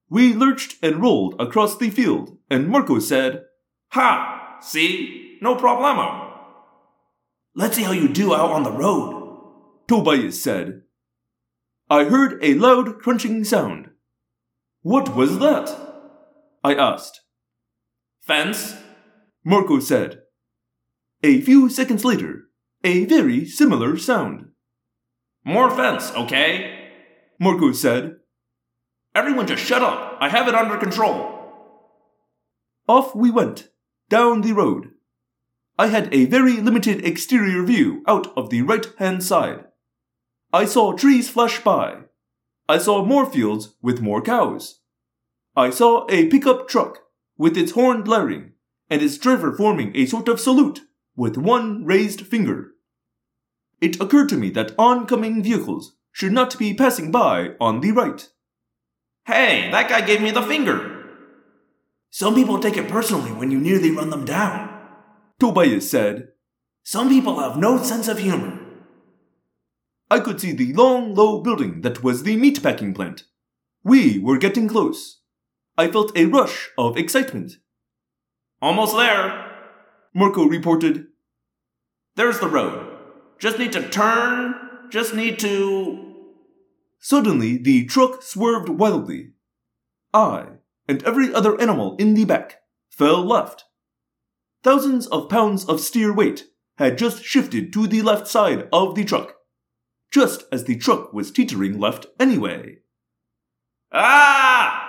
We lurched and rolled across the field, and Marco said, Ha! See? No problemo. Let's see how you do out on the road. Tobias said. I heard a loud crunching sound. What was that? I asked. Fence? Marco said. A few seconds later, a very similar sound. More fence, okay? Marco said. Everyone just shut up. I have it under control. Off we went, down the road. I had a very limited exterior view out of the right hand side. I saw trees flash by. I saw more fields with more cows. I saw a pickup truck with its horn blaring and its driver forming a sort of salute with one raised finger. It occurred to me that oncoming vehicles should not be passing by on the right. Hey, that guy gave me the finger. Some people take it personally when you nearly run them down. Tobias said. Some people have no sense of humor. I could see the long, low building that was the meatpacking plant. We were getting close. I felt a rush of excitement. Almost there. Marco reported. There's the road. Just need to turn. Just need to. Suddenly, the truck swerved wildly. I, and every other animal in the back, fell left. Thousands of pounds of steer weight had just shifted to the left side of the truck, just as the truck was teetering left anyway. Ah!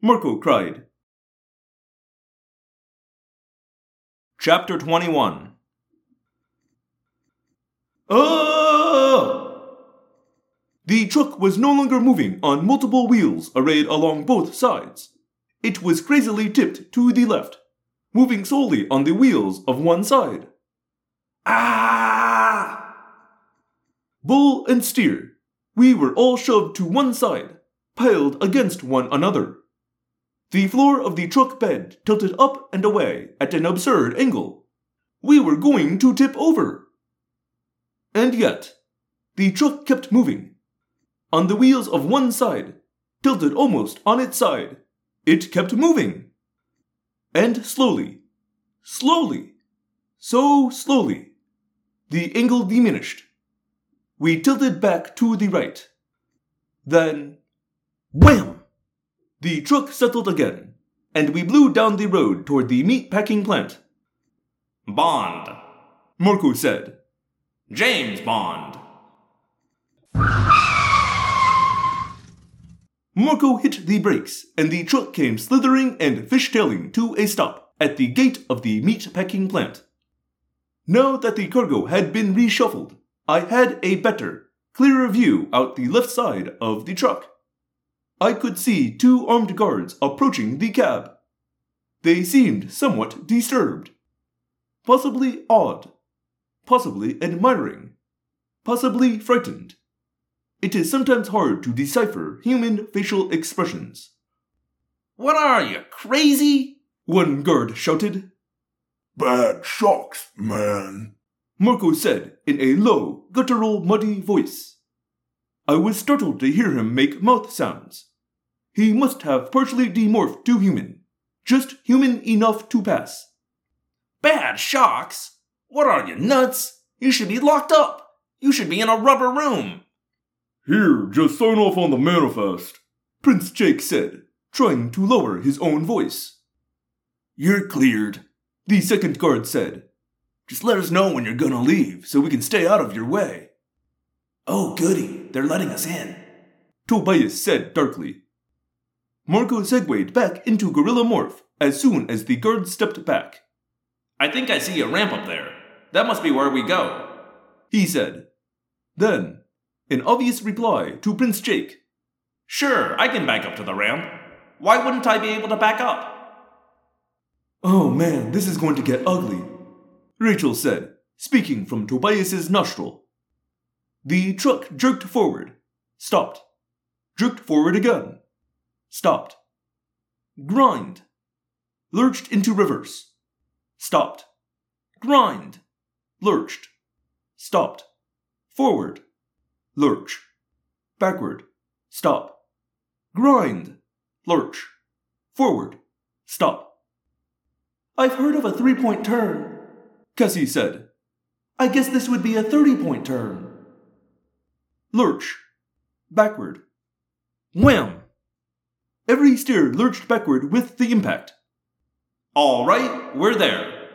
Marco cried. Chapter 21 Oh! The truck was no longer moving on multiple wheels arrayed along both sides. It was crazily tipped to the left, moving solely on the wheels of one side. Ah! Bull and steer, we were all shoved to one side, piled against one another. The floor of the truck bed tilted up and away at an absurd angle. We were going to tip over. And yet, the truck kept moving. On the wheels of one side, tilted almost on its side, it kept moving. And slowly, slowly, so slowly, the angle diminished. We tilted back to the right. Then, wham! The truck settled again, and we blew down the road toward the meat packing plant. Bond. Marco said. James Bond. Marco hit the brakes, and the truck came slithering and fishtailing to a stop at the gate of the meat packing plant. Now that the cargo had been reshuffled, I had a better, clearer view out the left side of the truck. I could see two armed guards approaching the cab. They seemed somewhat disturbed, possibly awed, possibly admiring, possibly frightened. It is sometimes hard to decipher human facial expressions. What are you, crazy? One guard shouted. Bad shocks, man. Marco said in a low, guttural, muddy voice. I was startled to hear him make mouth sounds. He must have partially demorphed to human, just human enough to pass. Bad shocks? What are you, nuts? You should be locked up. You should be in a rubber room. Here, just sign off on the manifest, Prince Jake said, trying to lower his own voice. You're cleared, the second guard said. Just let us know when you're gonna leave so we can stay out of your way. Oh, goody, they're letting us in. Tobias said darkly. Marco segued back into Gorilla Morph as soon as the guard stepped back. I think I see a ramp up there. That must be where we go. He said. Then, in obvious reply to Prince Jake, Sure, I can back up to the ramp. Why wouldn't I be able to back up? Oh man, this is going to get ugly, Rachel said, speaking from Tobias's nostril. The truck jerked forward, stopped, jerked forward again, stopped, grind, lurched into reverse, stopped, grind, lurched, stopped, forward, lurch, backward, stop, grind, lurch, forward, stop. I've heard of a three point turn, Cassie said. I guess this would be a 30 point turn. Lurch, backward, wham! Every steer lurched backward with the impact. All right, we're there,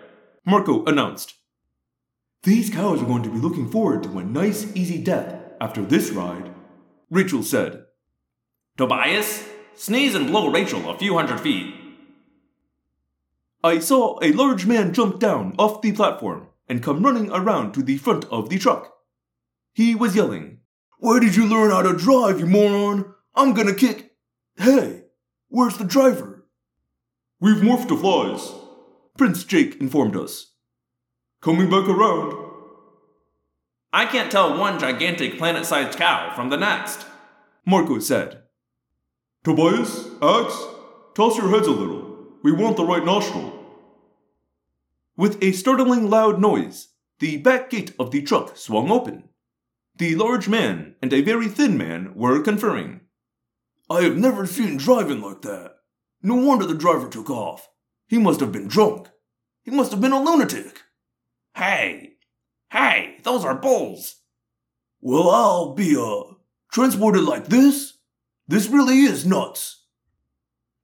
Marco announced. These cows are going to be looking forward to a nice, easy death after this ride, Rachel said. Tobias, sneeze and blow Rachel a few hundred feet. I saw a large man jump down off the platform and come running around to the front of the truck. He was yelling, Where did you learn how to drive, you moron? I'm gonna kick. Hey, where's the driver? We've morphed to flies, Prince Jake informed us. Coming back around. I can't tell one gigantic planet sized cow from the next. Marco said. Tobias, Ax, toss your heads a little. We want the right nostril. With a startling loud noise, the back gate of the truck swung open. The large man and a very thin man were conferring. I have never seen driving like that. No wonder the driver took off. He must have been drunk. He must have been a lunatic. Hey, hey, those are bulls. Well, I'll be, uh, transported like this? This really is nuts.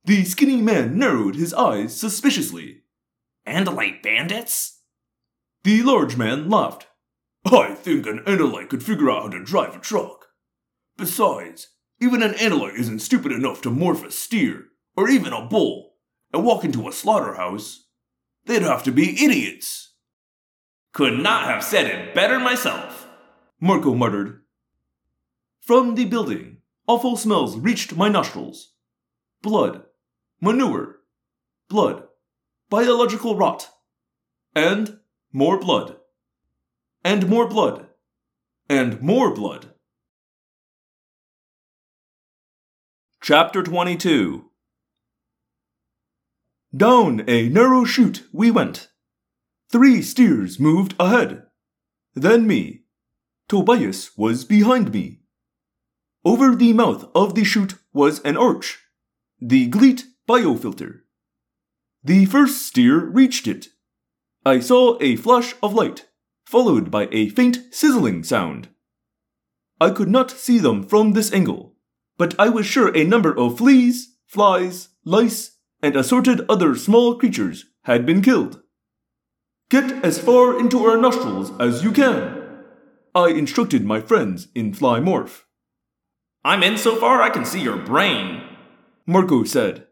The skinny man narrowed his eyes suspiciously. Andalite bandits? The large man laughed. I think an Andalite could figure out how to drive a truck. Besides, even an Andalite isn't stupid enough to morph a steer, or even a bull, and walk into a slaughterhouse. They'd have to be idiots. Could not have said it better myself. Marco muttered. From the building, awful smells reached my nostrils. Blood, manure, blood, biological rot, and more blood, and more blood, and more blood. Chapter 22 Down a narrow chute we went. Three steers moved ahead. Then me. Tobias was behind me. Over the mouth of the chute was an arch, the Gleet biofilter. The first steer reached it. I saw a flash of light, followed by a faint sizzling sound. I could not see them from this angle, but I was sure a number of fleas, flies, lice, and assorted other small creatures had been killed. Get as far into our nostrils as you can, I instructed my friends in Fly Morph. I'm in so far I can see your brain, Marco said.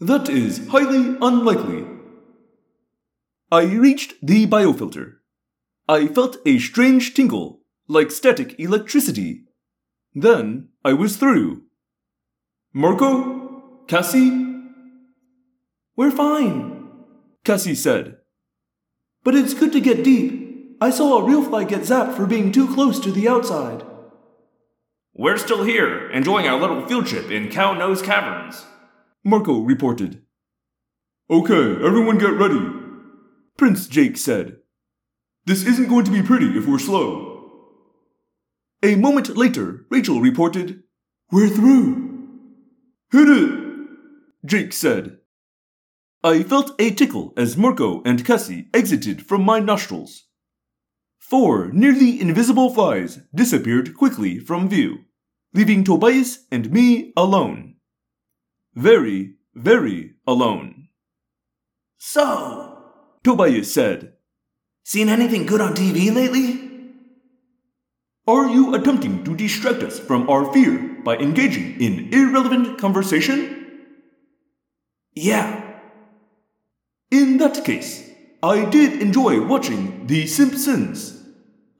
That is highly unlikely. I reached the biofilter. I felt a strange tingle, like static electricity. Then I was through. Marco? Cassie? We're fine, Cassie said. But it's good to get deep. I saw a real fly get zapped for being too close to the outside. We're still here, enjoying our little field trip in Cow Nose Caverns. Marco reported. Okay, everyone get ready. Prince Jake said. This isn't going to be pretty if we're slow. A moment later, Rachel reported, We're through. Hit it! Jake said. I felt a tickle as Marco and Cassie exited from my nostrils. Four nearly invisible flies disappeared quickly from view, leaving Tobias and me alone. Very, very alone. So, Tobias said, Seen anything good on TV lately? Are you attempting to distract us from our fear by engaging in irrelevant conversation? Yeah. In that case, I did enjoy watching The Simpsons.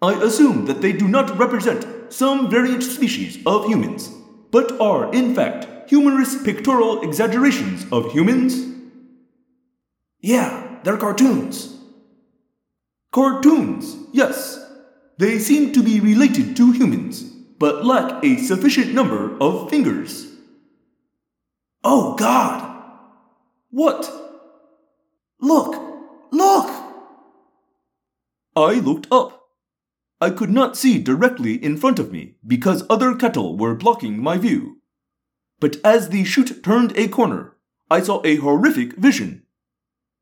I assume that they do not represent some variant species of humans, but are, in fact, humorous pictorial exaggerations of humans? Yeah, they're cartoons. Cartoons, yes. They seem to be related to humans, but lack a sufficient number of fingers. Oh, God! What? Look! Look! I looked up. I could not see directly in front of me because other cattle were blocking my view. But as the chute turned a corner, I saw a horrific vision.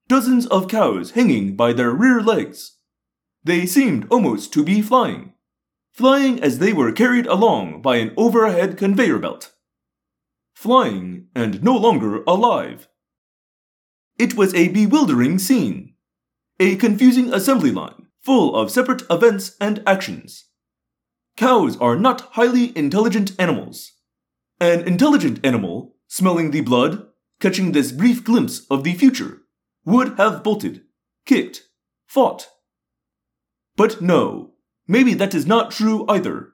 Dozens of cows hanging by their rear legs. They seemed almost to be flying, flying as they were carried along by an overhead conveyor belt. Flying and no longer alive. It was a bewildering scene, a confusing assembly line full of separate events and actions. Cows are not highly intelligent animals. An intelligent animal, smelling the blood, catching this brief glimpse of the future, would have bolted, kicked, fought. But no, maybe that is not true either.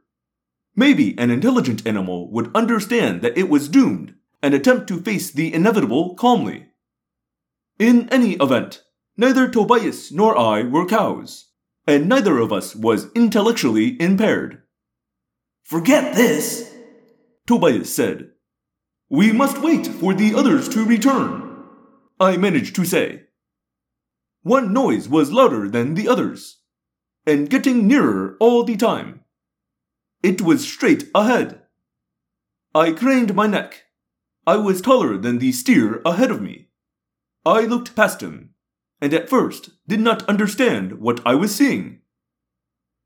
Maybe an intelligent animal would understand that it was doomed and attempt to face the inevitable calmly. In any event, neither Tobias nor I were cows. and neither of us was intellectually impaired. Forget this. Tobias said. We must wait for the others to return, I managed to say. One noise was louder than the others, and getting nearer all the time. It was straight ahead. I craned my neck. I was taller than the steer ahead of me. I looked past him, and at first did not understand what I was seeing.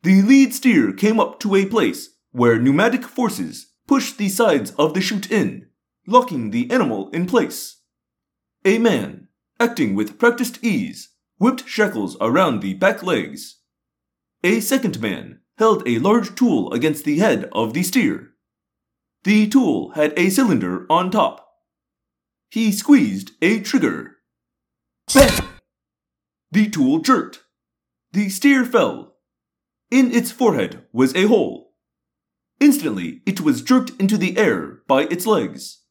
The lead steer came up to a place where pneumatic forces pushed the sides of the chute in, locking the animal in place. A man, acting with practiced ease, whipped shackles around the back legs. A second man held a large tool against the head of the steer. The tool had a cylinder on top. He squeezed a trigger. Bang! The tool jerked. The steer fell. In its forehead was a hole. Instantly, it was jerked into the air by its legs.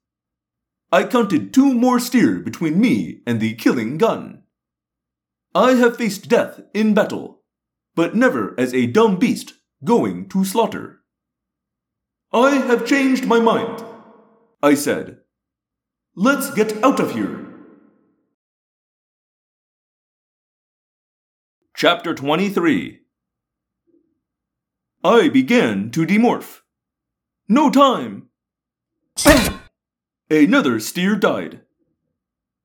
I counted two more steer between me and the killing gun. I have faced death in battle, but never as a dumb beast going to slaughter. I have changed my mind, I said. Let's get out of here. Chapter 23 I began to demorph. No time! Another steer died.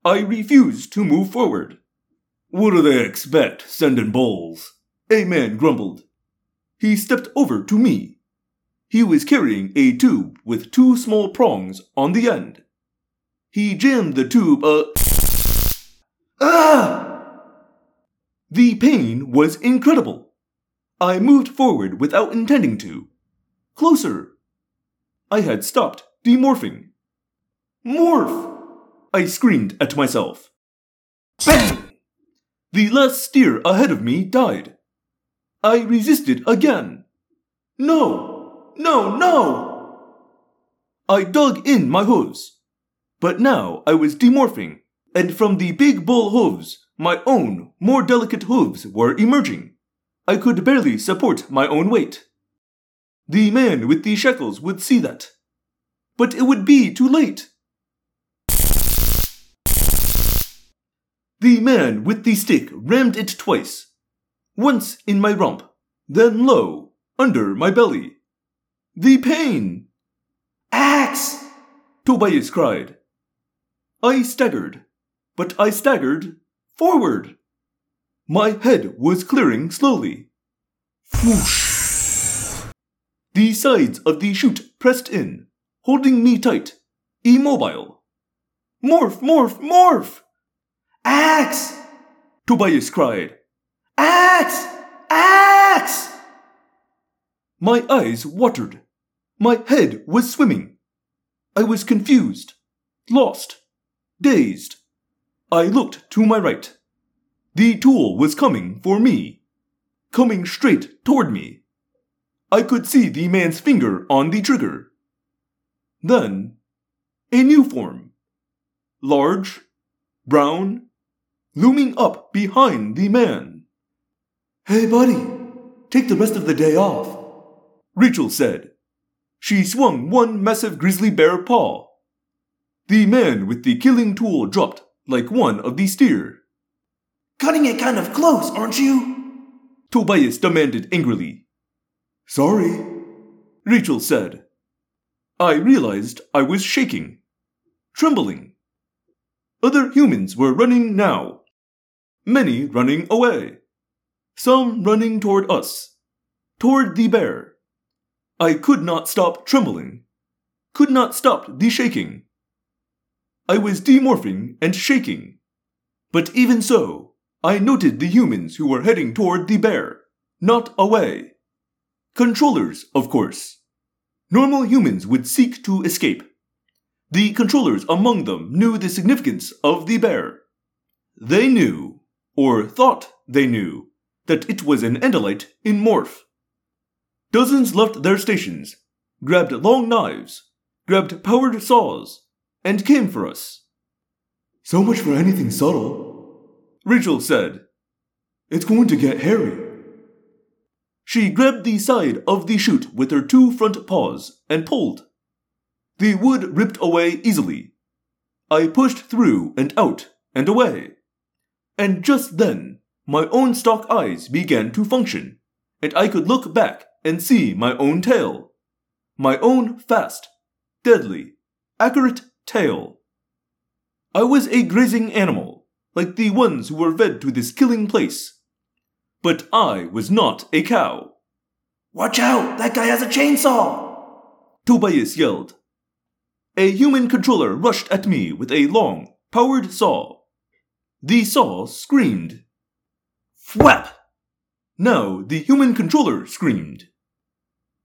I refused to move forward. What do they expect, sending bulls? A man grumbled. He stepped over to me. He was carrying a tube with two small prongs on the end. He jammed the tube uh Ah! The pain was incredible. I moved forward without intending to. Closer. I had stopped demorphing. Morph! I screamed at myself. Bang! The last steer ahead of me died. I resisted again. No! No, no! I dug in my hooves. But now I was demorphing, and from the big bull hooves, my own, more delicate hooves were emerging. I could barely support my own weight. The man with the shekels would see that. But it would be too late. The man with the stick rammed it twice. Once in my rump, then low, under my belly. The pain! Ax! Tobias cried. I staggered, but I staggered forward. My head was clearing slowly. Whoosh! The sides of the chute pressed in, holding me tight, immobile. Morph, morph, morph! Ax! Tobias cried. Ax! Ax! My eyes watered. My head was swimming. I was confused, lost, dazed. I looked to my right. The tool was coming for me, coming straight toward me. I could see the man's finger on the trigger. Then, a new form. Large, brown, looming up behind the man. Hey, buddy, take the rest of the day off, Rachel said. She swung one massive grizzly bear paw. The man with the killing tool dropped like one of the steer. Cutting it kind of close, aren't you? Tobias demanded angrily. Sorry, Rachel said. I realized I was shaking, trembling. Other humans were running now, many running away, some running toward us, toward the bear. I could not stop trembling, could not stop the shaking. I was demorphing and shaking. But even so, I noted the humans who were heading toward the bear, not away. Controllers, of course. Normal humans would seek to escape. The controllers among them knew the significance of the bear. They knew, or thought they knew, that it was an Andalite in morph. Dozens left their stations, grabbed long knives, grabbed powered saws, and came for us. So much for anything subtle, Rachel said. It's going to get hairy. She grabbed the side of the chute with her two front paws and pulled. The wood ripped away easily. I pushed through and out and away. And just then, my own stalk eyes began to function, and I could look back and see my own tail. My own fast, deadly, accurate tail. I was a grazing animal, like the ones who were fed to this killing place. But I was not a cow. Watch out! That guy has a chainsaw! Tobias yelled. A human controller rushed at me with a long, powered saw. The saw screamed. Thwap! Now the human controller screamed.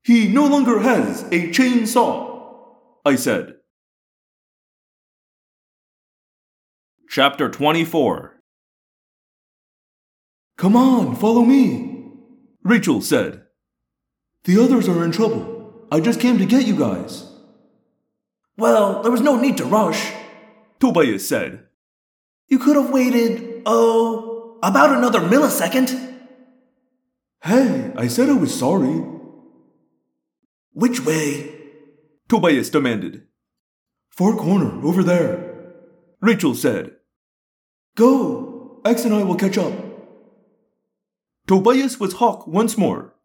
He no longer has a chainsaw, I said. Chapter 24 Come on, follow me, Rachel said. The others are in trouble. I just came to get you guys. Well, there was no need to rush. Tobias said. You could have waited, oh, about another millisecond. Hey, I said I was sorry. Which way? Tobias demanded. Far corner, over there. Rachel said. Go! Ax and I will catch up. Tobias was Hawk once more.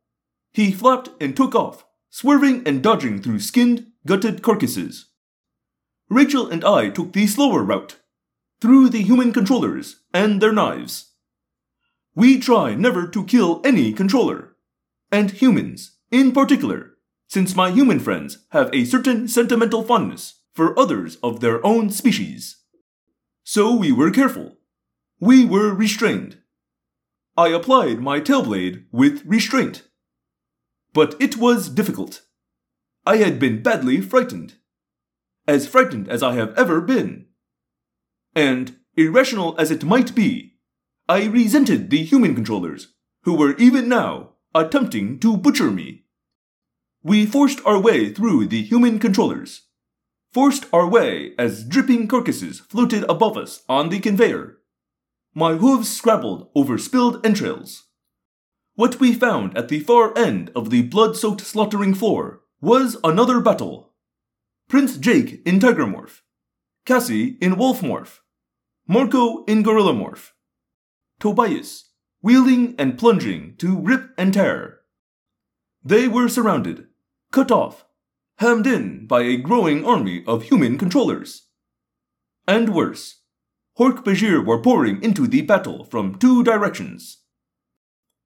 He flapped and took off, swerving and dodging through skinned, gutted carcasses. Rachel and I took the slower route, through the human controllers and their knives. We try never to kill any controller, and humans in particular, since my human friends have a certain sentimental fondness for others of their own species. So we were careful. We were restrained. I applied my tailblade with restraint. But it was difficult. I had been badly frightened. As frightened as I have ever been. And, irrational as it might be, I resented the human controllers, who were even now attempting to butcher me. We forced our way through the human controllers, forced our way as dripping carcasses floated above us on the conveyor. My hooves scrabbled over spilled entrails. What we found at the far end of the blood soaked slaughtering floor was another battle. Prince Jake in Tiger Morph, Cassie in Wolf Morph, Marco in Gorilla Morph, Tobias wheeling and plunging to rip and tear. They were surrounded, cut off, hemmed in by a growing army of human controllers. And worse, Hork Bajir were pouring into the battle from two directions.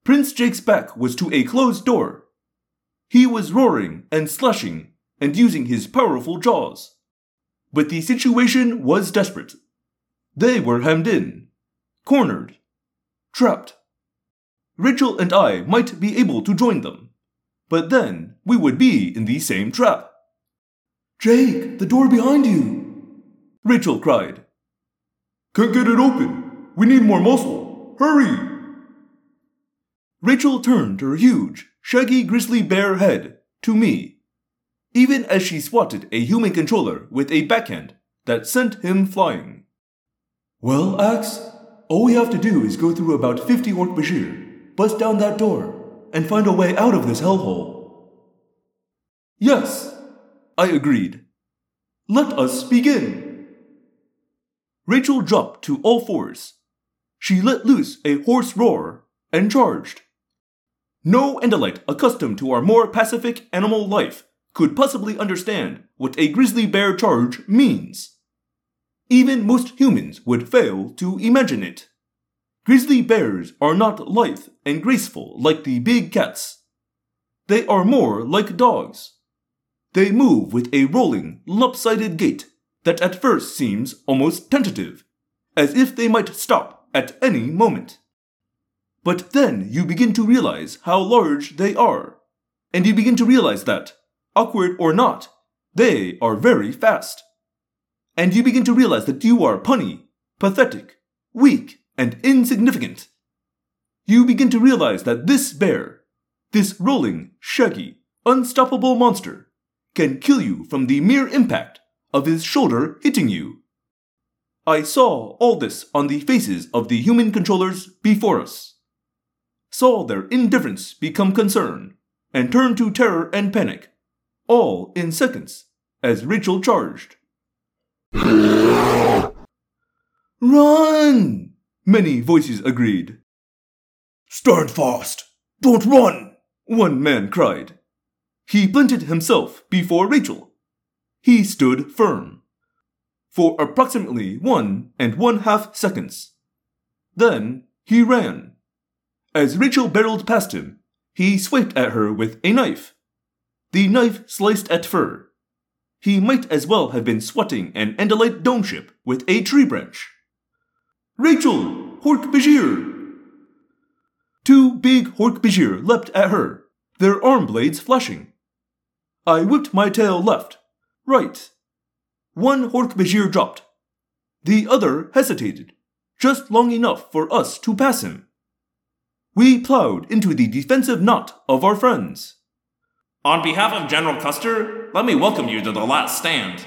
Prince Jake's back was to a closed door. He was roaring and slashing and using his powerful jaws. But the situation was desperate. They were hemmed in, cornered, trapped. Rachel and I might be able to join them, but then we would be in the same trap. Jake, the door behind you! Rachel cried. Can't get it open. We need more muscle. Hurry! Rachel turned her huge, shaggy grizzly bear head to me, even as she swatted a human controller with a backhand that sent him flying. Well, Ax, all we have to do is go through about 50 Hork Bajir, bust down that door, and find a way out of this hellhole. Yes, I agreed. Let us begin. Rachel dropped to all fours. She let loose a hoarse roar and charged. No Andalite accustomed to our more pacific animal life could possibly understand what a grizzly bear charge means. Even most humans would fail to imagine it. Grizzly bears are not lithe and graceful like the big cats. They are more like dogs. They move with a rolling, lopsided gait that at first seems almost tentative, as if they might stop at any moment. But then you begin to realize how large they are, and you begin to realize that, awkward or not, they are very fast. And you begin to realize that you are punny, pathetic, weak, and insignificant. You begin to realize that this bear, this rolling, shaggy, unstoppable monster, can kill you from the mere impact of his shoulder hitting you. I saw all this on the faces of the human controllers before us. saw their indifference become concern and turn to terror and panic, all in seconds, as Rachel charged. Run! Many voices agreed. Stand fast! Don't run! One man cried. He planted himself before Rachel. He stood firm. For approximately one and one half seconds. Then he ran. As Rachel barreled past him, he swiped at her with a knife. The knife sliced at fur. He might as well have been swatting an Andalite dome ship with a tree branch. Rachel! Hork Bajir! Two big Hork Bajir leapt at her, their arm blades flashing. I whipped my tail left, right. One Hork Bajir dropped. The other hesitated, just long enough for us to pass him. We plowed into the defensive knot of our friends. On behalf of General Custer, let me welcome you to the last stand.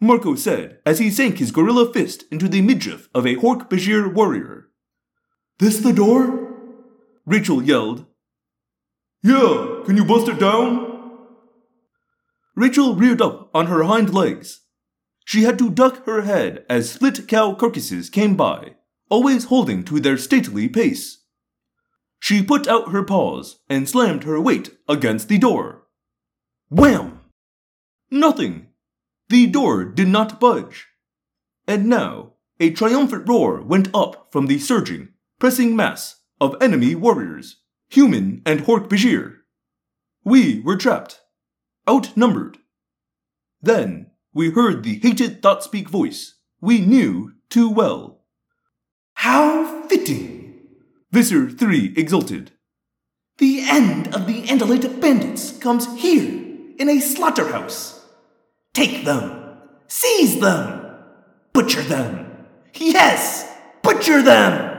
Marco said as he sank his gorilla fist into the midriff of a Hork Bajir warrior. This the door? Rachel yelled. Yeah, can you bust it down? Rachel reared up on her hind legs. She had to duck her head as split cow carcasses came by, always holding to their stately pace. She put out her paws and slammed her weight against the door. Wham! Nothing. The door did not budge. And now a triumphant roar went up from the surging, pressing mass of enemy warriors, human and Hork Bajir. We were trapped, outnumbered. Then we heard the hated thought speak voice we knew too well. How fitting! Visser 3 exulted. The end of the Andalite bandits comes here, in a slaughterhouse. Take them! Seize them! Butcher them! Yes! Butcher them!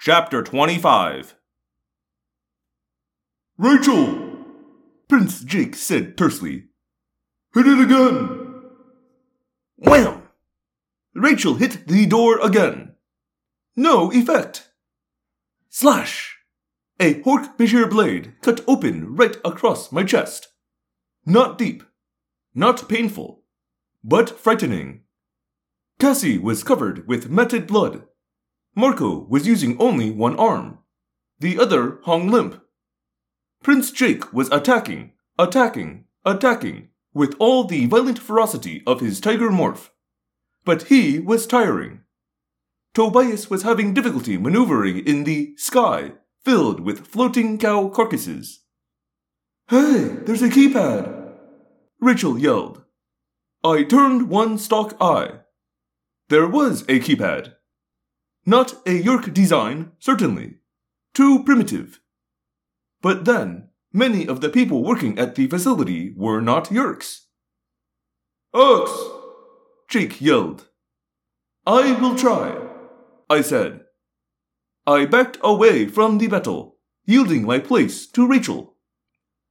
Chapter 25 Rachel! Prince Jake said tersely. Hit it again! Wham! Rachel hit the door again. No effect. Slash! A Hork Bajir blade cut open right across my chest. Not deep, not painful, but frightening. Cassie was covered with matted blood. Marco was using only one arm. The other hung limp. Prince Jake was attacking, attacking, attacking, with all the violent ferocity of his tiger morph. But he was tiring. Tobias was having difficulty maneuvering in the sky filled with floating cow carcasses. Hey, there's a keypad! Rachel yelled. I turned one stalk eye. There was a keypad. Not a Yeerk design, certainly. Too primitive. But then, many of the people working at the facility were not Yeerks. Ax! Jake yelled. I will try, I said. I backed away from the battle, yielding my place to Rachel.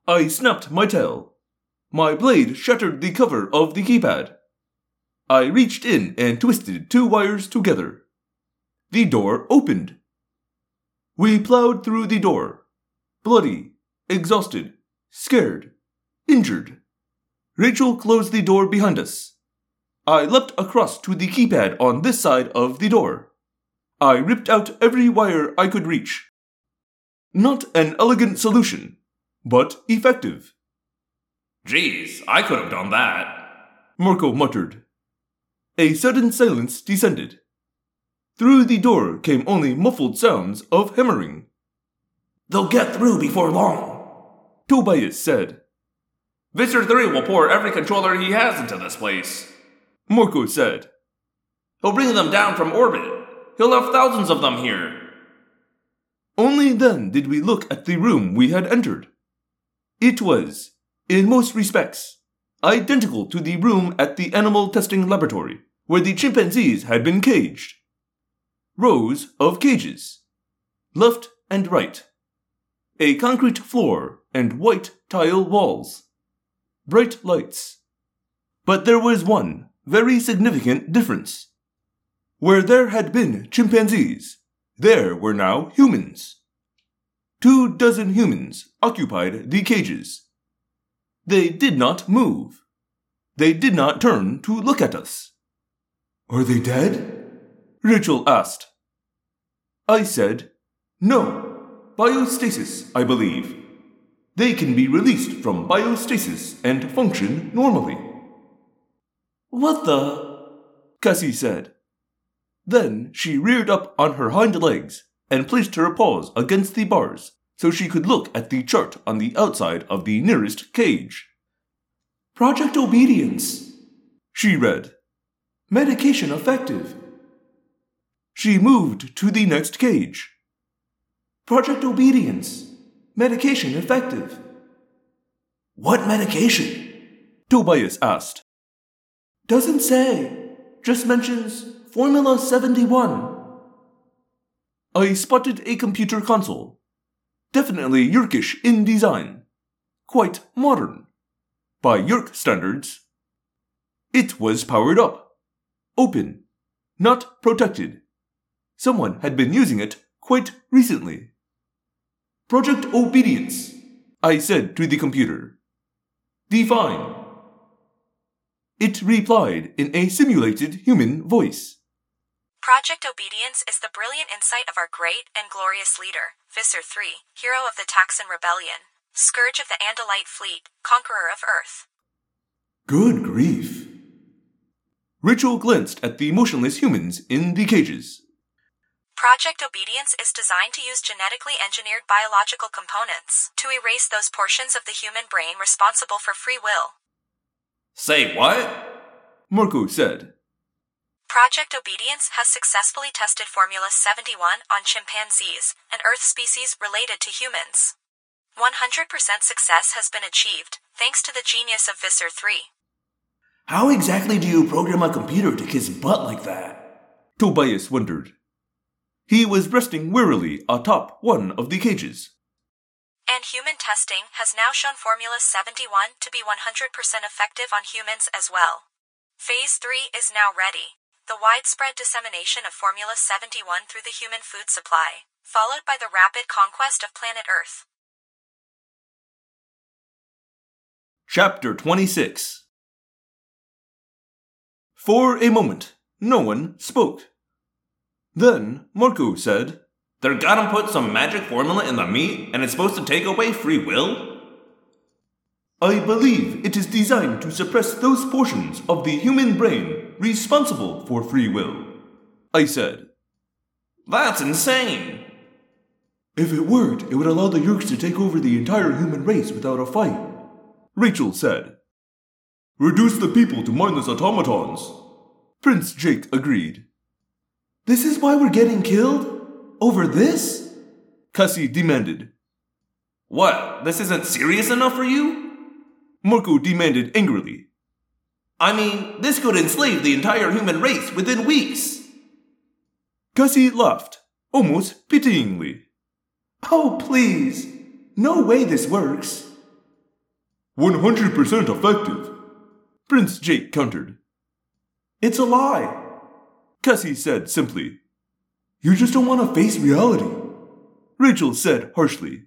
I snapped my tail. My blade shattered the cover of the keypad. I reached in and twisted two wires together. The door opened. We plowed through the door, bloody, exhausted, scared, injured. Rachel closed the door behind us. I leapt across to the keypad on this side of the door. I ripped out every wire I could reach. Not an elegant solution, but effective. Geez, I could have done that. Marco muttered. A sudden silence descended. Through the door came only muffled sounds of hammering. They'll get through before long, Tobias said. Visser 3 will pour every controller he has into this place. Marco said. He'll bring them down from orbit. He'll have thousands of them here. Only then did we look at the room we had entered. It was, in most respects, identical to the room at the animal testing laboratory where the chimpanzees had been caged. Rows of cages, left and right. A concrete floor and white tile walls. Bright lights. But there was one very significant difference. Where there had been chimpanzees, there were now humans. Two dozen humans occupied the cages. They did not move. They did not turn to look at us. Are they dead? Rachel asked. I said, No. Biostasis, I believe. They can be released from biostasis and function normally. What the? Cassie said. Then she reared up on her hind legs and placed her paws against the bars so she could look at the chart on the outside of the nearest cage. Project Obedience. She read. Medication effective. She moved to the next cage. Project Obedience. Medication effective. What medication? Tobias asked. Doesn't say. Just mentions Formula 71. I spotted a computer console. Definitely Yeerkish in design. Quite modern. By Yeerk standards. It was powered up. Open. Not protected. Someone had been using it quite recently. Project Obedience, I said to the computer. Define. It replied in a simulated human voice. Project Obedience is the brilliant insight of our great and glorious leader, Visser III, hero of the Taxxon Rebellion, scourge of the Andalite fleet, conqueror of Earth. Good grief. Rachel glanced at the motionless humans in the cages. Project Obedience is designed to use genetically engineered biological components to erase those portions of the human brain responsible for free will. Say what? Marco said. Project Obedience has successfully tested Formula 71 on chimpanzees, an Earth species related to humans. 100% success has been achieved, thanks to the genius of Visser 3. How exactly do you program a computer to kiss butt like that? Tobias wondered. He was resting wearily atop one of the cages. And human testing has now shown Formula 71 to be 100% effective on humans as well. Phase 3 is now ready. The widespread dissemination of Formula 71 through the human food supply, followed by the rapid conquest of planet Earth. Chapter 26 For a moment, no one spoke. Then Marco said, They're gonna put some magic formula in the meat and it's supposed to take away free will? I believe it is designed to suppress those portions of the human brain responsible for free will. I said, That's insane. If it worked, it would allow the Yeerks to take over the entire human race without a fight. Rachel said. Reduce the people to mindless automatons. Prince Jake agreed. This is why we're getting killed? Over this? Cassie demanded. What? This isn't serious enough for you? Marco demanded angrily. I mean, this could enslave the entire human race within weeks. Cassie laughed, almost pityingly. Oh, please. No way this works. 100% effective. Prince Jake countered. It's a lie. Cassie said simply. You just don't want to face reality. Rachel said harshly.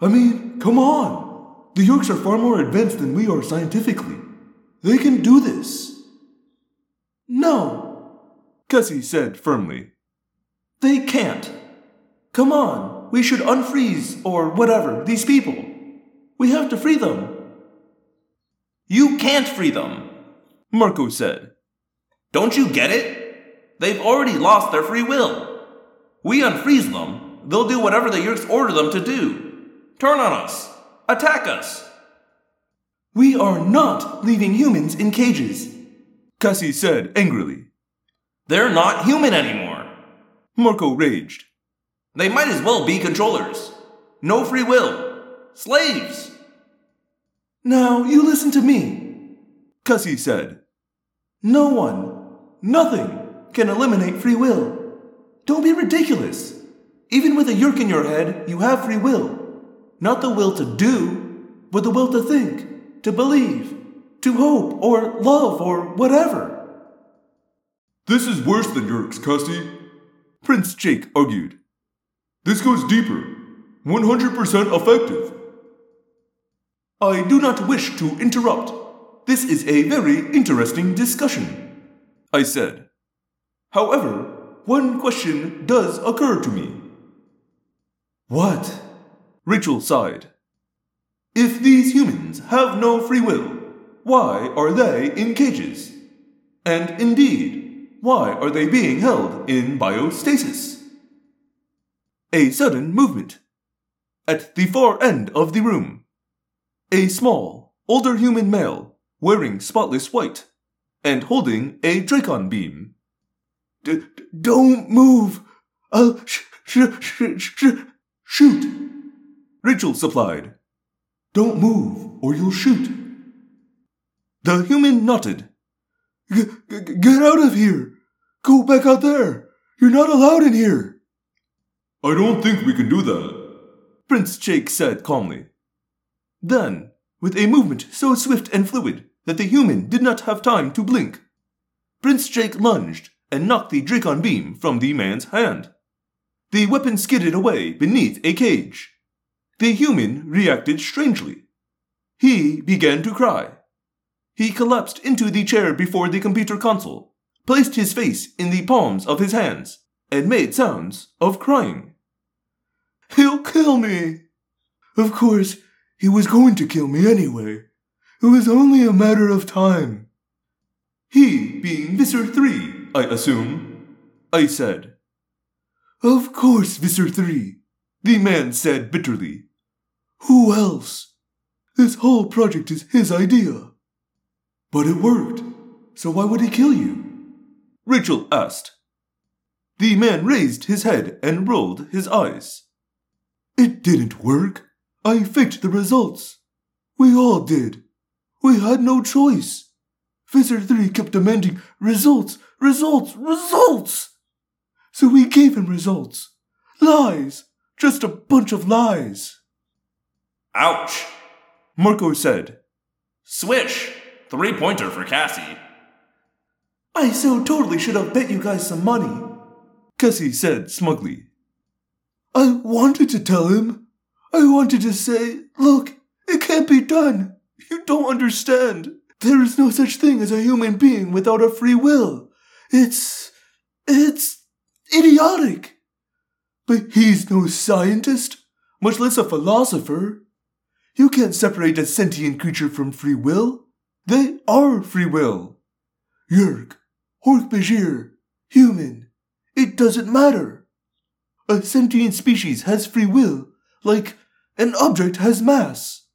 I mean, come on. The Yeerks are far more advanced than we are scientifically. They can do this. No, Cassie said firmly. they can't. Come on, we should unfreeze or whatever these people. We have to free them. You can't free them. Marco said. Don't you get it? They've already lost their free will. We unfreeze them, they'll do whatever the Yeerks order them to do. Turn on us. Attack us. We are not leaving humans in cages. Cassie said angrily. They're not human anymore. Marco raged. They might as well be controllers. No free will. Slaves. Now, you listen to me. Cassie said. No one, nothing, can eliminate free will. Don't be ridiculous. Even with a Yeerk in your head, you have free will. Not the will to do, but the will to think, to believe, to hope, or love, or whatever. This is worse than Yeerk's, Cassie. Prince Jake argued. This goes deeper. 100% effective. I do not wish to interrupt. This is a very interesting discussion, I said. However, one question does occur to me. What? Rachel sighed. If these humans have no free will, why are they in cages? And indeed, why are they being held in biostasis? A sudden movement. At the far end of the room, a small, older human male wearing spotless white and holding a Dracon beam. D- don't move! I'll sh- sh- sh- sh- shoot! Rachel supplied. Don't move, or you'll shoot. The human nodded. G- g- get out of here! Go back out there! You're not allowed in here! I don't think we can do that, Prince Jake said calmly. Then, with a movement so swift and fluid that the human did not have time to blink, Prince Jake lunged and knocked the Dracon beam from the man's hand. The weapon skidded away beneath a cage. The human reacted strangely. He began to cry. He collapsed into the chair before the computer console, placed his face in the palms of his hands, and made sounds of crying. He'll kill me! Of course, he was going to kill me anyway. It was only a matter of time. He being Visser 3, I assume, I said. Of course, Visser 3, the man said bitterly. Who else? This whole project is his idea. But it worked, so why would he kill you? Rachel asked. The man raised his head and rolled his eyes. It didn't work. I faked the results. We all did. We had no choice. Visser 3 kept demanding results, results, results. So we gave him results. Lies. Just a bunch of lies. Ouch! Marco said. Swish! Three pointer for Cassie. I so totally should have bet you guys some money. Cassie said smugly. I wanted to tell him. I wanted to say, look, it can't be done. You don't understand. There is no such thing as a human being without a free will. It's. it's idiotic. But he's no scientist, much less a philosopher. You can't separate a sentient creature from free will. They are free will. Yeerk, Hork-Bajir, human. It doesn't matter. A sentient species has free will, like an object has mass.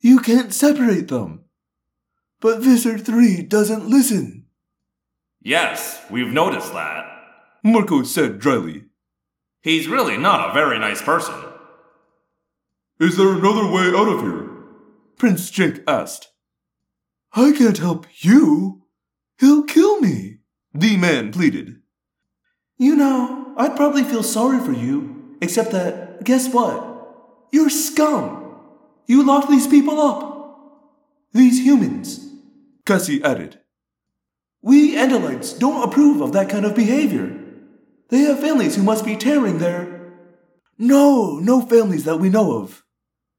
You can't separate them. But Visser 3 doesn't listen. Yes, we've noticed that. Marco said dryly. He's really not a very nice person. Is there another way out of here? Prince Jake asked. I can't help you. He'll kill me. The man pleaded. You know, I'd probably feel sorry for you, except that, guess what? You're scum. You locked these people up. These humans. Cassie added. We Andalites don't approve of that kind of behavior. They have families who must be tearing their. No, no families that we know of.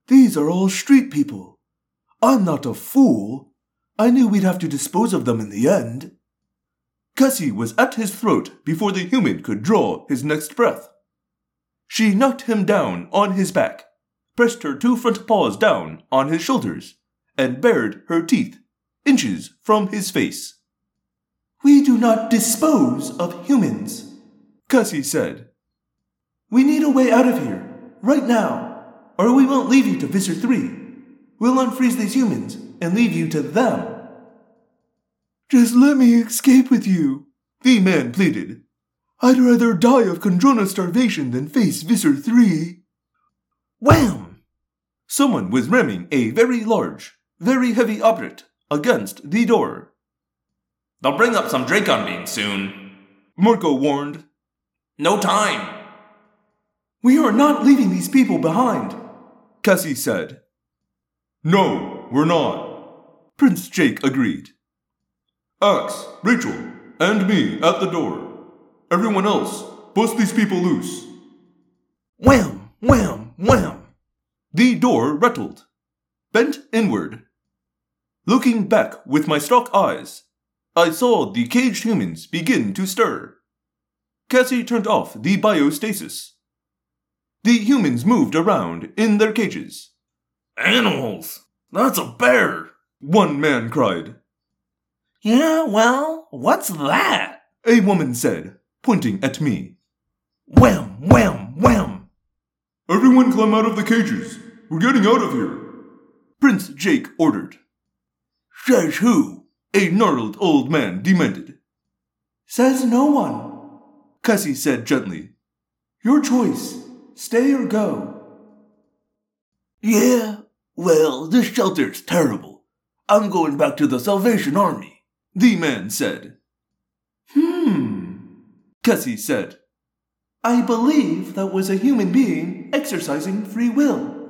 These are all street people. I'm not a fool. I knew we'd have to dispose of them in the end. Cassie was at his throat before the human could draw his next breath. She knocked him down on his back, pressed her two front paws down on his shoulders, and bared her teeth inches from his face. We do not dispose of humans, Cassie said. We need a way out of here, right now, or we won't leave you to Visser 3. We'll unfreeze these humans and leave you to them. Just let me escape with you, the man pleaded. I'd rather die of Kandrona starvation than face Visser 3. Wham! Someone was ramming a very large, very heavy object against the door. They'll bring up some Dracon beams soon. Marco warned. No time. We are not leaving these people behind, Cassie said. No, we're not. Prince Jake agreed. Ax, Rachel, and me at the door. Everyone else, bust these people loose. Wham! Wham! Wham! The door rattled, bent inward. Looking back with my stalk eyes, I saw the caged humans begin to stir. Cassie turned off the biostasis. The humans moved around in their cages. Animals! That's a bear! One man cried. Yeah, well, what's that? A woman said, pointing at me. Wham! Wham! Wham! Everyone climb out of the cages. We're getting out of here. Prince Jake ordered. Says who? A gnarled old man demanded. Says no one. Cassie said gently. Your choice. Stay or go. Yeah, well, this shelter's terrible. I'm going back to the Salvation Army. The man said. Hmm. Cassie said. I believe that was a human being exercising free will.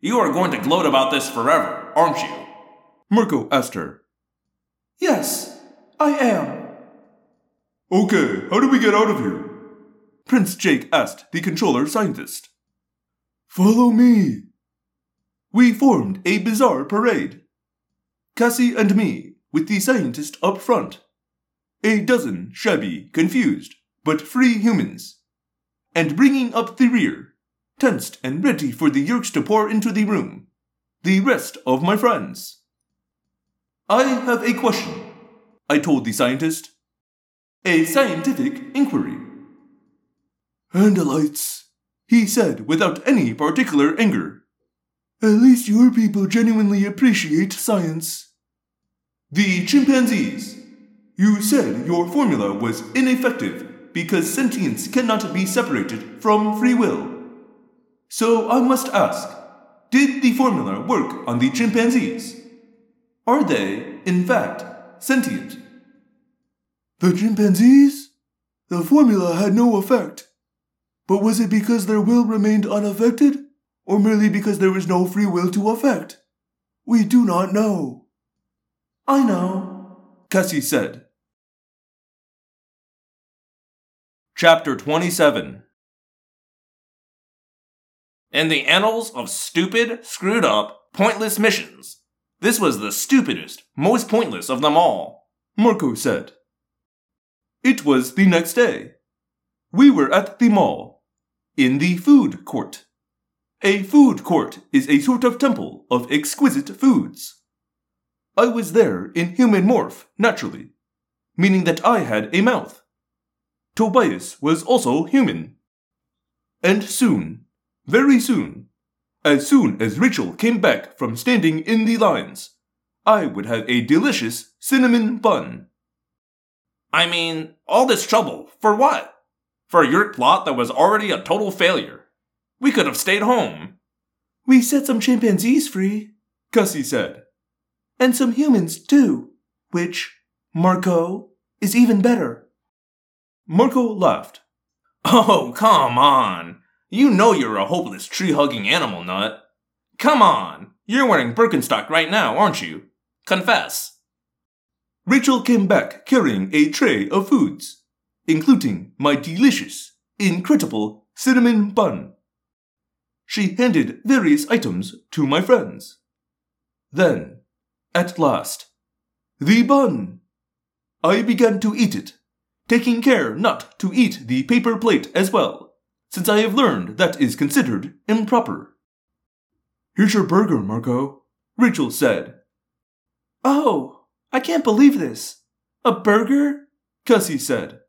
You are going to gloat about this forever, aren't you? Marco asked her. Yes, I am. Okay, how do we get out of here? Prince Jake asked the controller scientist. Follow me. We formed a bizarre parade. Cassie and me, with the scientist up front. A dozen shabby, confused, but free humans. And bringing up the rear, tensed and ready for the Yeerks to pour into the room, the rest of my friends. I have a question, I told the scientist. A scientific inquiry. Andalites, He said without any particular anger. at least your people genuinely appreciate science. The chimpanzees. You said your formula was ineffective because sentience cannot be separated from free will. So I must ask did the formula work on the chimpanzees? Are they, in fact, sentient? The chimpanzees? The formula had no effect. But was it because their will remained unaffected, or merely because there was no free will to affect? We do not know. I know. Cassie said. Chapter 27 In the annals of stupid, screwed up, pointless missions, this was the stupidest, most pointless of them all. Marco said. It was the next day. We were at the mall, in the food court. A food court is a sort of temple of exquisite foods. I was there in human morph, naturally, meaning that I had a mouth. Tobias was also human. And soon, very soon, as soon as Rachel came back from standing in the lines, I would have a delicious cinnamon bun. I mean, all this trouble, for what? For a Yeerk plot that was already a total failure. We could have stayed home. We set some chimpanzees free, Cassie said. and some humans too, which, Marco, is even better. Marco laughed. Oh, come on. You know you're a hopeless tree hugging animal nut. Come on. You're wearing Birkenstock right now, aren't you? Confess. Rachel came back carrying a tray of foods, including my delicious, incredible cinnamon bun. She handed various items to my friends. Then, at last, the bun. I began to eat it, taking care not to eat the paper plate as well, since I have learned that is considered improper. Here's your burger, Marco. Rachel said. Oh, I can't believe this. A burger? Cassie said.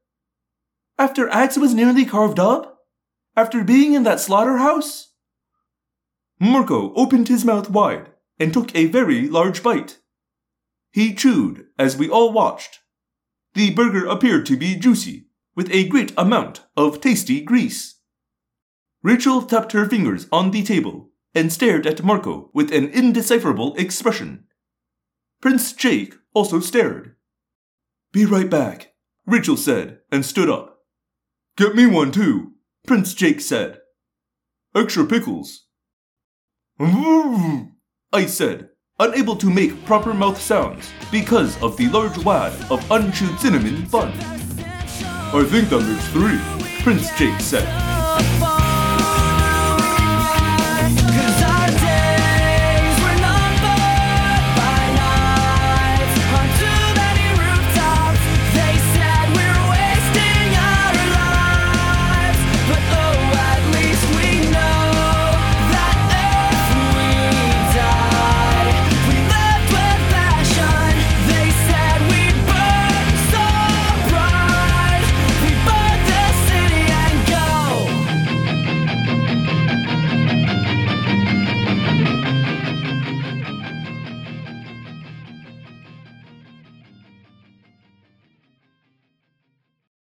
After Ax was nearly carved up? After being in that slaughterhouse? Marco opened his mouth wide and took a very large bite. He chewed as we all watched. The burger appeared to be juicy, with a great amount of tasty grease. Rachel tapped her fingers on the table and stared at Marco with an indecipherable expression. Prince Jake also stared. Be right back. Rachel said and stood up. Get me one too. Prince Jake said. Extra pickles. I said, unable to make proper mouth sounds because of the large wad of unchewed cinnamon bun. I think that makes three. Prince Jake said.